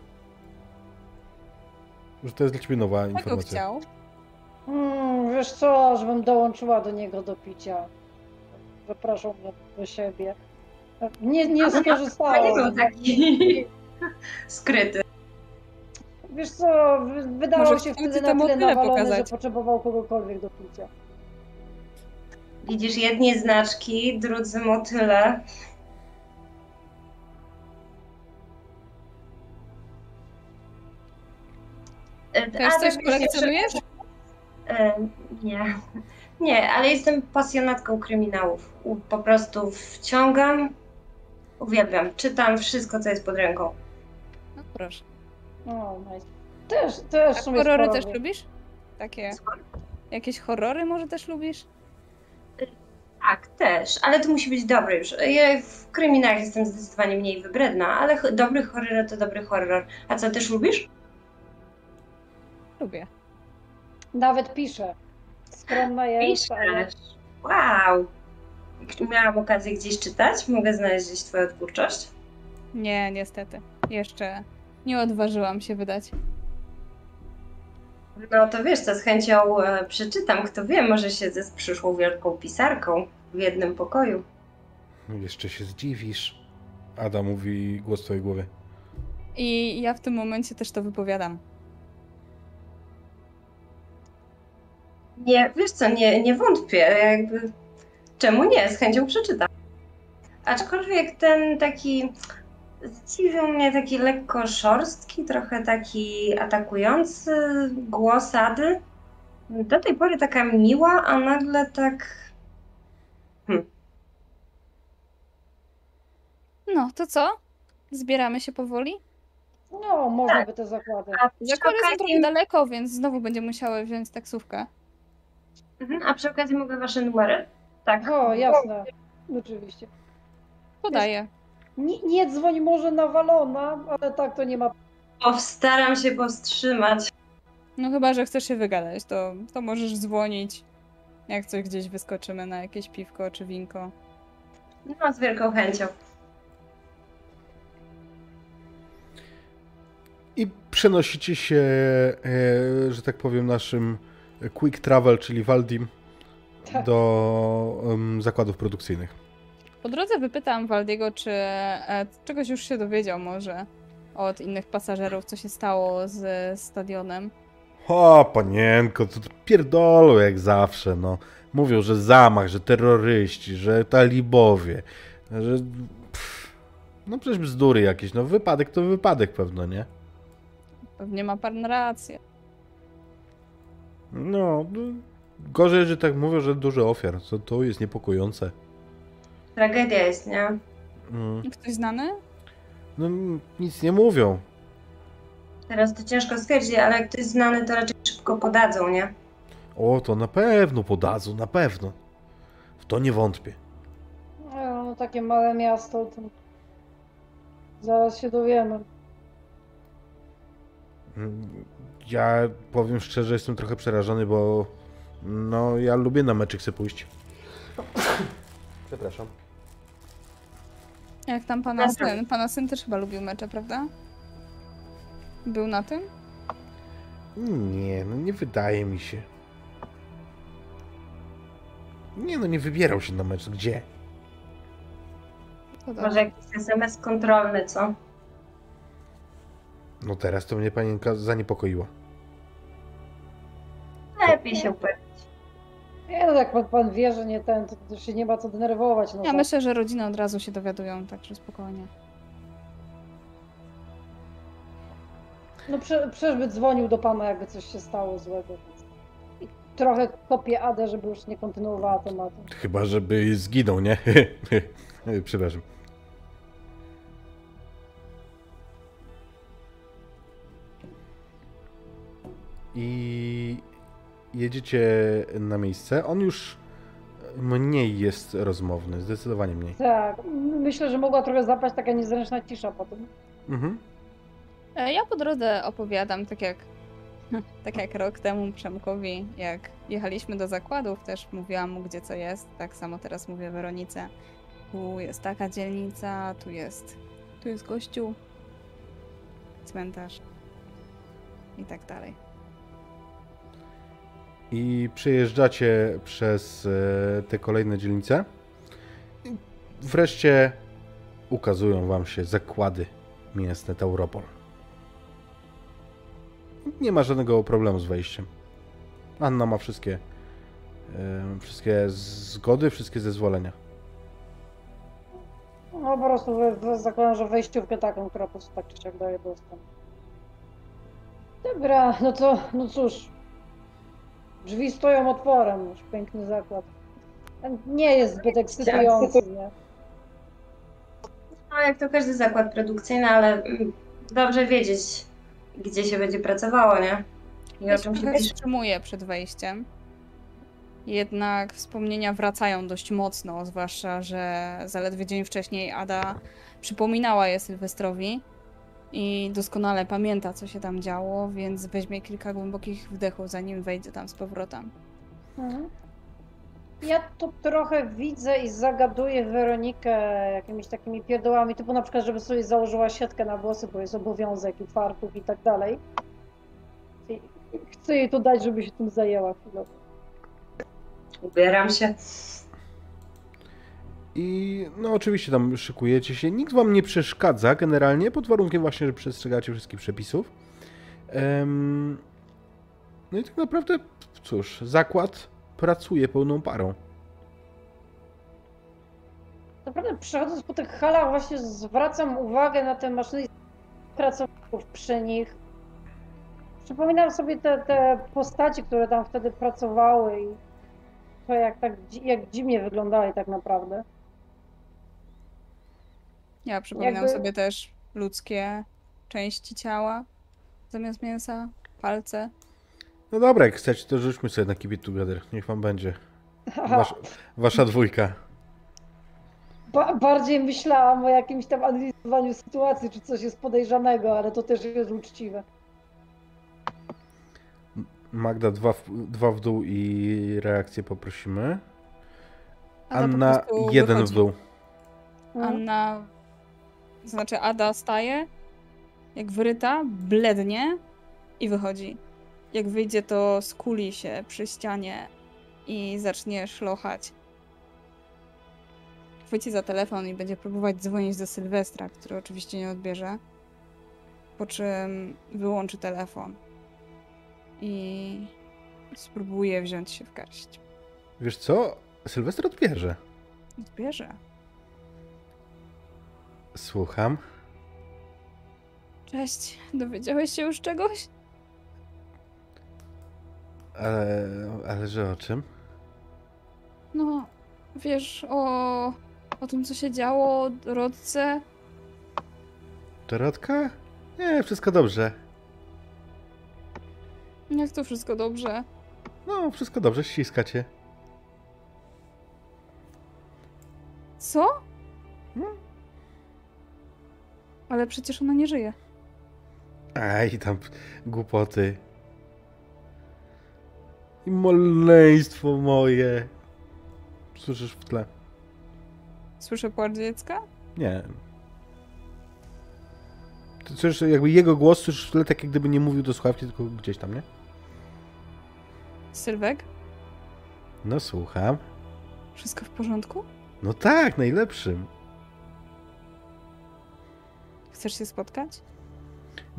Że to jest dla ciebie nowa Czego informacja. chciał? Hmm, wiesz co, żebym dołączyła do niego do picia. Zapraszał mnie do siebie. Nie, nie To nie skorzystałam. był taki [LAUGHS] skryty. Wiesz co, wy- wydawał Może się wtedy na tyle nawalony, pokazać. że potrzebował kogokolwiek do picia. Widzisz, jedni znaczki, drudzy motyle. Też a coś kolekcjonujesz? E, Nie. [LAUGHS] Nie, ale jestem pasjonatką kryminałów. Po prostu wciągam, uwielbiam, czytam wszystko, co jest pod ręką. No proszę. O, nice. Też, też A horrory też lubisz? Takie. Jakieś horrory może też lubisz? Tak, też, ale to musi być dobry już. Ja w kryminałach jestem zdecydowanie mniej wybredna, ale dobry horror to dobry horror. A co, też lubisz? Lubię. Nawet pisze. Skromna jest, ale... Piszesz. Wow! Miałam okazję gdzieś czytać? Mogę znaleźć gdzieś twoją twórczość? Nie, niestety. Jeszcze nie odważyłam się wydać. No to wiesz co, z chęcią e, przeczytam. Kto wie, może siedzę z przyszłą wielką pisarką w jednym pokoju. Jeszcze się zdziwisz. Ada mówi głos w twojej głowie. I ja w tym momencie też to wypowiadam. Nie, wiesz co, nie, nie wątpię, jakby czemu nie, z chęcią przeczytam. Aczkolwiek ten taki, zdziwił mnie taki lekko szorstki, trochę taki atakujący głos Ady. Do tej pory taka miła, a nagle tak... No, to co? Zbieramy się powoli? No, można Tak. by. A przy, Zakłady są trochę daleko, więc znowu będziemy musiały wziąć taksówkę. Mhm, a przy okazji mogę wasze numery? Tak. O, jasne. Oczywiście. Podaję. Nie, nie dzwoń może nawalona, ale tak to nie ma. Postaram się powstrzymać. No chyba, że chcesz się wygadać, to, to możesz dzwonić. Jak coś gdzieś wyskoczymy na jakieś piwko czy winko. No, z wielką chęcią. I przenosicie się, e, że tak powiem, naszym quick travel, czyli Waldim, Tak. do em, zakładów produkcyjnych. Po drodze wypytałam Waldiego, czy e, czegoś już się dowiedział może od innych pasażerów, co się stało z stadionem. O, panienko, to pierdolą jak zawsze, no. Mówią, że zamach, że terroryści, że talibowie, że... Pff, no przecież bzdury jakieś, no wypadek to wypadek pewno, nie? Pewnie ma pan rację. No, no gorzej, że tak mówią, że dużo ofiar, to, to jest niepokojące. Tragedia jest, nie? Mm. Ktoś znany? No nic nie mówią. Teraz to ciężko stwierdzić, ale jak ktoś znany, to raczej szybko podadzą, nie? O, to na pewno podadzą, na pewno. W to nie wątpię. No, no takie małe miasto, to zaraz się dowiemy. Mm, Ja powiem szczerze, jestem trochę przerażony, bo no ja lubię na meczyk sobie pójść. Przepraszam. Jak tam pana Dobra. syn? Pana syn też chyba lubił mecze, prawda? Był na tym? Nie, no nie wydaje mi się. Nie, no nie wybierał się na mecz. Gdzie? To. Może jakiś SMS kontrolny, co? No teraz to mnie panienka zaniepokoiła. Lepiej się upewnić. Nie, no jak pan, pan wie, że nie ten, to, się nie ma co denerwować. No Ja tak. myślę, że rodziny od razu się dowiadują, także spokojnie. No prze, przecież by dzwonił do pana, jakby coś się stało złego. I trochę kopię Adę, żeby już nie kontynuowała tematu. Chyba, żeby zginął, nie? [LAUGHS] Przepraszam. I jedziecie na miejsce. On już mniej jest rozmowny, zdecydowanie mniej. Tak, myślę, że mogła trochę zapaść taka niezręczna cisza po tym. Mhm. E, Ja po drodze opowiadam, tak jak, [LAUGHS] tak jak rok temu Przemkowi, jak jechaliśmy do zakładów, też mówiłam mu, gdzie co jest. Tak samo teraz mówię Weronice. Tu jest taka dzielnica, tu jest, tu jest gościu, cmentarz i tak dalej. I przejeżdżacie przez e, te kolejne dzielnice. I wreszcie ukazują wam się zakłady mięsne Tauropol. Nie ma żadnego problemu z wejściem. Anna ma wszystkie, e, wszystkie zgody, wszystkie zezwolenia. No po prostu zakładam, że wejściówkę taką, która po prostu tak czy siak daje dostęp. Dobra, no to, no cóż. Drzwi stoją otworem, już piękny zakład. Nie jest zbyt ekscytujący, nie? No jak to każdy zakład produkcyjny, ale mm, dobrze wiedzieć, gdzie się będzie pracowało, nie? I o Ja czym się pisze. wstrzymuję przed wejściem. Jednak wspomnienia wracają dość mocno, zwłaszcza, że zaledwie dzień wcześniej Ada przypominała je Sylwestrowi i doskonale pamięta, co się tam działo, więc weźmie kilka głębokich wdechów, zanim wejdzie tam z powrotem. Mhm. Ja tu trochę widzę i zagaduję Weronikę jakimiś takimi pierdołami, typu na przykład, żeby sobie założyła siatkę na włosy, bo jest obowiązek i fartuch i tak dalej. I chcę jej to dać, żeby się tym zajęła chwilowo. Ubieram się. I no oczywiście tam szykujecie się. Nikt wam nie przeszkadza generalnie, pod warunkiem właśnie, że przestrzegacie wszystkich przepisów. Em, no i tak naprawdę, cóż, zakład pracuje pełną parą. Naprawdę przechodząc po tych halach właśnie zwracam uwagę na te maszyny pracowników przy nich. Przypominam sobie te, te postaci, które tam wtedy pracowały i to jak tak jak dziwnie wyglądały tak naprawdę. Ja przypominam Jakby- sobie też ludzkie części ciała zamiast mięsa, palce. No dobra, jak chcecie, to rzućmy sobie na Keep It Together. Niech wam będzie. Wasz, [LAUGHS] wasza dwójka. Ba- bardziej myślałam o jakimś tam analizowaniu sytuacji, czy coś jest podejrzanego, ale to też jest uczciwe. Magda dwa w, dwa w dół i reakcję poprosimy. Anna prostu jeden wychodzi. w dół. Anna, to znaczy Ada staje, jak wyryta, blednie i wychodzi. Jak wyjdzie, to skuli się przy ścianie i zacznie szlochać. Chwyci za telefon i będzie próbować dzwonić do Sylwestra, który oczywiście nie odbierze. Po czym wyłączy telefon i spróbuje wziąć się w garść. Wiesz co? Sylwester odbierze. Odbierze. Słucham. Cześć, dowiedziałeś się już czegoś? Ale, ale że o czym? No, wiesz o, o tym, co się działo, o Rodce? Dorotka? Nie, wszystko dobrze. Jak to wszystko dobrze? No, wszystko dobrze, ściska cię. Co? No. Ale przecież ona nie żyje. Aj, tam głupoty. I maleństwo moje. Słyszysz w tle. Słyszę płacz dziecka? Nie. To coś, jakby jego głos już tyle tak jak gdyby nie mówił do słuchawki, tylko gdzieś tam, nie? Sylwek, No słucham. wszystko w porządku? No tak, najlepszym. Chcesz się spotkać?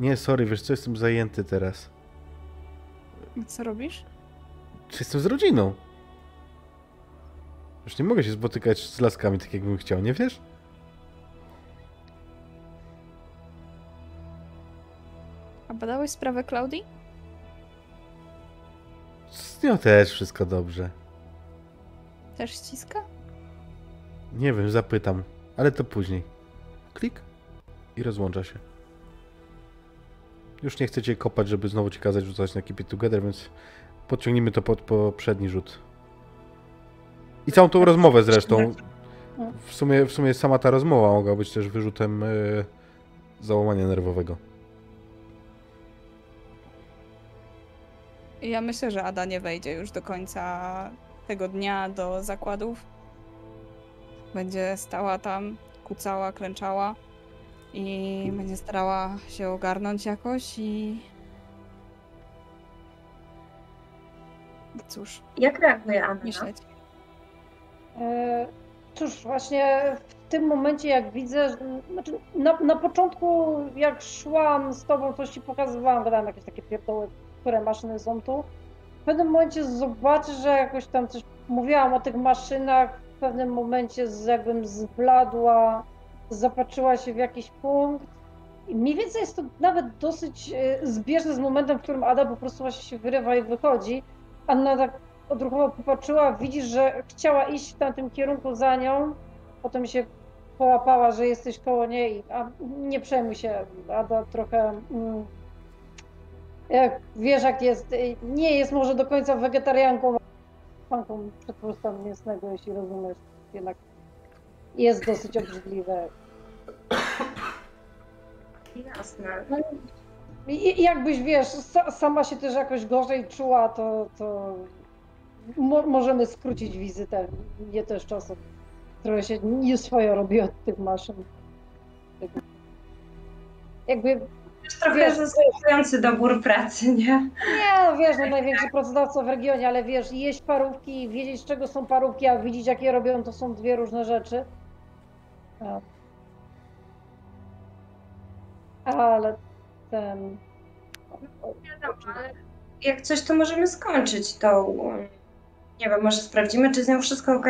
Nie, sorry, wiesz co, jestem zajęty teraz. Co robisz? Czy Jestem z rodziną. Już nie mogę się spotykać z laskami tak jakbym chciał, nie wiesz? A badałeś sprawę Klaudii? Z nią też wszystko dobrze. Też ściska? Nie wiem, zapytam, ale to później. Klik i rozłącza się. Już nie chcecie kopać, żeby znowu ci kazać rzucać na Keep It Together, więc podciągnijmy to pod poprzedni rzut. I całą tą rozmowę zresztą. W sumie, w sumie sama ta rozmowa mogła być też wyrzutem e, załamania nerwowego. Ja myślę, że Ada nie wejdzie już do końca tego dnia do zakładów. Będzie stała tam, kucała, klęczała i będzie starała się ogarnąć jakoś i... Cóż, Jak reaguje Anna? myśleć. E, Cóż, właśnie w tym momencie, jak widzę, znaczy na, na początku, jak szłam z tobą, coś ci pokazywałam, gadałam jakieś takie pierdoły, które maszyny są tu. W pewnym momencie zobaczę, że jakoś tam coś mówiłam o tych maszynach, w pewnym momencie jakbym zbladła, zapatrzyła się w jakiś punkt. I mniej więcej jest to nawet dosyć e, zbieżne z momentem, w którym Ada po prostu właśnie się wyrywa i wychodzi. Anna tak odruchowo popatrzyła, widzisz, że chciała iść w tamtym kierunku za nią, potem się połapała, że jesteś koło niej, a nie przejmuj się, Ada trochę, mm, jak wiesz jak jest, nie jest może do końca wegetarianką, fanką przetwórstwa mięsnego, jeśli rozumiesz, jednak jest dosyć obrzydliwe. Jasne. I i jakbyś, wiesz, sa, sama się też jakoś gorzej czuła, to, to mo, możemy skrócić wizytę. Nie też czasem. Trochę się nie swoje robi od tych maszyn. Jakby, Jest trochę Wiesz- zaskakujący dobór pracy, nie? nie, no wiesz, no największy pracodawca w regionie, ale wiesz, jeść parówki, wiedzieć czego są parówki, a widzieć jak je robią, to są dwie różne rzeczy. Ale ten... Wiadomo, ale jak coś, to możemy skończyć tą... Nie wiem, może sprawdzimy, czy z nią wszystko ok?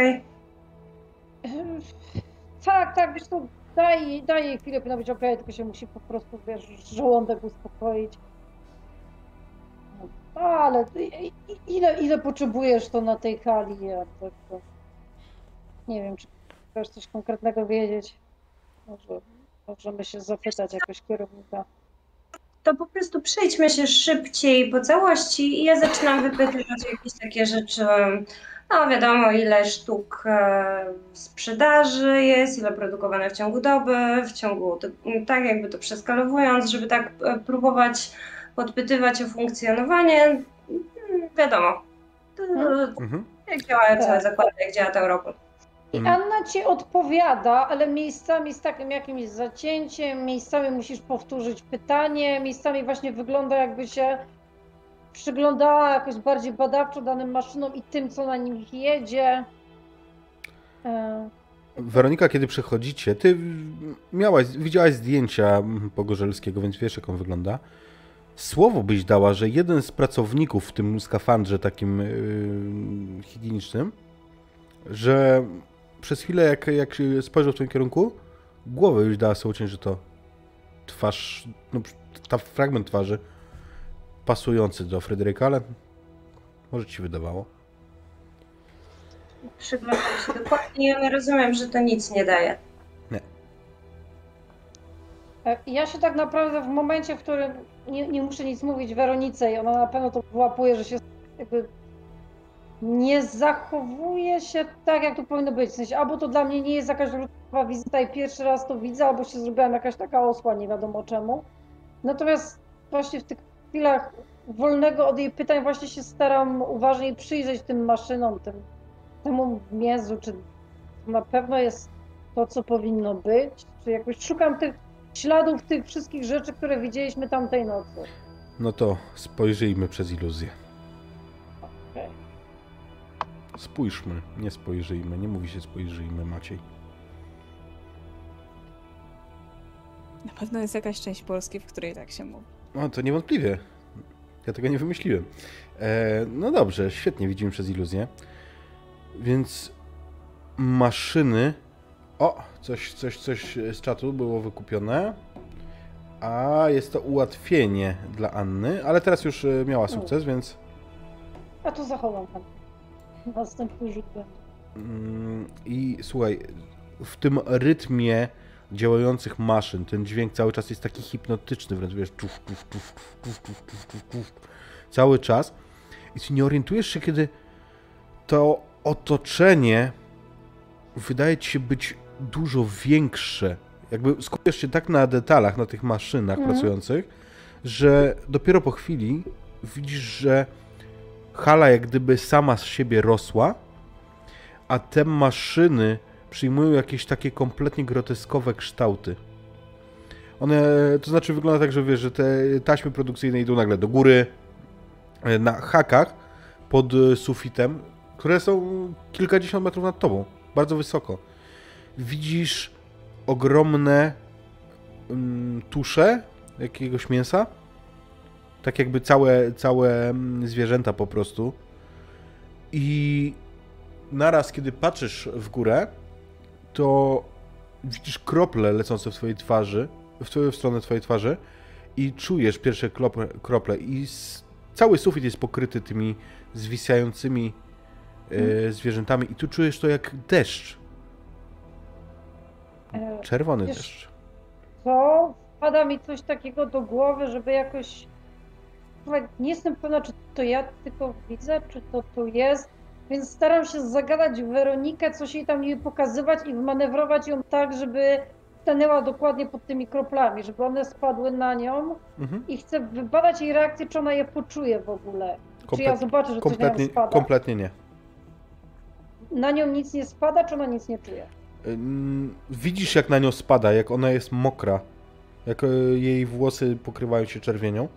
Tak, tak, wiesz co, daj, daj jej chwilę, powinno być okej, tylko się musi po prostu, wiesz, żołądek uspokoić. No, ale ile, ile potrzebujesz to na tej hali? Ja to, to... Nie wiem, czy chcesz coś konkretnego wiedzieć? Może możemy się zapytać jakoś kierownika. To po prostu przejdźmy się szybciej po całości i ja zaczynam wypytywać jakieś takie rzeczy, no wiadomo ile sztuk e, sprzedaży jest, ile produkowane w ciągu doby, w ciągu, ty- tak jakby to przeskalowując, żeby tak e, próbować podpytywać o funkcjonowanie, Mm, wiadomo, to, Mhm. jak działają całe Tak. zakłady, jak działa to Europol. I Mhm. Anna ci odpowiada, ale miejscami z takim jakimś zacięciem, miejscami musisz powtórzyć pytanie, miejscami właśnie wygląda jakby się przyglądała jakoś bardziej badawczo danym maszynom i tym, co na nich jedzie. E, Weronika, kiedy przychodzicie, ty miałaś, widziałaś zdjęcia Pogorzelskiego, więc wiesz, jak on wygląda. Słowo byś dała, że jeden z pracowników w tym skafandrze takim yy, higienicznym, że przez chwilę, jak, jak się spojrzał w twoim kierunku, głowę już dała sobie uciąć, że to twarz, no, ta fragment twarzy pasujący do Fryderyka, ale może ci wydawało. Przyglądam się dokładnie ja rozumiem, że to nic nie daje. e, Ja się tak naprawdę w momencie, w którym nie, nie muszę nic mówić Weronice i ona na pewno to wyłapuje, że się jakby nie zachowuje się tak, jak to powinno być. W sensie, albo to dla mnie nie jest jakaś rutynowa wizyta i pierwszy raz to widzę, albo się zrobiłam jakaś taka osła, nie wiadomo czemu. Natomiast właśnie w tych chwilach wolnego od jej pytań właśnie się staram uważniej przyjrzeć tym maszynom, tym, temu mięsu, czy na pewno jest to, co powinno być? Czy jakoś szukam tych śladów tych wszystkich rzeczy, które widzieliśmy tamtej nocy? No to spojrzyjmy przez iluzję. Spójrzmy, nie spojrzyjmy. Nie mówi się spojrzyjmy, Maciej. Na pewno jest jakaś część Polski, w której tak się mówi. No to niewątpliwie. Ja tego nie wymyśliłem. E, no dobrze, świetnie widzimy przez iluzję. Więc maszyny. O, coś, coś, coś z czatu było wykupione. A jest to ułatwienie dla Anny, ale teraz już e, miała sukces, więc A to zachowam. Następny rzut. Mm, I słuchaj, w tym rytmie działających maszyn, ten dźwięk cały czas jest taki hipnotyczny, wręcz wiesz, czuf, czuf, czuf, czuf, czuf, czuf, czuf, czuf, cały czas. I ty nie orientujesz się, kiedy to otoczenie wydaje ci się być dużo większe. Jakby skupiasz się tak na detalach, na tych maszynach Mhm. pracujących, że dopiero po chwili widzisz, że hala jak gdyby sama z siebie rosła, a te maszyny przyjmują jakieś takie kompletnie groteskowe kształty. One, to znaczy wygląda tak, że wiesz, że te taśmy produkcyjne idą nagle do góry, e, na hakach pod e, sufitem, które są kilkadziesiąt metrów nad tobą, bardzo wysoko. Widzisz ogromne mm, tusze jakiegoś mięsa, tak jakby całe, całe mm, zwierzęta po prostu. I naraz, kiedy patrzysz w górę, to widzisz krople lecące w twojej twarzy, w, w stronę twojej twarzy i czujesz pierwsze krople, krople i s- cały sufit jest pokryty tymi zwisającymi e, zwierzętami i tu czujesz to jak deszcz, E, czerwony Wiesz- deszcz. To wpada mi coś takiego do głowy, żeby jakoś. Nie jestem pewna, czy to ja tylko widzę, czy to tu jest, więc staram się zagadać Weronikę, coś jej tam niby pokazywać i wmanewrować ją tak, żeby stanęła dokładnie pod tymi kroplami, żeby one spadły na nią Mhm. i chcę wybadać jej reakcję, czy ona je poczuje w ogóle. Czy ja zobaczę, że coś na kompletnie, nią spada. kompletnie nie. Na nią nic nie spada, czy ona nic nie czuje? Widzisz, jak na nią spada, jak ona jest mokra, jak e, jej włosy pokrywają się czerwienią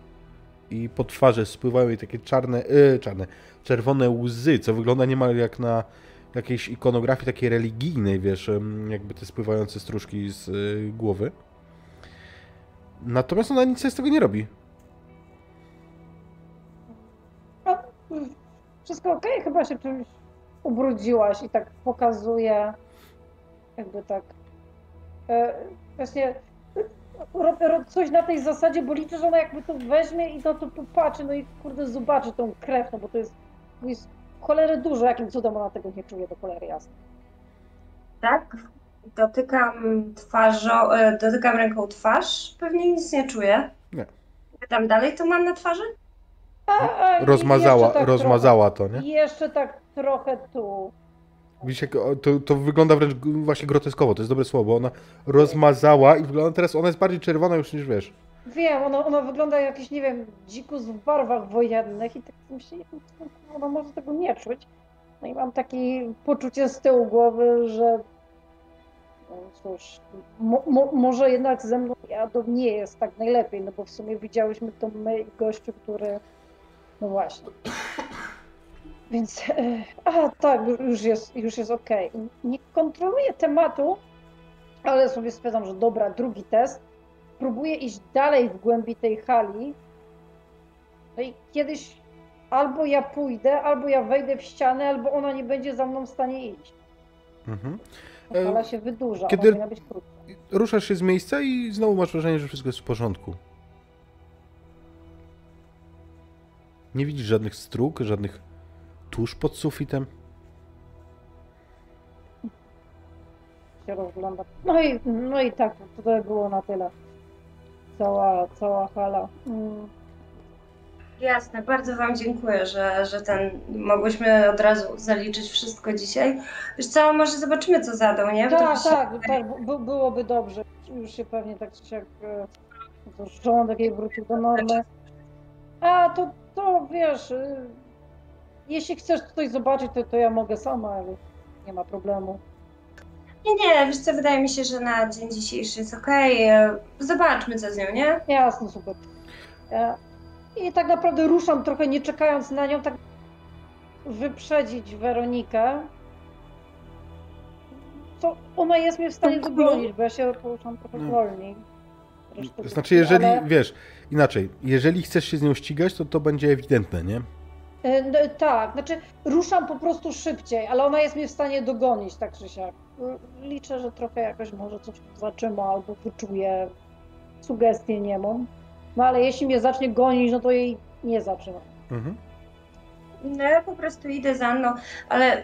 i po twarzy spływają jej takie czarne, e, czarne, czerwone łzy, co wygląda niemal jak na jakiejś ikonografii takiej religijnej, wiesz, jakby te spływające stróżki z y, głowy. Natomiast ona nic z tego nie robi. Wszystko okej, chyba się czymś ubrudziłaś i tak pokazuje, jakby tak. E, właśnie robię ro, coś na tej zasadzie, bo liczę, że ona jakby to weźmie i to, to popatrzy, no i kurde zobaczy tą krew, no bo to jest, to jest cholery dużo, jakim cudem ona tego nie czuje, do cholery jasne. Tak? Dotykam twarzą, e, dotykam ręką twarz, pewnie nic nie czuję. Nie. Tam dalej to mam na twarzy? A, a, Rozmazała, tak rozmazała to, nie? Trochę, jeszcze tak trochę tu. Widzisz, to, to wygląda wręcz właśnie groteskowo, to jest dobre słowo. Ona rozmazała i wygląda teraz, ona jest bardziej czerwona już niż wiesz. Wiem, ona, ona wygląda jak jakiś, nie wiem, dzikus w barwach wojennych i tak myślę, "No, ona może tego nie czuć. No i mam takie poczucie z tyłu głowy, że no cóż, mo, mo, może jednak ze mną jadą nie jest tak najlepiej, no bo w sumie widziałyśmy to my i gościu, który, no właśnie. Więc, e, a tak, już jest, już jest okej. Nie kontroluję tematu, ale sobie stwierdzam, że dobra, drugi test próbuję iść dalej w głębi tej hali. No i kiedyś albo ja pójdę, albo ja wejdę w ścianę, albo ona nie będzie za mną w stanie iść. Mhm. Ta E, hala się wydłuża, kiedy- powinna być. Ruszasz się z miejsca i znowu masz wrażenie, że wszystko jest w porządku. Nie widzisz żadnych strug, żadnych tusz pod sufitem. Się rozgląda. No i, no i tak, to było na tyle. Cała, cała hala. Mm. Jasne, bardzo Wam dziękuję, że, że ten mogłyśmy od razu zaliczyć wszystko dzisiaj. Wiesz co, może zobaczymy co zadą, nie? Bo to Tak, się- tak, tak, by, byłoby dobrze. Już się pewnie tak czy siak e, żołądek jej wrócił do normy. A, to, to wiesz, y, jeśli chcesz coś zobaczyć, to, to ja mogę sama, ale nie ma problemu. Nie, nie, wiesz co, wydaje mi się, że na dzień dzisiejszy jest okej. Zobaczmy, co z nią, nie? Jasne, super. E, I tak naprawdę ruszam trochę nie czekając na nią, tak wyprzedzić Weronikę. To ona jest mnie w stanie dogonić, bo ja się poruszam trochę No. wolniej. Znaczy, jeżeli, ale- wiesz, inaczej, jeżeli chcesz się z nią ścigać, to to będzie ewidentne, nie? E, no, tak, znaczy ruszam po prostu szybciej, ale ona jest mnie w stanie dogonić tak czy siak. E, Liczę, że trochę jakoś może coś zatrzyma albo wyczuję sugestię niemą. No ale jeśli mnie zacznie gonić, no to jej nie zatrzyma. Mhm. No ja po prostu idę za mną, ale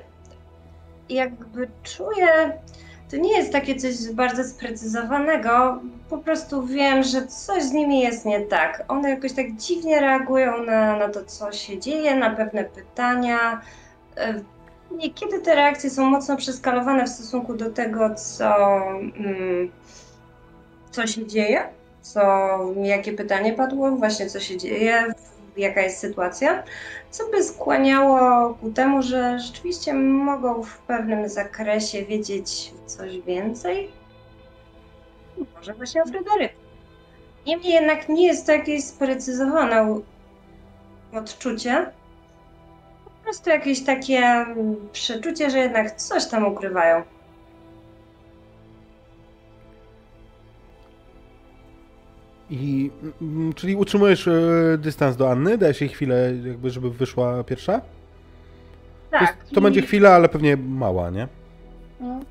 jakby czuję, to nie jest takie coś bardzo sprecyzowanego. Po prostu wiem, że coś z nimi jest nie tak. One jakoś tak dziwnie reagują na, na to, co się dzieje, na pewne pytania. E, Niekiedy te reakcje są mocno przeskalowane w stosunku do tego, co, mm, co się dzieje, co, jakie pytanie padło, właśnie co się dzieje, jaka jest sytuacja co by skłaniało ku temu, że rzeczywiście mogą w pewnym zakresie wiedzieć coś więcej? Może właśnie o Fryderyku. Niemniej jednak nie jest to jakieś sprecyzowane odczucie. Po prostu jakieś takie mm, przeczucie, że jednak coś tam ukrywają. I, mm, czyli utrzymujesz e, dystans do Anny? Dajesz jej chwilę, jakby, żeby wyszła pierwsza? To, Tak. jest, to będzie chwila, ale pewnie mała, nie? Mm.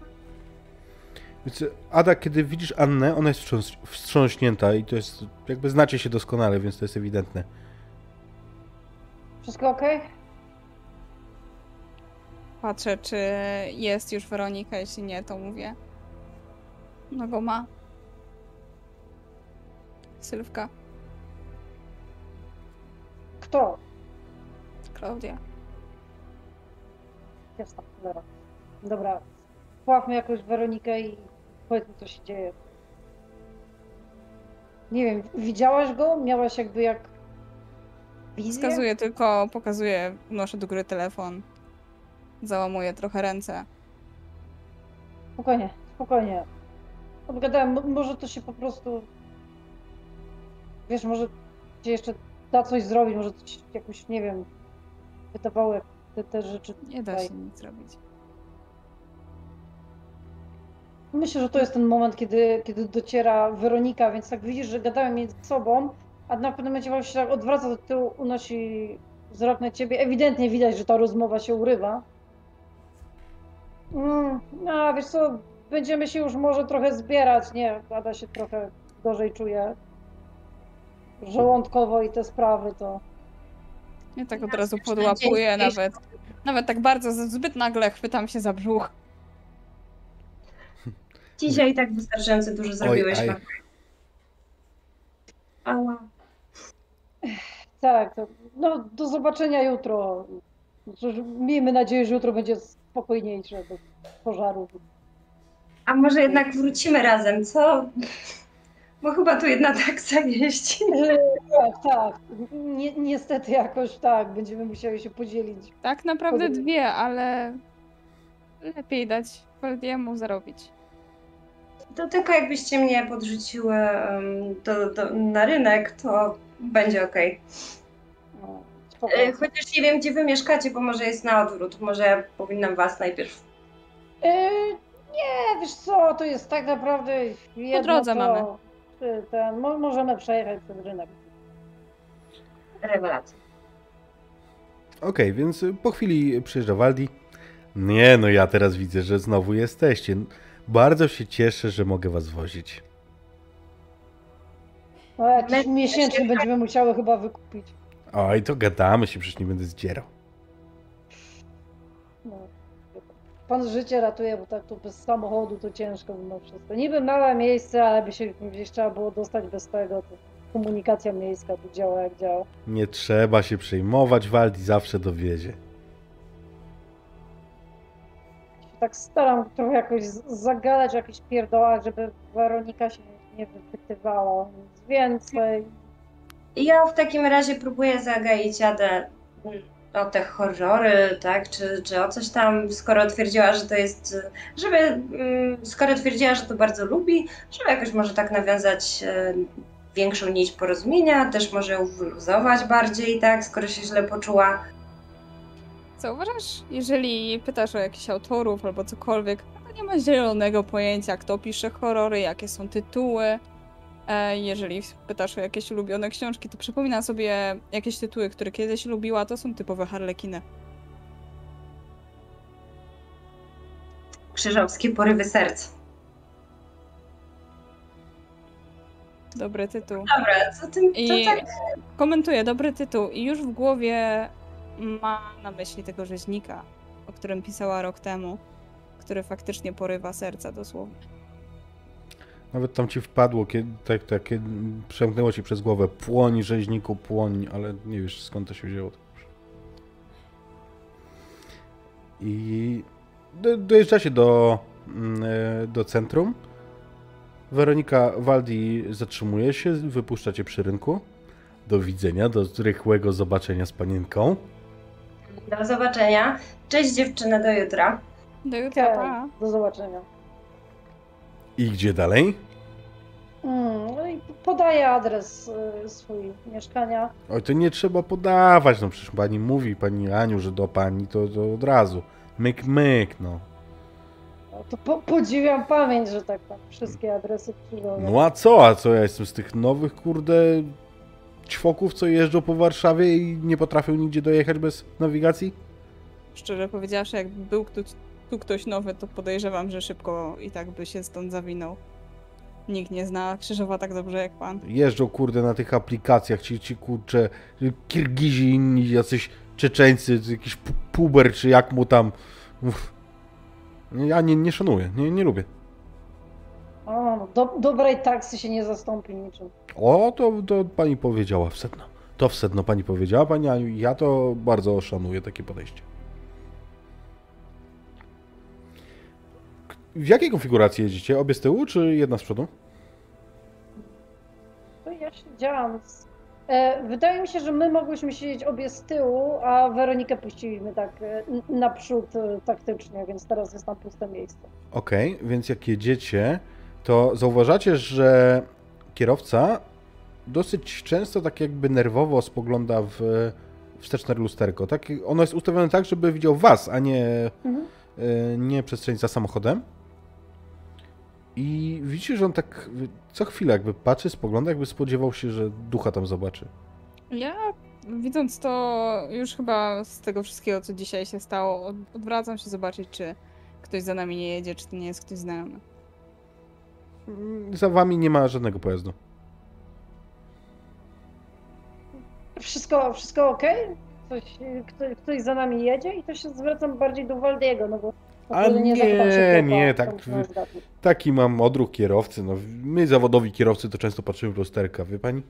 Więc Ada, kiedy widzisz Annę, ona jest wstrząs- wstrząśnięta i to jest, jakby znacie się doskonale, więc to jest ewidentne. Wszystko okej? Patrzę, czy jest już Weronika. Jeśli nie, to mówię. No go ma. Sylwka, Kto? Klaudia. Jasna cholera. Dobra. Pławmy jakoś Weronikę i powiedzmy, co się dzieje. Nie wiem, widziałaś go? Miałaś jakby jak wizję? Wskazuję tylko, pokazuję, unoszę do góry telefon. Załamuję trochę ręce. Spokojnie, spokojnie. Odgadałem, mo- może to się po prostu... Wiesz, może cię jeszcze da coś zrobić, może ci jakoś, nie wiem, wydawało jak te, te rzeczy Nie da tutaj. się nic zrobić. Myślę, że to jest ten moment, kiedy, kiedy dociera Weronika, więc tak widzisz, że gadają między sobą, a na pewnym momencie właśnie tak odwraca do tyłu, unosi wzrok na ciebie. Ewidentnie widać, że ta rozmowa się urywa. Mm, a wiesz co, będziemy się już może trochę zbierać. Nie, Ada się trochę gorzej czuje. Żołądkowo i te sprawy to... Ja tak od Ja razu na podłapuję, nawet, nawet tak bardzo, zbyt nagle chwytam się za brzuch. [LAUGHS] Dzisiaj tak wystarczająco dużo zrobiłeś. aj. Mark. Ała. [SIGHS] Tak, to, no do zobaczenia jutro. Miejmy nadzieję, że jutro będzie spokojniejsze bez pożarów. A może jednak wrócimy razem, co? Bo chyba tu jedna [LAUGHS] taksa jeździ. Tak, tak. Ni niestety jakoś tak, będziemy musieli się podzielić. Tak naprawdę dwie, ale lepiej dać Waldiemu zarobić. To tylko jakbyście mnie podrzuciły em, do, do, na rynek, to będzie okej. Spoko. E, Chociaż nie wiem, gdzie wy mieszkacie, bo może jest na odwrót. Może ja powinnam was najpierw. E, nie, wiesz co, to jest tak naprawdę jedno drodze to, mamy. Czy Ten, mo możemy przejechać przez rynek. Rewelacja. Okej, więc y, po chwili przyjeżdża Waldi. Nie, no ja teraz widzę, że znowu jesteście. Bardzo się cieszę, że mogę was wozić. No, jakiś miesięczny będziemy musiały chyba wykupić. Oj, to gadamy się, przecież nie będę zdzierał. Pan życie ratuje, bo tak to bez samochodu to ciężko mimo wszystko. Niby małe miejsce, ale by się gdzieś trzeba było dostać bez tego. To komunikacja miejska tu działa jak działa. Nie trzeba się przejmować, Waldi zawsze dowiezie. tak staram trochę jakoś zagadać o jakichś pierdołach, żeby Weronika się nie wypytywała nic więcej. Ja w takim razie próbuję zagaić Adę. O te horrory, tak, czy, czy o coś tam, skoro twierdziła, że to jest, żeby, mm, skoro twierdziła, że to bardzo lubi, żeby jakoś może tak nawiązać e, większą nić porozumienia, też może ją wyluzować bardziej, tak, skoro się źle poczuła. Co uważasz, jeżeli pytasz o jakichś autorów albo cokolwiek, to nie ma zielonego pojęcia, kto pisze horrory, jakie są tytuły. E, Jeżeli pytasz o jakieś ulubione książki, to przypomina sobie jakieś tytuły, które kiedyś lubiła, to są typowe harlekiny. Krzyżowskie porywy serc. Dobry tytuł. Dobra, co tym, I to tak, komentuję, dobry tytuł. I już w głowie ma na myśli tego rzeźnika, o którym pisała rok temu, który faktycznie porywa serca dosłownie. Nawet tam ci wpadło, kiedy, tak, tak, kiedy przemknęło ci przez głowę płoń, rzeźniku, płoń, ale nie wiesz skąd to się wzięło. I do, dojeżdżacie do, mm, e, do centrum. Weronika Waldi zatrzymuje się, wypuszcza cię przy rynku. Do widzenia, do rychłego zobaczenia z panienką. do zobaczenia. Cześć dziewczyny, do jutra. Do jutra, do zobaczenia. I gdzie dalej? Mm, no i podaję adres y, swój mieszkania. Oj, to nie trzeba podawać, no przecież pani mówi, pani Aniu, że do pani to, to od razu. Myk, myk, no. No to po, podziwiam pamięć, że tak tam wszystkie adresy krzyżowe. No a co, a co, ja jestem z tych nowych, kurde, ćwoków, co jeżdżą po Warszawie i nie potrafią nigdzie dojechać bez nawigacji? Szczerze powiedziawszy, jakby był tu, tu ktoś nowy, to podejrzewam, że szybko i tak by się stąd zawinął. Nikt nie zna Krzyżowa tak dobrze jak pan. Jeżdżą, kurde, na tych aplikacjach, ci, ci kurcze, Kirgizi, inni, jacyś Czeczeńcy, jakiś pu- puber, czy jak mu tam. Uff. Ja nie, nie szanuję, nie, nie lubię. O, no, do, dobrej taksy się nie zastąpi niczym. O, to, to pani powiedziała w sedno. To w sedno pani powiedziała, pani Aniu, ja to bardzo szanuję takie podejście. W jakiej konfiguracji jedziecie? Obie z tyłu, czy jedna z przodu? To ja siedziałam. Z... E, wydaje mi się, że my mogłyśmy siedzieć obie z tyłu, a Weronikę puściliśmy tak e, naprzód e, taktycznie, więc teraz jest tam puste miejsce. Okej, więc jak jedziecie, to zauważacie, że kierowca dosyć często tak jakby nerwowo spogląda w wsteczne lusterko. Tak, ono jest ustawione tak, żeby widział was, a nie, Mhm. e, nie przestrzeń za samochodem. I widzicie, że on tak co chwilę jakby patrzy, spogląda, jakby spodziewał się, że ducha tam zobaczy. Ja, widząc to już chyba z tego wszystkiego, co dzisiaj się stało, od- odwracam się zobaczyć, czy ktoś za nami nie jedzie, czy to nie jest ktoś znajomy. Za wami nie ma żadnego pojazdu. Wszystko, wszystko ok? Ktoś, ktoś, ktoś za nami jedzie i to się zwracam bardziej do Waldiego, no bo A nie, nie, co tak. Taki mam odruch kierowcy. No, my zawodowi kierowcy to często patrzymy w lusterka, wie pani?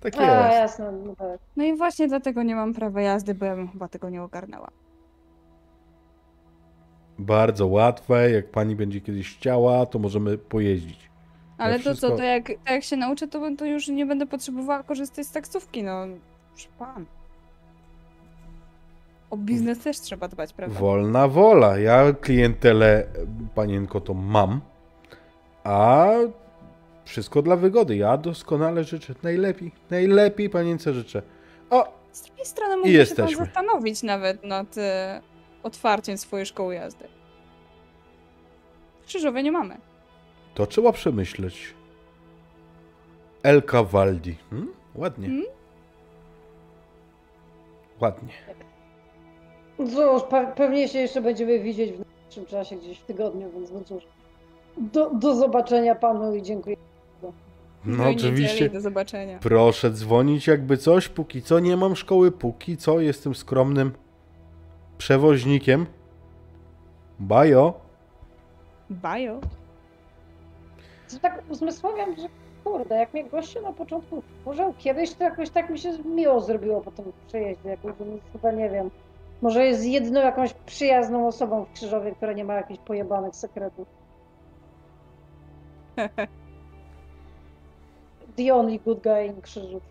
Tak A, jest. jasne, no tak. No i właśnie dlatego nie mam prawa jazdy, bo ja bym chyba tego nie ogarnęła. Bardzo łatwe. Jak pani będzie kiedyś chciała, to możemy pojeździć. Ale to wszystko- co, to jak, to jak się nauczę, to, to już nie będę potrzebowała korzystać z taksówki, no. Proszę pan. O biznes też trzeba dbać, prawda? Wolna wola. Ja klientelę, panienko, to mam. A wszystko dla wygody. Ja doskonale życzę. Najlepiej, najlepiej panience życzę. O, Z drugiej strony mógłby się pan zastanowić nawet nad e, otwarciem swojej szkoły jazdy. W Krzyżowie nie mamy. to trzeba przemyśleć. El Cavaldi. Hmm? Ładnie. Hmm? Ładnie. Cóż, pe pewnie się jeszcze będziemy widzieć w najbliższym czasie, gdzieś w tygodniu, więc no cóż. Do, do zobaczenia panu i dziękuję. No oczywiście. Do zobaczenia. Proszę dzwonić jakby coś. Póki co nie mam szkoły, póki co jestem skromnym przewoźnikiem. Bajo. Bajo. To tak uzmysławiam, że kurde, jak mnie gościu na początku może kiedyś, to jakoś tak mi się miło zrobiło po tym przejeździe. Jakoś, chyba nie wiem. Może jest jedną jakąś przyjazną osobą w Krzyżowie, która nie ma jakichś pojebanych sekretów. [LAUGHS] The only good guy in Krzyżów.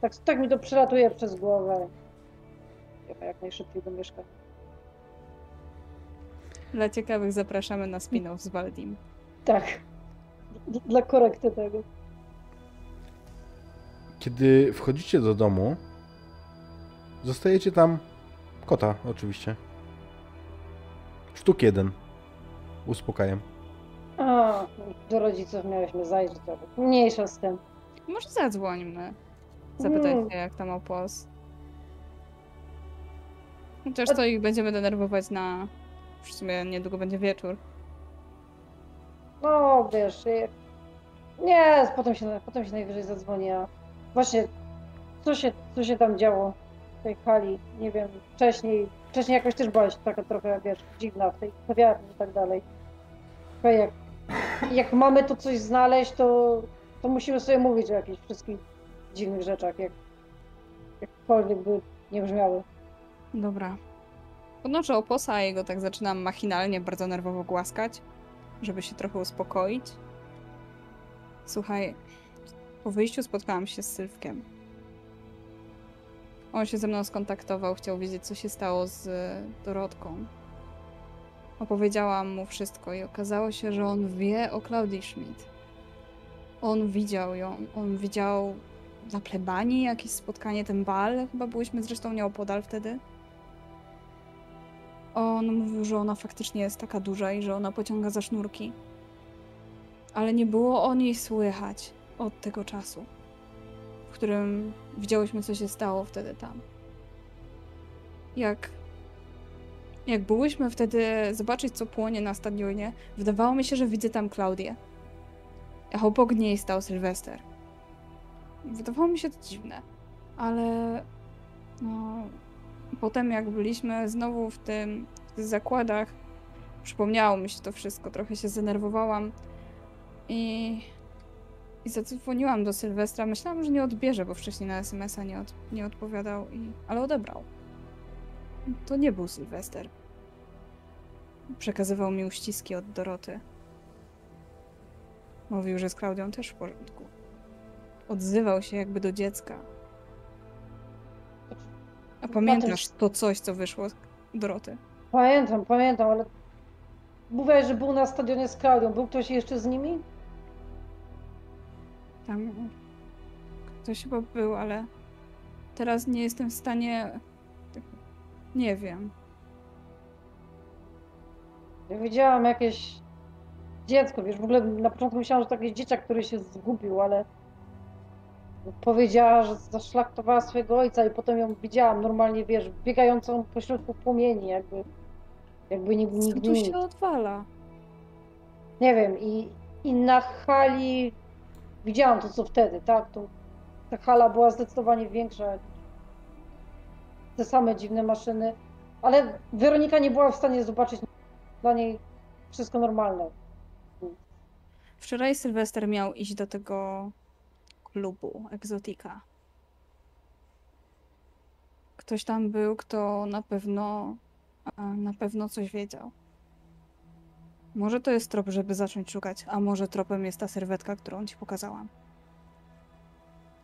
Tak, tak mi to przelatuje przez głowę. jak najszybciej do mieszkania. Dla ciekawych zapraszamy na spin-off z Waldim. Tak. D- Dla korekty tego. Kiedy wchodzicie do domu, zostajecie tam kota, oczywiście. Sztuk jeden. Uspokajam. A, do rodziców miałyśmy zajrzeć, ale mniejsza z tym. Może zadzwońmy. Zapytaj Mm. się, jak tam opłos. Chociaż to ich będziemy denerwować na... W sumie niedługo będzie wieczór. No, wiesz, je- nie, potem się, potem się najwyżej zadzwoni, a właśnie, co się, co się tam działo tej hali, nie wiem, wcześniej, wcześniej jakoś też byłaś taka trochę, wiesz, dziwna w tej kawiarni i tak dalej. Tylko jak, jak mamy tu coś znaleźć, to, to musimy sobie mówić o jakichś wszystkich dziwnych rzeczach, jak, jakkolwiek by nie brzmiały. Dobra. Podnoszę oposa i go tak zaczynam machinalnie, bardzo nerwowo głaskać, żeby się trochę uspokoić. Słuchaj, po wyjściu spotkałam się z Sylwkiem. On się ze mną skontaktował, chciał wiedzieć, co się stało z e, Dorotką. Opowiedziałam mu wszystko i okazało się, że on wie o Claudii Schmidt. On widział ją, on widział na plebanii jakieś spotkanie, ten bal, chyba byliśmy zresztą nieopodal wtedy. On mówił, że ona faktycznie jest taka duża i że ona pociąga za sznurki. Ale nie było o niej słychać od tego czasu, w którym widziałyśmy, co się stało wtedy tam. Jak. Jak byłyśmy wtedy zobaczyć, co płonie na stadionie, wydawało mi się, że widzę tam Klaudię. A obok niej stał Sylwester. Wydawało mi się to dziwne, ale. No, potem jak byliśmy znowu w tym w zakładach, przypomniało mi się to wszystko, trochę się zdenerwowałam i, i zadzwoniłam do Sylwestra. Myślałam, że nie odbierze, bo wcześniej na SMS-a nie, od, nie odpowiadał, i, ale odebrał. To nie był Sylwester. Przekazywał mi uściski od Doroty. Mówił, że z Klaudią też w porządku. Odzywał się jakby do dziecka. A pamiętasz to coś, co wyszło z Doroty? Pamiętam, pamiętam, ale mówiłeś, że był na stadionie z Klaudią. Był ktoś jeszcze z nimi? Tam ktoś chyba był, ale teraz nie jestem w stanie. tak- Nie wiem. Ja widziałam jakieś dziecko, wiesz, w ogóle na początku myślałam, że to jakiś dzieciak, który się zgubił, ale powiedziała, że zaszlachtowała swojego ojca i potem ją widziałam normalnie, wiesz, biegającą pośrodku płomieni, jakby, jakby nigdy, nigdy tu się odwala? Nie wiem, i, i na hali widziałam to, co wtedy, tak, to, ta hala była zdecydowanie większa, te same dziwne maszyny, ale Weronika nie była w stanie zobaczyć dla niej wszystko normalne. Wczoraj Sylwester miał iść do tego klubu Egzotika. Ktoś tam był, kto na pewno na pewno coś wiedział. Może to jest trop, żeby zacząć szukać, a może tropem jest ta serwetka, którą ci pokazałam.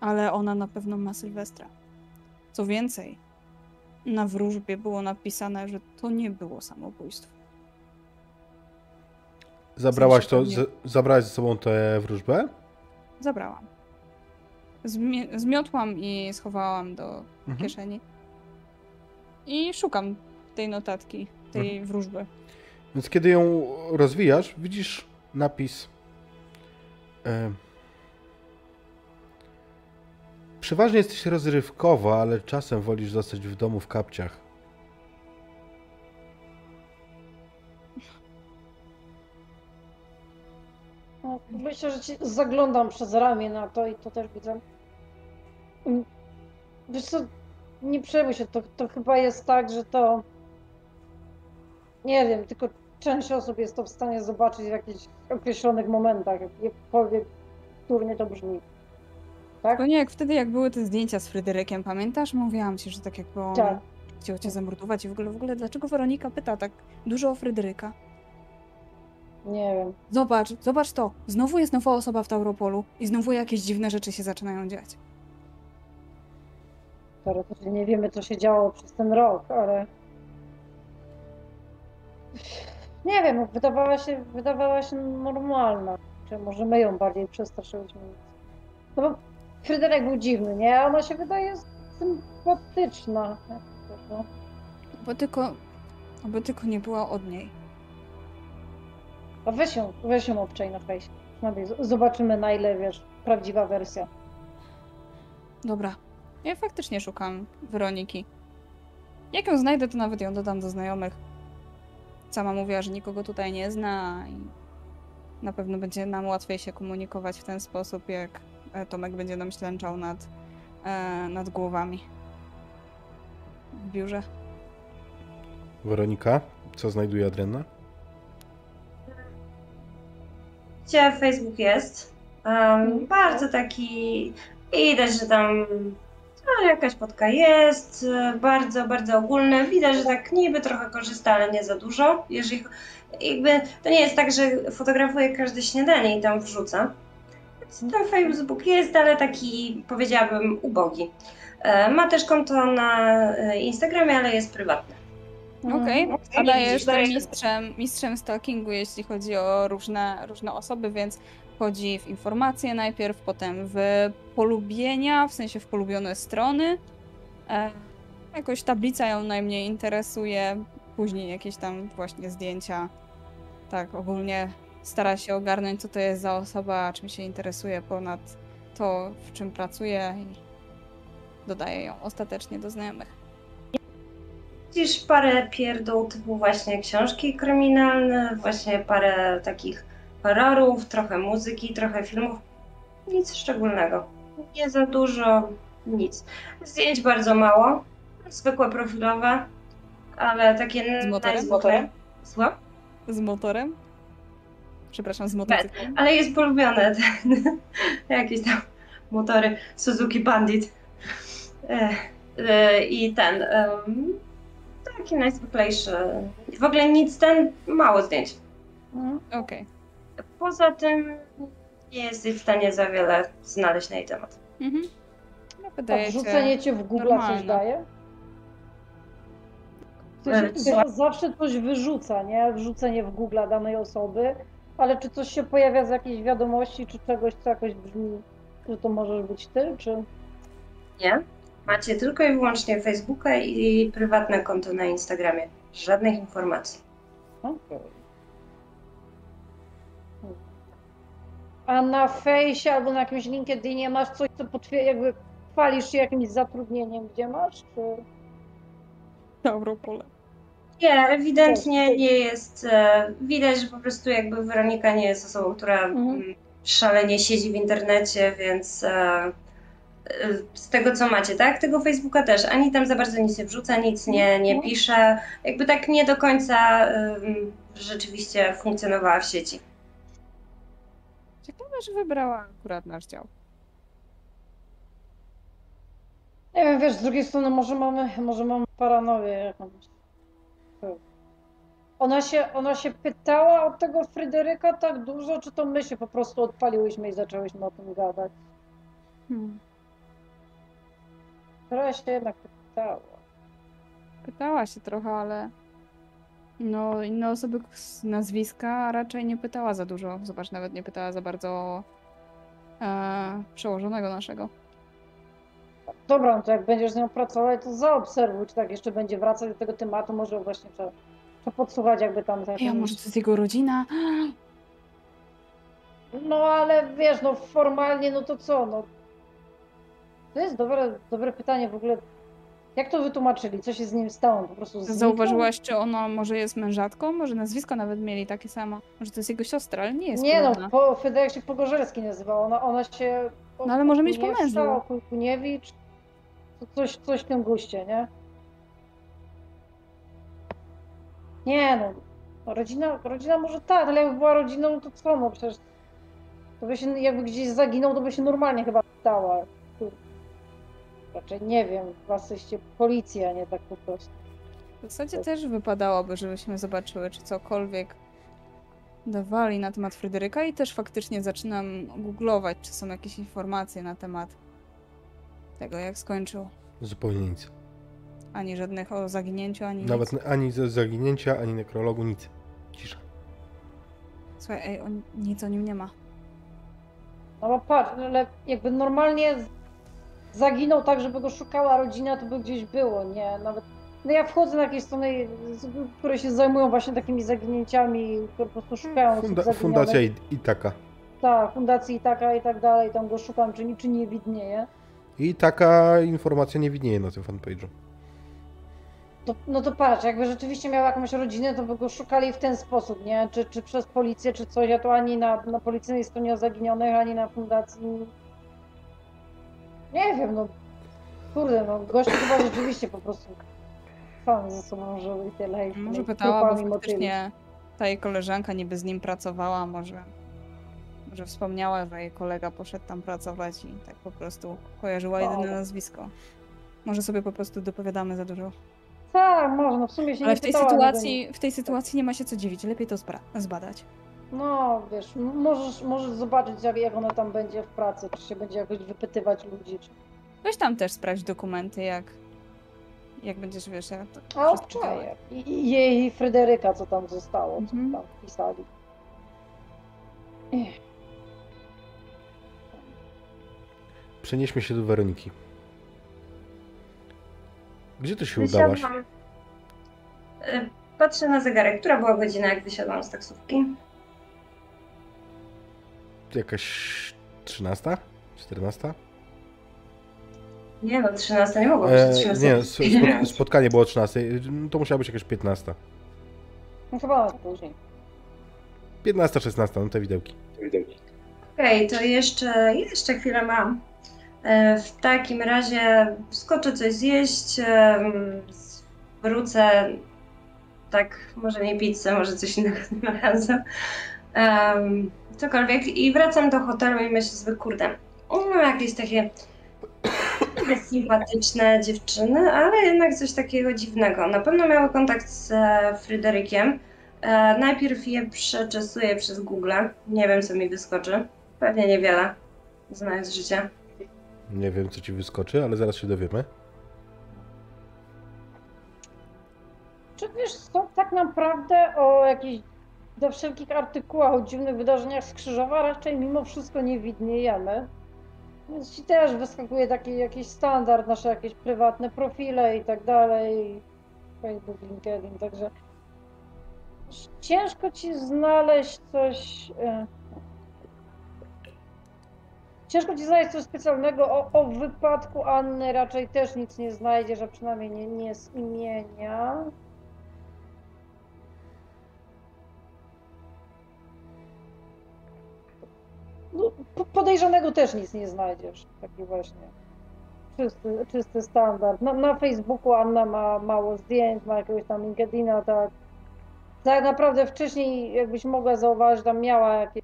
Ale ona na pewno ma Sylwestra. Co więcej, na wróżbie było napisane, że to nie było samobójstwo. Zabrałaś to, z, zabrałaś ze sobą tę wróżbę? Zabrałam. Zmie- zmiotłam i schowałam do Mhm. kieszeni. I szukam tej notatki, tej wróżby. Więc kiedy ją rozwijasz, widzisz napis. E, Przeważnie jesteś rozrywkowa, ale czasem wolisz zostać w domu w kapciach. No, myślę, że ci zaglądam przez ramię na to i to też widzę. Mm, Wiesz co, nie przejmuj się, to, to chyba jest tak, że to... Nie wiem, tylko część osób jest to w stanie zobaczyć w jakichś określonych momentach, jak- jakkolwiek turnie to brzmi. Tak? To nie jak wtedy, jak były te zdjęcia z Fryderykiem, pamiętasz? Mówiłam ci, że tak jakby on Tak. chciał cię zamordować i w ogóle, w ogóle dlaczego Weronika pyta tak dużo o Fryderyka? Nie wiem. Zobacz, zobacz to. Znowu jest nowa osoba w Tauropolu i znowu jakieś dziwne rzeczy się zaczynają dziać. teoretycznie nie wiemy, co się działo przez ten rok, ale nie wiem, wydawała się, wydawała się normalna. Czy może my ją bardziej przestraszyliśmy? No bo Fryderyk był dziwny, nie? A ona się wydaje sympatyczna. Bo tylko, bo tylko nie była od niej. A weź ją, weź ją obczaj na fejsie. Przynajmniej z- Zobaczymy na ile, wiesz, prawdziwa wersja. Dobra. Ja faktycznie szukam Weroniki. Jak ją znajdę, to nawet ją dodam do znajomych. Sama mówiła, że nikogo tutaj nie zna i na pewno będzie nam łatwiej się komunikować w ten sposób, jak e, Tomek będzie nam ślęczał nad, e, nad głowami. W biurze. Weronika, co znajduje Adriana? Gdzie Facebook jest? Um, bardzo taki. Widać, że tam no, jakaś fotka jest. Bardzo, bardzo ogólny. Widać, że tak niby trochę korzysta, ale nie za dużo. Jeżeli jakby to nie jest tak, że fotografuje każde śniadanie i tam wrzuca. Więc ten Facebook jest, ale taki powiedziałabym ubogi. E, Ma też konto na e, Instagramie, ale jest prywatne. Okej, ale Nie widzisz, jestem dajesz- mistrzem, mistrzem stalkingu, jeśli chodzi o różne, różne osoby, więc wchodzi w informacje najpierw, potem w polubienia, w sensie w polubione strony. E, jakoś tablica ją najmniej interesuje, później jakieś tam właśnie zdjęcia. Tak, ogólnie stara się ogarnąć, co to jest za osoba, czym się interesuje ponad to, w czym pracuje i dodaje ją ostatecznie do znajomych. Widzisz parę pierdół typu właśnie książki kryminalne, właśnie parę takich horrorów, trochę muzyki, trochę filmów. Nic szczególnego. Nie za dużo, nic. Zdjęć bardzo mało, zwykłe profilowe, ale takie Z motorem? najzwykle- Słucham? Z motorem? Przepraszam, z motocyklem. Ale jest polubione [LAUGHS] ten, jakieś tam motory Suzuki Bandit. E, e, I ten, taki najzwyklejszy. W ogóle nic ten, mało zdjęć. Mhm. Okej. Poza tym nie jesteś w stanie za wiele znaleźć na jej temat. Mhm. No, A wydaje wrzucenie się... cię w Google coś daje? Co? wiesz, zawsze coś wyrzuca, nie? Wrzucenie w Google danej osoby, ale czy coś się pojawia z jakiejś wiadomości, czy czegoś, co jakoś brzmi, że to możesz być ty, czy... Nie? Macie tylko i wyłącznie Facebooka i prywatne konto na Instagramie. Żadnych informacji. Okej. A na fejsie albo na jakimś LinkedInie masz coś, co potwierdza, jakby chwalisz się jakimś zatrudnieniem, gdzie masz, czy... Europole. Nie, ewidentnie nie jest. E, widać, że po prostu jakby Weronika nie jest osobą, która Mhm. mm, szalenie siedzi w internecie, więc e, e, z tego co macie, tak? Tego Facebooka też. Ani tam za bardzo nic nie wrzuca, nic nie, nie Mhm. pisze. Jakby tak nie do końca rzeczywiście funkcjonowała w sieci. Ciekawe, że wybrała akurat nasz dział. Nie wiem, wiesz, z drugiej strony może mamy, może mamy paranoję jakąś. Ona się, ona się pytała od tego Fryderyka tak dużo, czy to my się po prostu odpaliłyśmy i zaczęłyśmy o tym gadać? Hmm. Która się jednak pytała. Pytała się trochę, ale... No, inne osoby z nazwiska raczej nie pytała za dużo. Zobacz, nawet nie pytała za bardzo o e, przełożonego naszego. Dobra, no to jak będziesz z nią pracować, to zaobserwuj, czy tak jeszcze będzie wracać do tego tematu, może właśnie trzeba, trzeba podsłuchać jakby tam... za Ej, a tym- może to jest jego rodzina? No ale wiesz, no formalnie, no to co, no... To jest dobre, dobre pytanie w ogóle. Jak to wytłumaczyli? Co się z nim stało? Po prostu zniknął? Zauważyłaś, czy ona może jest mężatką? Może nazwisko nawet mieli takie samo? Może to jest jego siostra, ale nie jest Nie podobna. no, po, Fryderyk się Pogorzelski nazywał. Ona, ona się... No ale może mieć po Kuniewska, mężu. Ku- Kuniewicz. To Coś, coś w tym guście, nie? Nie no. Rodzina, rodzina może tak, ale jakby była rodziną, to co? No przecież... To by się, jakby gdzieś zaginął, to by się normalnie chyba stała. Raczej nie wiem, was jesteście policja, nie tak po prostu. W zasadzie też wypadałoby, żebyśmy zobaczyły, czy cokolwiek dawali na temat Fryderyka i też faktycznie zaczynam googlować, czy są jakieś informacje na temat tego, jak skończył. Zupełnie nic. Ani żadnych o zaginięciu, ani Nawet nic. ani ze zaginięcia, ani nekrologu, nic. Cisza. Słuchaj, ej, on, nic o nim nie ma. No bo patrz, ale jakby normalnie z- zaginął tak, żeby go szukała rodzina, to by gdzieś było, nie? Nawet. No ja wchodzę na jakieś strony, które się zajmują właśnie takimi zaginięciami, które po prostu szukają Funda fundacja taka. Tak, fundacji i taka i tak dalej, tam go szukam, czy, ni- czy nie widnieje. I taka informacja nie widnieje na tym fanpage'u. To, no to patrz, jakby rzeczywiście miał jakąś rodzinę, to by go szukali w ten sposób, nie? Czy, czy przez policję, czy coś, a to ani na, na policyjnej stronie o zaginionych, ani na fundacji. Nie wiem, no. Kurde, no gość chyba rzeczywiście po prostu sam ze sobą żył i tyle. I Może pytała, bo faktycznie ta jej koleżanka niby z nim pracowała, może, może wspomniała, że jej kolega poszedł tam pracować i tak po prostu kojarzyła jedyne O. nazwisko. Może sobie po prostu dopowiadamy za dużo. Tak, może, no w sumie się Ale nie w tej sytuacji, w tej sytuacji nie ma się co dziwić, lepiej to zbadać. No, wiesz, możesz, możesz zobaczyć, jak, jak ona tam będzie w pracy, czy się będzie jakoś wypytywać ludzi, czy... Weź tam też sprawdź dokumenty, jak, jak będziesz, wiesz, jak to A obczaję. I, I jej i Fryderyka, co tam zostało, Mhm. co tam pisali. Ech. Przenieśmy się do Weroniki. Gdzie ty się udałaś? Wysiadłam. Y, Patrzę na zegarek. Która była godzina, jak wysiadłam z taksówki? Jakaś 13? 14? Nie no, 13 nie mogło być E, 13. nie, s- spot, spotkanie było o 13. To musiała być jakaś 15. No chyba później. 15, 16, no te widełki. Okej, to jeszcze, jeszcze chwilę mam. E, W takim razie skoczę coś zjeść, em, wrócę, tak, może nie pizzę, może coś innego [LAUGHS] tym razem, Em, cokolwiek i wracam do hotelu i myślę sobie, kurde, no jakieś takie [COUGHS] sympatyczne dziewczyny, ale jednak coś takiego dziwnego. Na pewno miały kontakt z e, Fryderykiem. E, najpierw je przeczesuję przez Google, nie wiem co mi wyskoczy. Pewnie niewiele, znając życie. Nie wiem, co ci wyskoczy, ale zaraz się dowiemy. Czy wiesz co, tak naprawdę o jakichś do wszelkich artykułach o dziwnych wydarzeniach z Krzyżowa raczej mimo wszystko nie widniejemy. Więc ci też wyskakuje taki jakiś standard, nasze jakieś prywatne profile i tak dalej. Facebook, LinkedIn, także ciężko ci znaleźć coś. e, Ciężko ci znaleźć coś specjalnego o, o wypadku Anny raczej też nic nie znajdziesz, a przynajmniej nie, nie z imienia. No, po- podejrzanego też nic nie znajdziesz. Taki właśnie czysty, czysty standard. Na, na Facebooku Anna ma mało zdjęć, ma jakiegoś tam LinkedIna, tak. Tak naprawdę wcześniej, jakbyś mogła zauważyć, tam miała jakieś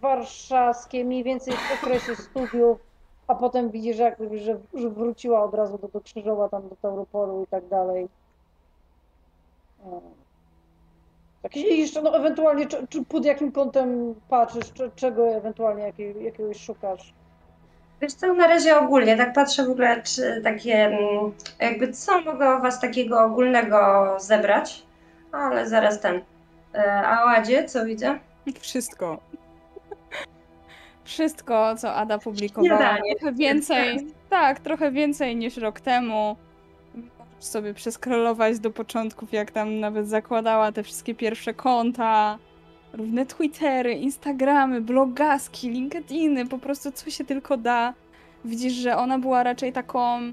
warszawskie, mniej więcej w okresie studiów, a potem widzisz, jak, że, że wróciła od razu do, do Krzyżowa, tam do Tauropolu i tak dalej. E, Jakieś jeszcze, no ewentualnie, czy, czy pod jakim kątem patrzysz, czy, czego ewentualnie jakiej, jakiegoś szukasz? Wiesz co, na razie ogólnie, tak patrzę w ogóle, czy takie, mm, jakby co mogę o Was takiego ogólnego zebrać, ale zaraz ten. E, A o Adzie, co widzę? Wszystko. Wszystko, co Ada publikowała. Śniadanie. Trochę więcej, tak, trochę więcej niż rok temu. Sobie przeskrolować do początków, jak tam nawet zakładała te wszystkie pierwsze konta. Różne Twittery, Instagramy, blogaski, LinkedIny, po prostu co się tylko da. Widzisz, że ona była raczej taką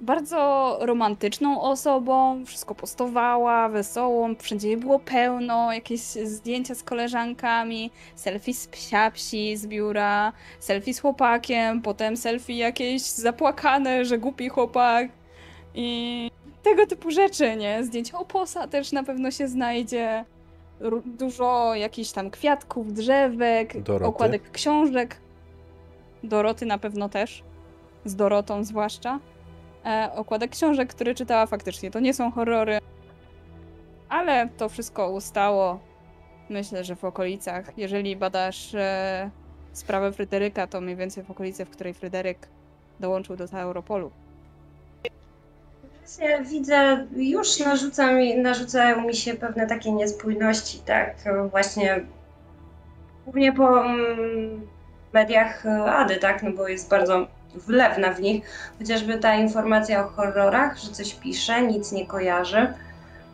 bardzo romantyczną osobą, wszystko postowała, wesołą, wszędzie jej było pełno, jakieś zdjęcia z koleżankami, selfie z psiapsi z biura, selfie z chłopakiem, potem selfie jakieś zapłakane, że głupi chłopak i tego typu rzeczy, nie? Zdjęcia oposa też na pewno się znajdzie, Ru- dużo jakichś tam kwiatków, drzewek, Doroty. okładek książek, Doroty na pewno też, z Dorotą zwłaszcza e, okładek książek, które czytała faktycznie. To nie są horrory, ale to wszystko ustało. Myślę, że w okolicach, jeżeli badasz e, sprawę Fryderyka, to mniej więcej w okolicy, w której Fryderyk dołączył do Europolu. Właśnie widzę, już narzuca mi, narzucają mi się pewne takie niespójności, tak, właśnie głównie po mm, mediach Ady, tak, no bo jest bardzo wlewna w nich, chociażby ta informacja o horrorach, że coś pisze, nic nie kojarzy.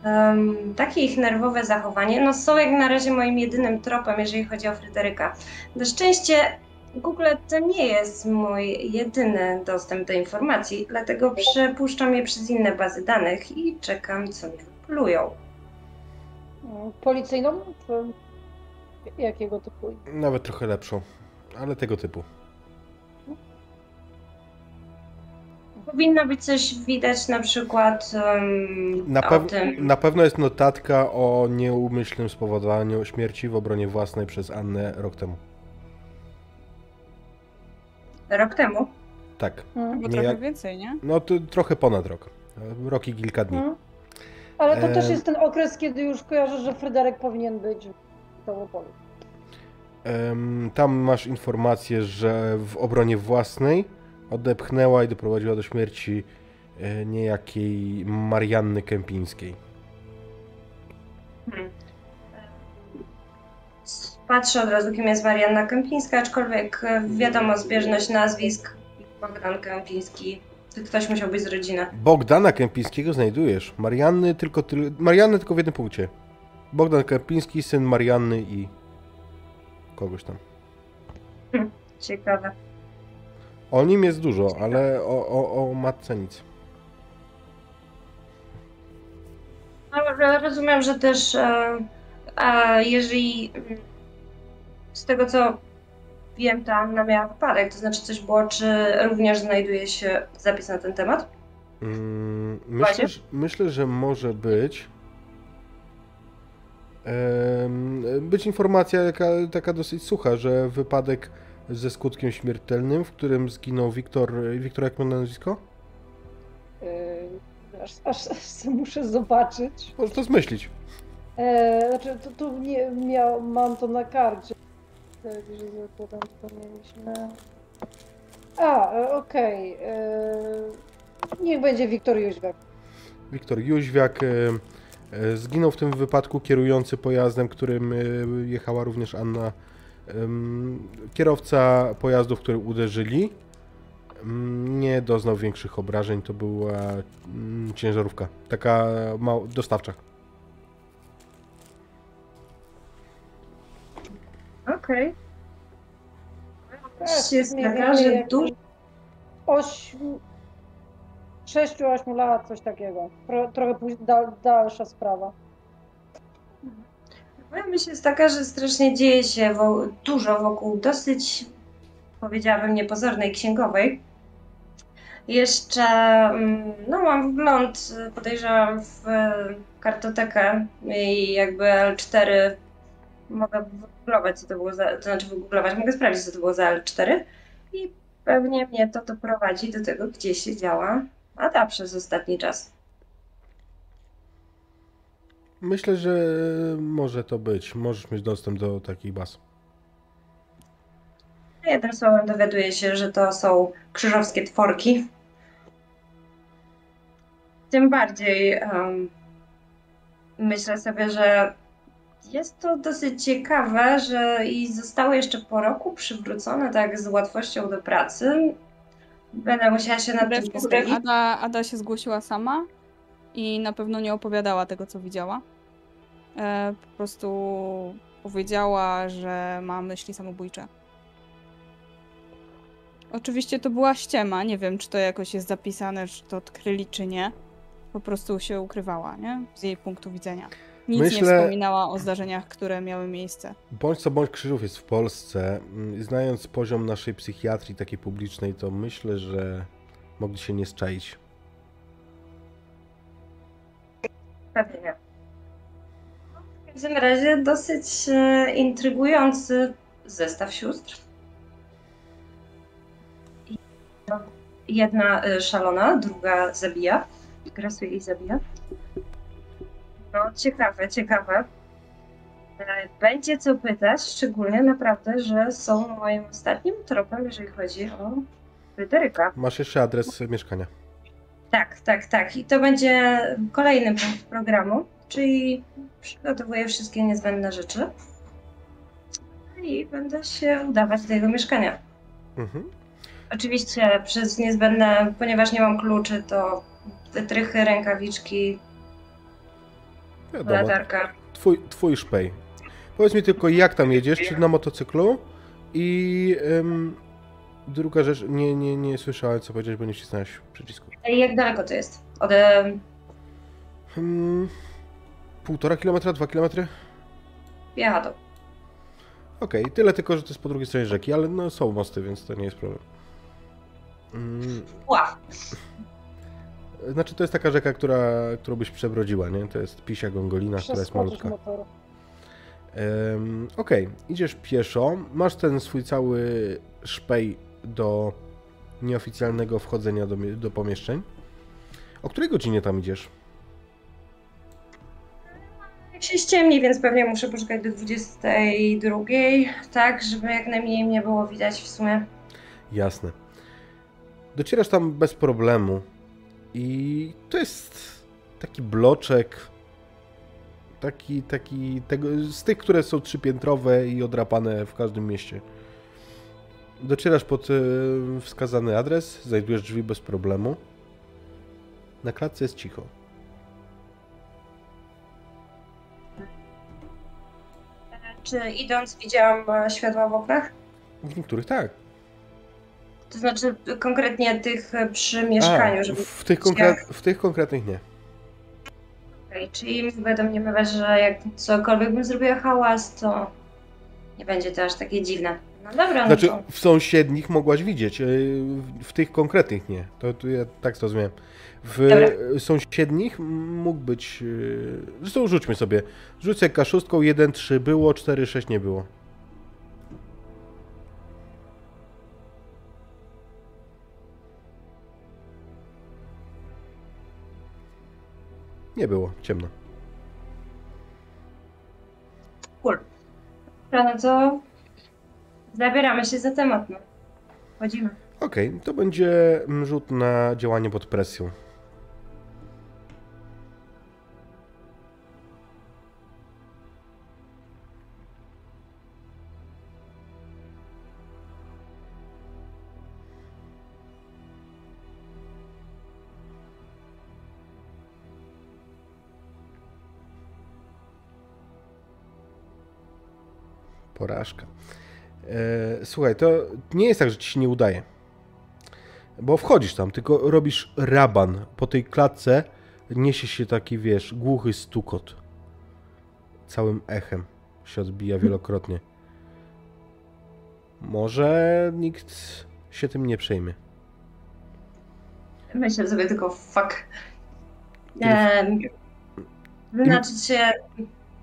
Um, takie ich nerwowe zachowanie, no są jak na razie moim jedynym tropem, jeżeli chodzi o Fryderyka. Na szczęście Google to nie jest mój jedyny dostęp do informacji, dlatego przepuszczam je przez inne bazy danych i czekam, co mi wyplują. Mm, Policyjną? Czy jakiego typu? Nawet trochę lepszą, ale tego typu. Powinno być coś widać na przykład um, Na, o pew- tym. na pewno jest notatka o nieumyślnym spowodowaniu śmierci w obronie własnej przez Annę rok temu. Rok temu. Tak. Bo Nie trochę jak- więcej, nie? No to trochę ponad rok. Rok i kilka dni. Mm. Ale to też Em. jest ten okres, kiedy już kojarzę, że Fryderyk powinien być w Tałopolu. Em, Tam masz informację, że w obronie własnej odepchnęła i doprowadziła do śmierci e, niejakiej Marianny Kępińskiej. Hmm. Patrzę od razu, kim jest Marianna Kępińska, aczkolwiek e, wiadomo, zbieżność nazwisk. Bogdan Kępiński. To Ktoś musiał być z rodziny. Bogdana Kępińskiego znajdujesz. Marianny tylko, tyl- Marianny tylko w jednym punkcie. Bogdan Kępiński, syn Marianny i kogoś tam. Ciekawe. O nim jest dużo, ale o, o, o matce nic. No, ro- rozumiem, że też e, a jeżeli mm, z tego co wiem, to Anna miała wypadek, to znaczy coś było, czy również znajduje się zapis na ten temat? Mm, myślę, że, myślę, że może być. być informacja jaka, taka dosyć sucha, że wypadek ze skutkiem śmiertelnym, w którym zginął Wiktor. Wiktor, jak ma na nazwisko? Yy, aż, aż, aż muszę zobaczyć. Możesz to zmyślić. E, znaczy, tu, tu nie, miał, mam to na karcie. Że zakładam, to mieliśmy. A, e, okej. e, Niech będzie Wiktor Jóźwiak. Wiktor Jóźwiak e, zginął w tym wypadku kierujący pojazdem, którym jechała również Anna. Kierowca pojazdu, w który uderzyli, nie doznał większych obrażeń. To była mm, ciężarówka, taka dostawcza. Okej. Mniej taka, więcej że dużo 8, 6-8 lat, coś takiego. Tro, trochę później, dal, dalsza sprawa. Moja myśl jest taka, że strasznie dzieje się wo- dużo wokół dosyć, powiedziałabym, niepozornej księgowej. Jeszcze, mm, no mam wgląd, podejrzewam, w kartotekę i jakby L4 mogę wygooglować, co to było za, to znaczy wygooglować, mogę sprawdzić, co to było za L4 i pewnie mnie to doprowadzi do tego, gdzie siedziała Ada przez ostatni czas. Myślę, że może to być. Możesz mieć dostęp do takich baz. Jednym słowem dowiaduję się, że to są krzyżowskie tworki. Tym bardziej em, myślę sobie, że jest to dosyć ciekawe, że i zostały jeszcze po roku przywrócone tak z łatwością do pracy. Będę musiała się nad tym pochylić. Ada, Ada się zgłosiła sama i na pewno nie opowiadała tego, co widziała. E, po prostu powiedziała, że ma myśli samobójcze. Oczywiście to była ściema, nie wiem, czy to jakoś jest zapisane, czy to odkryli, czy nie. Po prostu się ukrywała, nie? Z jej punktu widzenia. Nic nie Myślę- wspominała o zdarzeniach, które miały miejsce. Bądź co bądź Krzyżów jest w Polsce. Mm, Znając poziom naszej psychiatrii takiej publicznej, to myślę, że mogli się nie szczaić. Pewnie nie. W każdym razie dosyć e, intrygujący zestaw sióstr. Jedna e, szalona, druga zabija. Grasuje i zabija. No, ciekawe, ciekawe. E, Będzie co pytać, szczególnie naprawdę, że są moim ostatnim tropem, jeżeli chodzi o Fryderyka. Masz jeszcze adres mieszkania. Tak, tak, tak. I to będzie kolejny punkt programu, czyli przygotowuję wszystkie niezbędne rzeczy i będę się udawać do jego mieszkania. Mhm. Oczywiście przez niezbędne, ponieważ nie mam kluczy, to wytrychy, rękawiczki, Wiadomo, latarka. twój, twój szpej. Powiedz mi tylko, jak tam jedziesz, czy na motocyklu? I ym, druga rzecz, nie, nie, nie słyszałem, co powiedziałeś, bo nie wcisnąłeś przycisku. Jak daleko to jest? Od... Hmm, półtora kilometra, dwa kilometry? Jechado. Okej, tyle tylko, że to jest po drugiej stronie rzeki, ale no są mosty, więc to nie jest problem. Mm, Ła. Znaczy to jest taka rzeka, która, którą byś przebrodziła, nie? To jest Pisia Gongolina, która jest malutka. motoru. Em, Okej, idziesz pieszo, masz ten swój cały szpej do nieoficjalnego wchodzenia do, do pomieszczeń. O której godzinie tam idziesz? Jak się ściemni, więc pewnie muszę poczekać do 22, tak, żeby jak najmniej mnie było widać w sumie. Jasne. Docierasz tam bez problemu i to jest taki bloczek, taki, taki, tego, z tych, które są trzypiętrowe i odrapane w każdym mieście. Docierasz pod e, wskazany adres, znajdujesz drzwi bez problemu. Na klatce jest cicho. Czy idąc widziałam e, światła w oknach? W niektórych tak. To znaczy konkretnie tych e, przy mieszkaniu, A, żeby... w, tych konkre- w tych konkretnych nie. Okej, czyli będą mnie domniemywać, że jak cokolwiek bym zrobiła hałas, to nie będzie to aż takie dziwne. No dobra, Znaczy, no to... w sąsiednich mogłaś widzieć, yy, w- tych konkretnych nie. To, to ja tak zrozumiałem. W Dobra. sąsiednich mógł być. yy, Zresztą rzućmy sobie. Rzucę K6, 1, 3 było, 4, 6 nie było. Nie było, ciemno. Cool. No to zabieramy się za temat, no. Chodzimy. Okej, to będzie mm, rzut na działanie pod presją. Porażka. E, słuchaj, to nie jest tak, że ci się nie udaje. Bo wchodzisz tam, tylko robisz raban. Po tej klatce niesie się taki, wiesz, głuchy stukot. Całym echem się odbija wielokrotnie. Może nikt się tym nie przejmie. Myślę sobie tylko fuck. Em, Wyznaczyć się,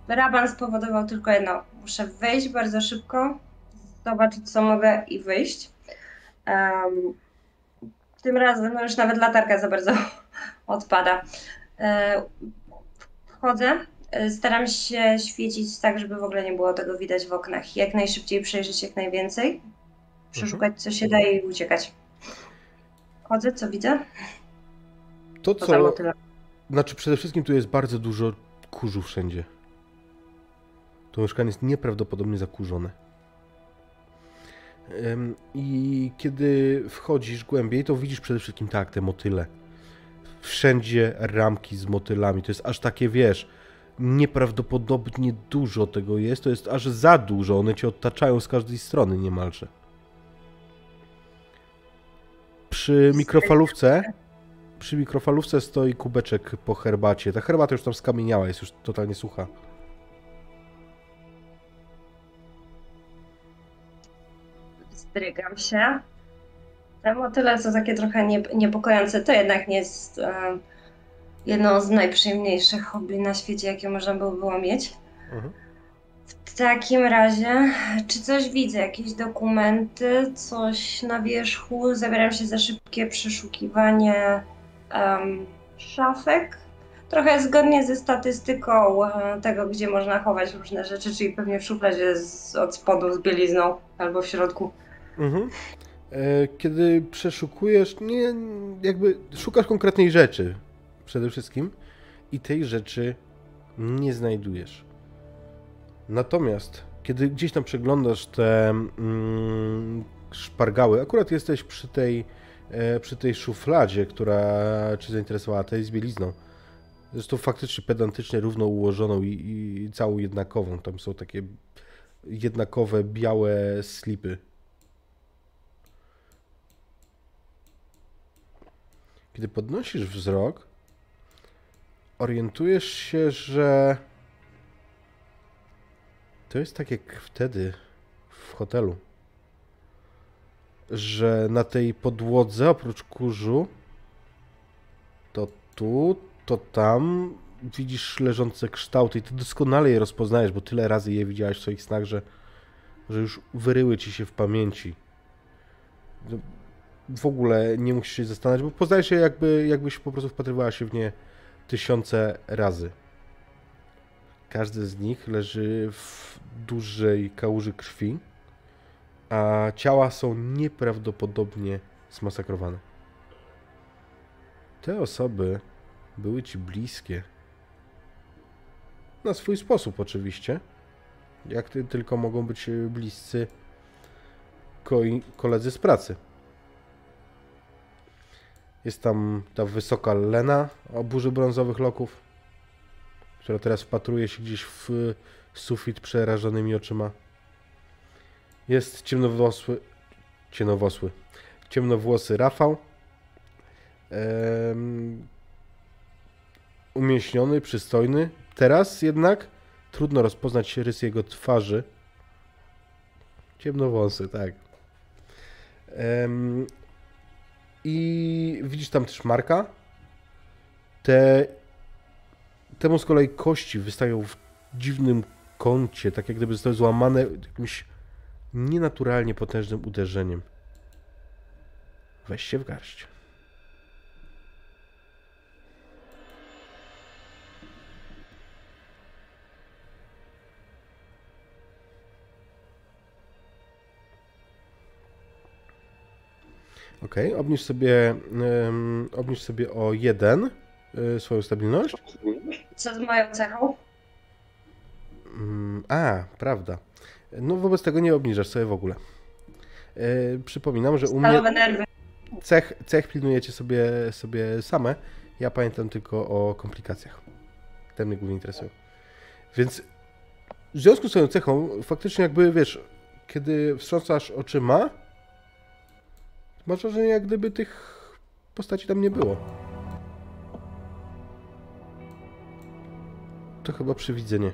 raban spowodował tylko jedno. Muszę wejść bardzo szybko, zobaczyć co mogę i wyjść. Em, tym razem no już nawet latarka za bardzo [LAUGHS] odpada. E, Wchodzę, e, staram się świecić tak, żeby w ogóle nie było tego widać w oknach. Jak najszybciej przejrzeć jak najwięcej, przeszukać co się da i uciekać. Wchodzę, co widzę? To co. Znaczy, przede wszystkim tu jest bardzo dużo kurzu wszędzie. To mieszkanie jest nieprawdopodobnie zakurzone. I kiedy wchodzisz głębiej, to widzisz przede wszystkim tak, te motyle. Wszędzie ramki z motylami. To jest aż takie, wiesz, nieprawdopodobnie dużo tego jest. To jest aż za dużo. One cię otaczają z każdej strony niemalże. Przy mikrofalówce, przy mikrofalówce stoi kubeczek po herbacie. Ta herbata już tam skamieniała, jest już totalnie sucha. Zdrygam się. Te motyle są takie trochę nie, niepokojące. To jednak nie jest e, jedno z najprzyjemniejszych hobby na świecie, jakie można by było mieć. Mhm. W takim razie, czy coś widzę? Jakieś dokumenty, coś na wierzchu? Zabieram się za szybkie przeszukiwanie em, szafek. Trochę zgodnie ze statystyką e, tego, gdzie można chować różne rzeczy, czyli pewnie w szufladzie z, od spodu z bielizną albo w środku. Mhm. E, kiedy przeszukujesz, nie, jakby szukasz konkretnej rzeczy przede wszystkim i tej rzeczy nie znajdujesz. Natomiast, kiedy gdzieś tam przeglądasz te mm, szpargały, akurat jesteś przy tej, e, przy tej szufladzie, która cię zainteresowała, tej z bielizną. Zresztą faktycznie pedantycznie równo ułożoną i, i całą jednakową. Tam są takie jednakowe, białe slipy. Kiedy podnosisz wzrok, orientujesz się, że to jest tak jak wtedy w hotelu, że na tej podłodze oprócz kurzu to tu, to tam widzisz leżące kształty i ty doskonale je rozpoznajesz, bo tyle razy je widziałeś w swoich snach, że, że już wyryły ci się w pamięci. W ogóle nie musisz się zastanawiać, bo poznajesz je jakby, jakbyś po prostu wpatrywała się w nie tysiące razy. Każdy z nich leży w dużej kałuży krwi, a ciała są nieprawdopodobnie zmasakrowane. Te osoby były ci bliskie. Na swój sposób, oczywiście. Jak ty tylko mogą być bliscy koledzy z pracy. Jest tam ta wysoka Lena o burzy brązowych loków, która teraz wpatruje się gdzieś w sufit przerażonymi oczyma. Jest ciemnowłosły, ciemnowłosły, ciemnowłosy Rafał. Um, umieśniony, przystojny. Teraz jednak trudno rozpoznać rys jego twarzy. Ciemnowłosy, tak. Um, I widzisz tam też Marka. Te, temu z kolei kości wystają w dziwnym kącie, tak jak gdyby zostały złamane jakimś nienaturalnie potężnym uderzeniem. Weź się w garść. Ok, obniż sobie, um, obniż sobie o jeden y, swoją stabilność. Co z moją cechą? Mm, a, prawda. No wobec tego nie obniżasz sobie w ogóle. Y, przypominam, że u mnie nerwy. cech, cech pilnujecie sobie, sobie same. Ja pamiętam tylko o komplikacjach. Te mnie głównie interesują. Więc w związku z tą cechą, faktycznie jakby, wiesz, kiedy wstrząsasz oczyma, Masz wrażenie, jak gdyby tych postaci tam nie było. To chyba przywidzenie.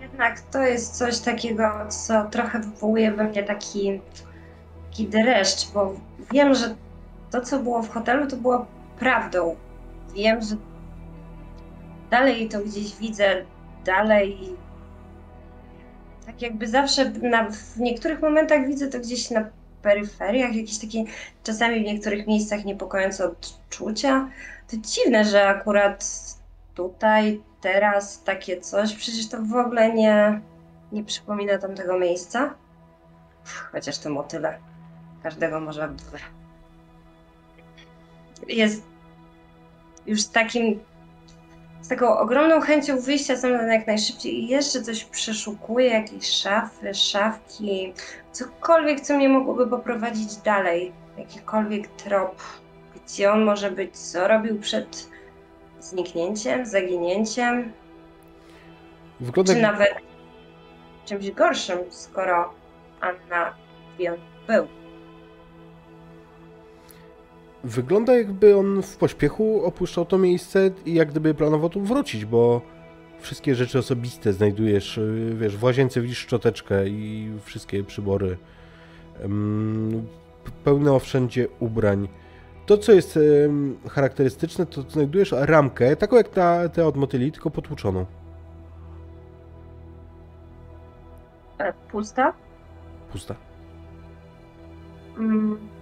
Jednak to jest coś takiego, co trochę wywołuje we mnie taki, taki dreszcz, bo wiem, że to, co było w hotelu, to było prawdą. Wiem, że dalej to gdzieś widzę, dalej tak jakby zawsze na, w niektórych momentach widzę to gdzieś na peryferiach, jakieś takie czasami w niektórych miejscach niepokojące odczucia. To dziwne, że akurat tutaj, teraz takie coś, przecież to w ogóle nie, nie przypomina tamtego miejsca. Chociaż to motyle. Każdego może jest już takim z taką ogromną chęcią wyjścia stamtąd jak najszybciej i jeszcze coś przeszukuję, jakieś szafy, szafki, cokolwiek, co mnie mogłoby poprowadzić dalej, jakikolwiek trop, gdzie on może być, co robił przed zniknięciem, zaginięciem, Wygląda czy nawet czymś gorszym, skoro Anna wie, był. Wygląda jakby on w pośpiechu opuszczał to miejsce i jak gdyby planował tu wrócić, bo wszystkie rzeczy osobiste znajdujesz, y, wiesz, w łazience widzisz szczoteczkę i wszystkie przybory. Pełno wszędzie ubrań. To, co jest charakterystyczne, to znajdujesz ramkę, taką jak ta, te od motyli, tylko potłuczoną. E, pusta? Pusta. Mm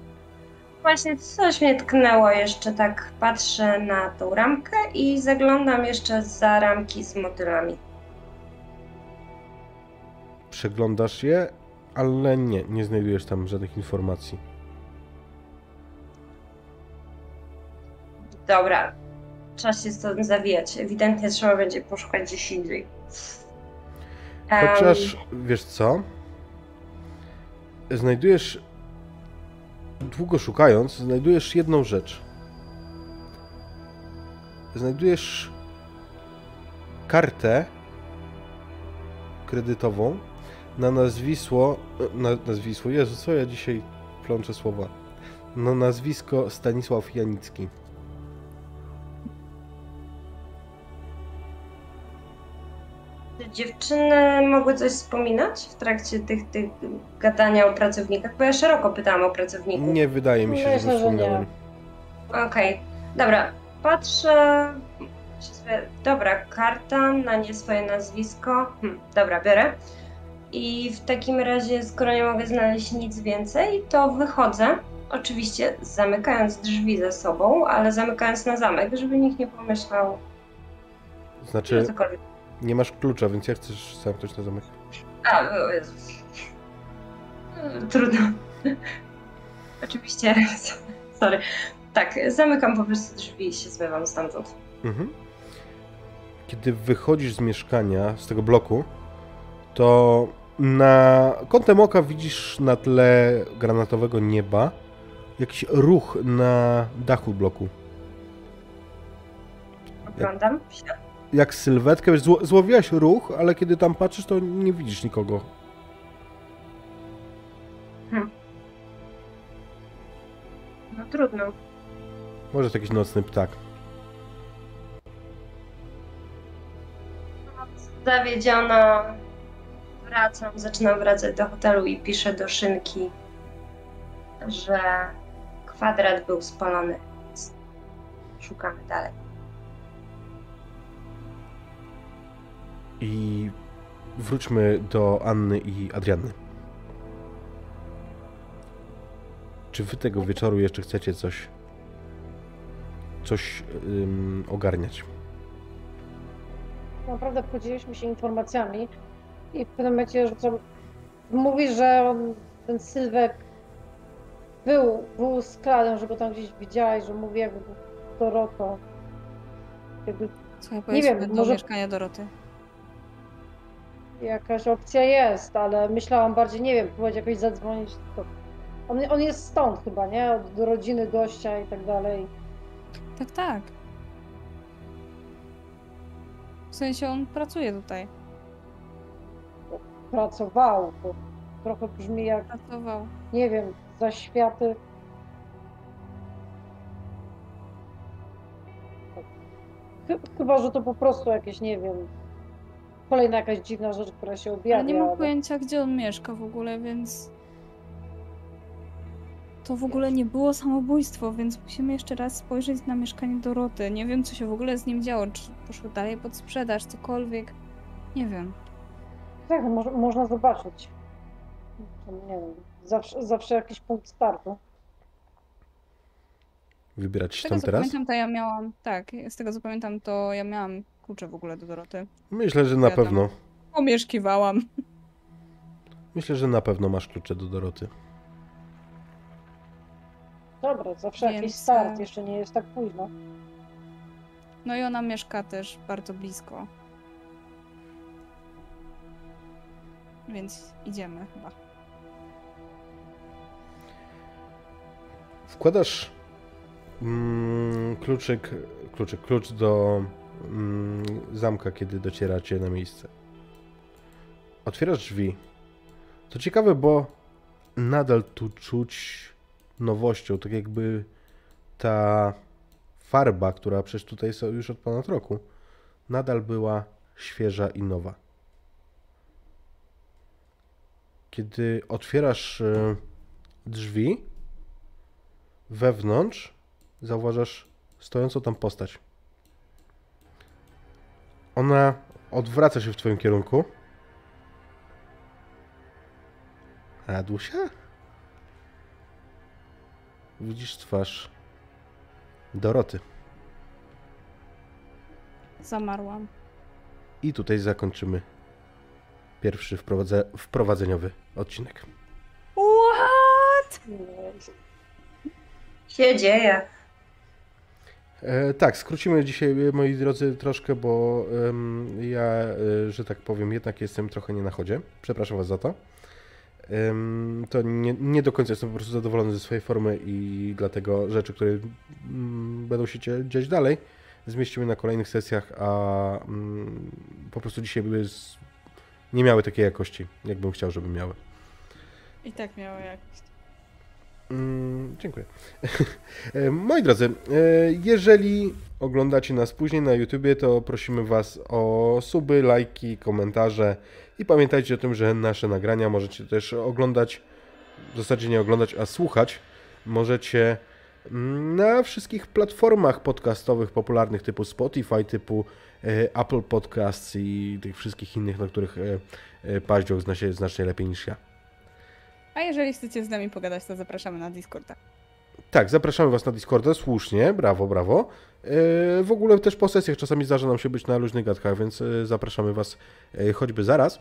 Właśnie coś mnie tknęło jeszcze, tak patrzę na tą ramkę i zaglądam jeszcze za ramki z motylami. Przeglądasz je, Ale nie, nie znajdujesz tam żadnych informacji. Dobra, czas się stąd zawijać. Ewidentnie trzeba będzie poszukać gdzieś indziej. Chociaż, wiesz co? Znajdujesz, długo szukając, znajdujesz jedną rzecz. Znajdujesz kartę kredytową na nazwisło, na nazwisło, Jezu, co ja dzisiaj plączę słowa, na nazwisko Stanisław Janicki. Dziewczyny mogły coś wspominać w trakcie tych, tych gadania o pracownikach? Bo ja szeroko pytałam o pracowników. Nie wydaje mi się, Myślę, że wspomniałem. Okej, dobra. Patrzę. Dobra, karta na nie swoje nazwisko. Hm, dobra, biorę. I w takim razie, skoro nie mogę znaleźć nic więcej, to wychodzę. Oczywiście zamykając drzwi za sobą, ale zamykając na zamek, żeby nikt nie pomyślał, że Znaczy, cokolwiek. Nie masz klucza, więc jak chcesz zamknąć na zamek? A, o Jezus. Mm, Trudno. [LAUGHS] Oczywiście, sorry. Tak, zamykam po prostu drzwi i się zmywam stamtąd. Mhm. Kiedy wychodzisz z mieszkania, z tego bloku, to na kątem oka widzisz na tle granatowego nieba jakiś ruch na dachu bloku. Oglądam się. Jak sylwetkę, wiesz, zło, złowiłaś ruch, ale kiedy tam patrzysz, to nie widzisz nikogo. No trudno. Może to jakiś nocny ptak. Zawiedziona. Wracam, zaczynam wracać do hotelu i piszę do szynki, że kwadrat był spalony. Szukamy dalej. I wróćmy do Anny i Adrianny. Czy wy tego wieczoru jeszcze chcecie coś coś ym, ogarniać? Naprawdę podzieliliśmy się informacjami i w pewnym momencie rzucam... Mówi, że on, ten Sylwek był, był z Kladem, że go tam gdzieś widziałeś, że mówi jakby był Dorotą. Jakby Słuchaj, Nie wiem, do może- mieszkania Doroty. Jakaś opcja jest, ale myślałam bardziej, nie wiem, próbować jakoś zadzwonić. To... On, on jest stąd chyba, nie? Od do rodziny gościa i tak dalej. Tak, tak. W sensie on pracuje tutaj. Pracował, bo trochę brzmi jak, Pracował. nie wiem, za światy. Chy- Chyba, że to po prostu jakieś, nie wiem, kolejna jakaś dziwna rzecz, która się objawia. Ale nie mam ale- pojęcia, gdzie on mieszka w ogóle, więc. To w ogóle nie było samobójstwo, więc musimy jeszcze raz spojrzeć na mieszkanie Doroty. Nie wiem, co się w ogóle z nim działo. Czy poszło dalej pod sprzedaż, cokolwiek. Nie wiem. Tak, no mo- można zobaczyć. Nie wiem, zawsze, zawsze jakiś punkt startu. Wybrać Z się tego tam co teraz? pamiętam, to ja miałam. Tak, z tego co pamiętam, to ja miałam klucze w ogóle do Doroty. Myślę, że na Ja pewno. Pomieszkiwałam. Myślę, że na pewno masz klucze do Doroty. Dobra, zawsze jakiś Więc, start, e, jeszcze nie jest tak późno. No i ona mieszka też bardzo blisko. Więc idziemy chyba. Wkładasz mm, kluczyk, kluczyk, klucz do zamka, kiedy docieracie na miejsce. Otwierasz drzwi. To ciekawe, bo nadal tu czuć nowością, tak jakby ta farba, która przecież tutaj jest już od ponad roku, nadal była świeża i nowa. Kiedy otwierasz e, drzwi, wewnątrz zauważasz stojącą tam postać. Ona odwraca się w twoim kierunku. Adusia? Widzisz twarz Doroty. Zamarłam. I tutaj zakończymy pierwszy wprowadze, wprowadzeniowy odcinek. What? Się dzieje. E, tak, skrócimy dzisiaj, e, moi drodzy, troszkę, bo ja, e, że tak powiem, jednak jestem trochę nie na chodzie. Przepraszam Was za to. To nie, nie do końca jestem po prostu zadowolony ze swojej formy i dlatego rzeczy, które będą się dziać dalej, zmieścimy na kolejnych sesjach, a po prostu dzisiaj były z... nie miały takiej jakości, jakbym chciał, żeby miały. I tak miało jakoś. Mm, dziękuję. [LAUGHS] E, Moi drodzy, e, jeżeli oglądacie nas później na YouTubie, to prosimy Was o suby, lajki, komentarze i pamiętajcie o tym, że nasze nagrania możecie też oglądać, w zasadzie nie oglądać, a słuchać. Możecie mm, na wszystkich platformach podcastowych popularnych typu Spotify, typu e, Apple Podcasts i tych wszystkich innych, na których Paździoch zna się znacznie lepiej niż ja. A jeżeli chcecie z nami pogadać, to zapraszamy na Discorda. Tak, zapraszamy Was na Discorda, słusznie, brawo, brawo. E, W ogóle też po sesjach czasami zdarza nam się być na luźnych gadkach, więc e, zapraszamy Was e, choćby zaraz.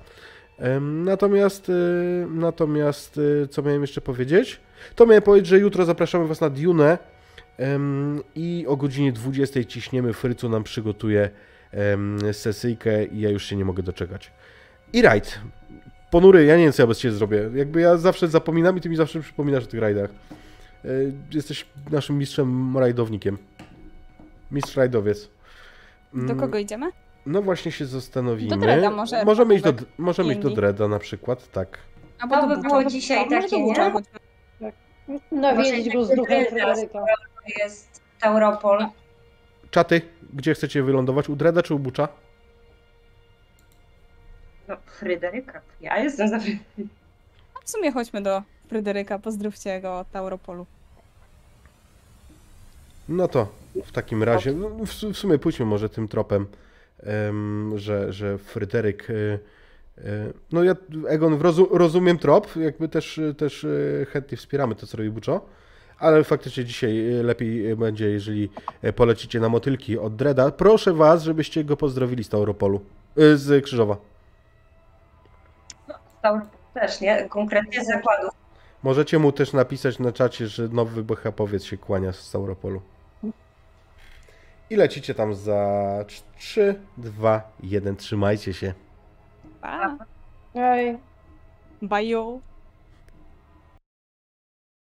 Natomiast, natomiast co miałem jeszcze powiedzieć? To miałem powiedzieć, że jutro zapraszamy Was na Dune i o godzinie 20 ciśniemy, Frycu nam przygotuje sesyjkę i ja już się nie mogę doczekać. I rajd. Ponury, ja nie wiem co ja bez Ciebie zrobię. Jakby ja zawsze zapominam i Ty mi zawsze przypominasz o tych rajdach. E, Jesteś naszym mistrzem rajdownikiem. Mistrz rajdowiec. Do Mm, kogo idziemy? No właśnie się zastanowimy. Do Dreda może, Możemy iść do, możemy iść do. Dreda na przykład, tak. Albo To do by było dzisiaj takie, do nie? chodźmy. Nawiedzić go z duchem Fryderyka. To jest Tauropol. Czaty, gdzie chcecie wylądować? U Dreda czy u Bucza? No, Fryderyka. Ja jestem za Fryderyka. A W sumie chodźmy do Fryderyka, pozdrówcie go od Tauropolu. No to w takim razie, no, w, w sumie pójdźmy może tym tropem, em, że, że Fryderyk. e, e, no ja, Egon, rozu, rozumiem trop, jakby też, też e, chętnie wspieramy to, co robi Buczo, ale faktycznie dzisiaj lepiej będzie, jeżeli polecicie na motylki od Dreda. Proszę Was, żebyście go pozdrowili z Tauropolu, z Krzyżowa. Tauropol też, nie? Konkretnie z zakładów. Możecie mu też napisać na czacie, że nowy BH-powiec się kłania z Sauropolu. I lecicie tam za 3, 2, 1. Trzymajcie się. Pa! Ej. Bye!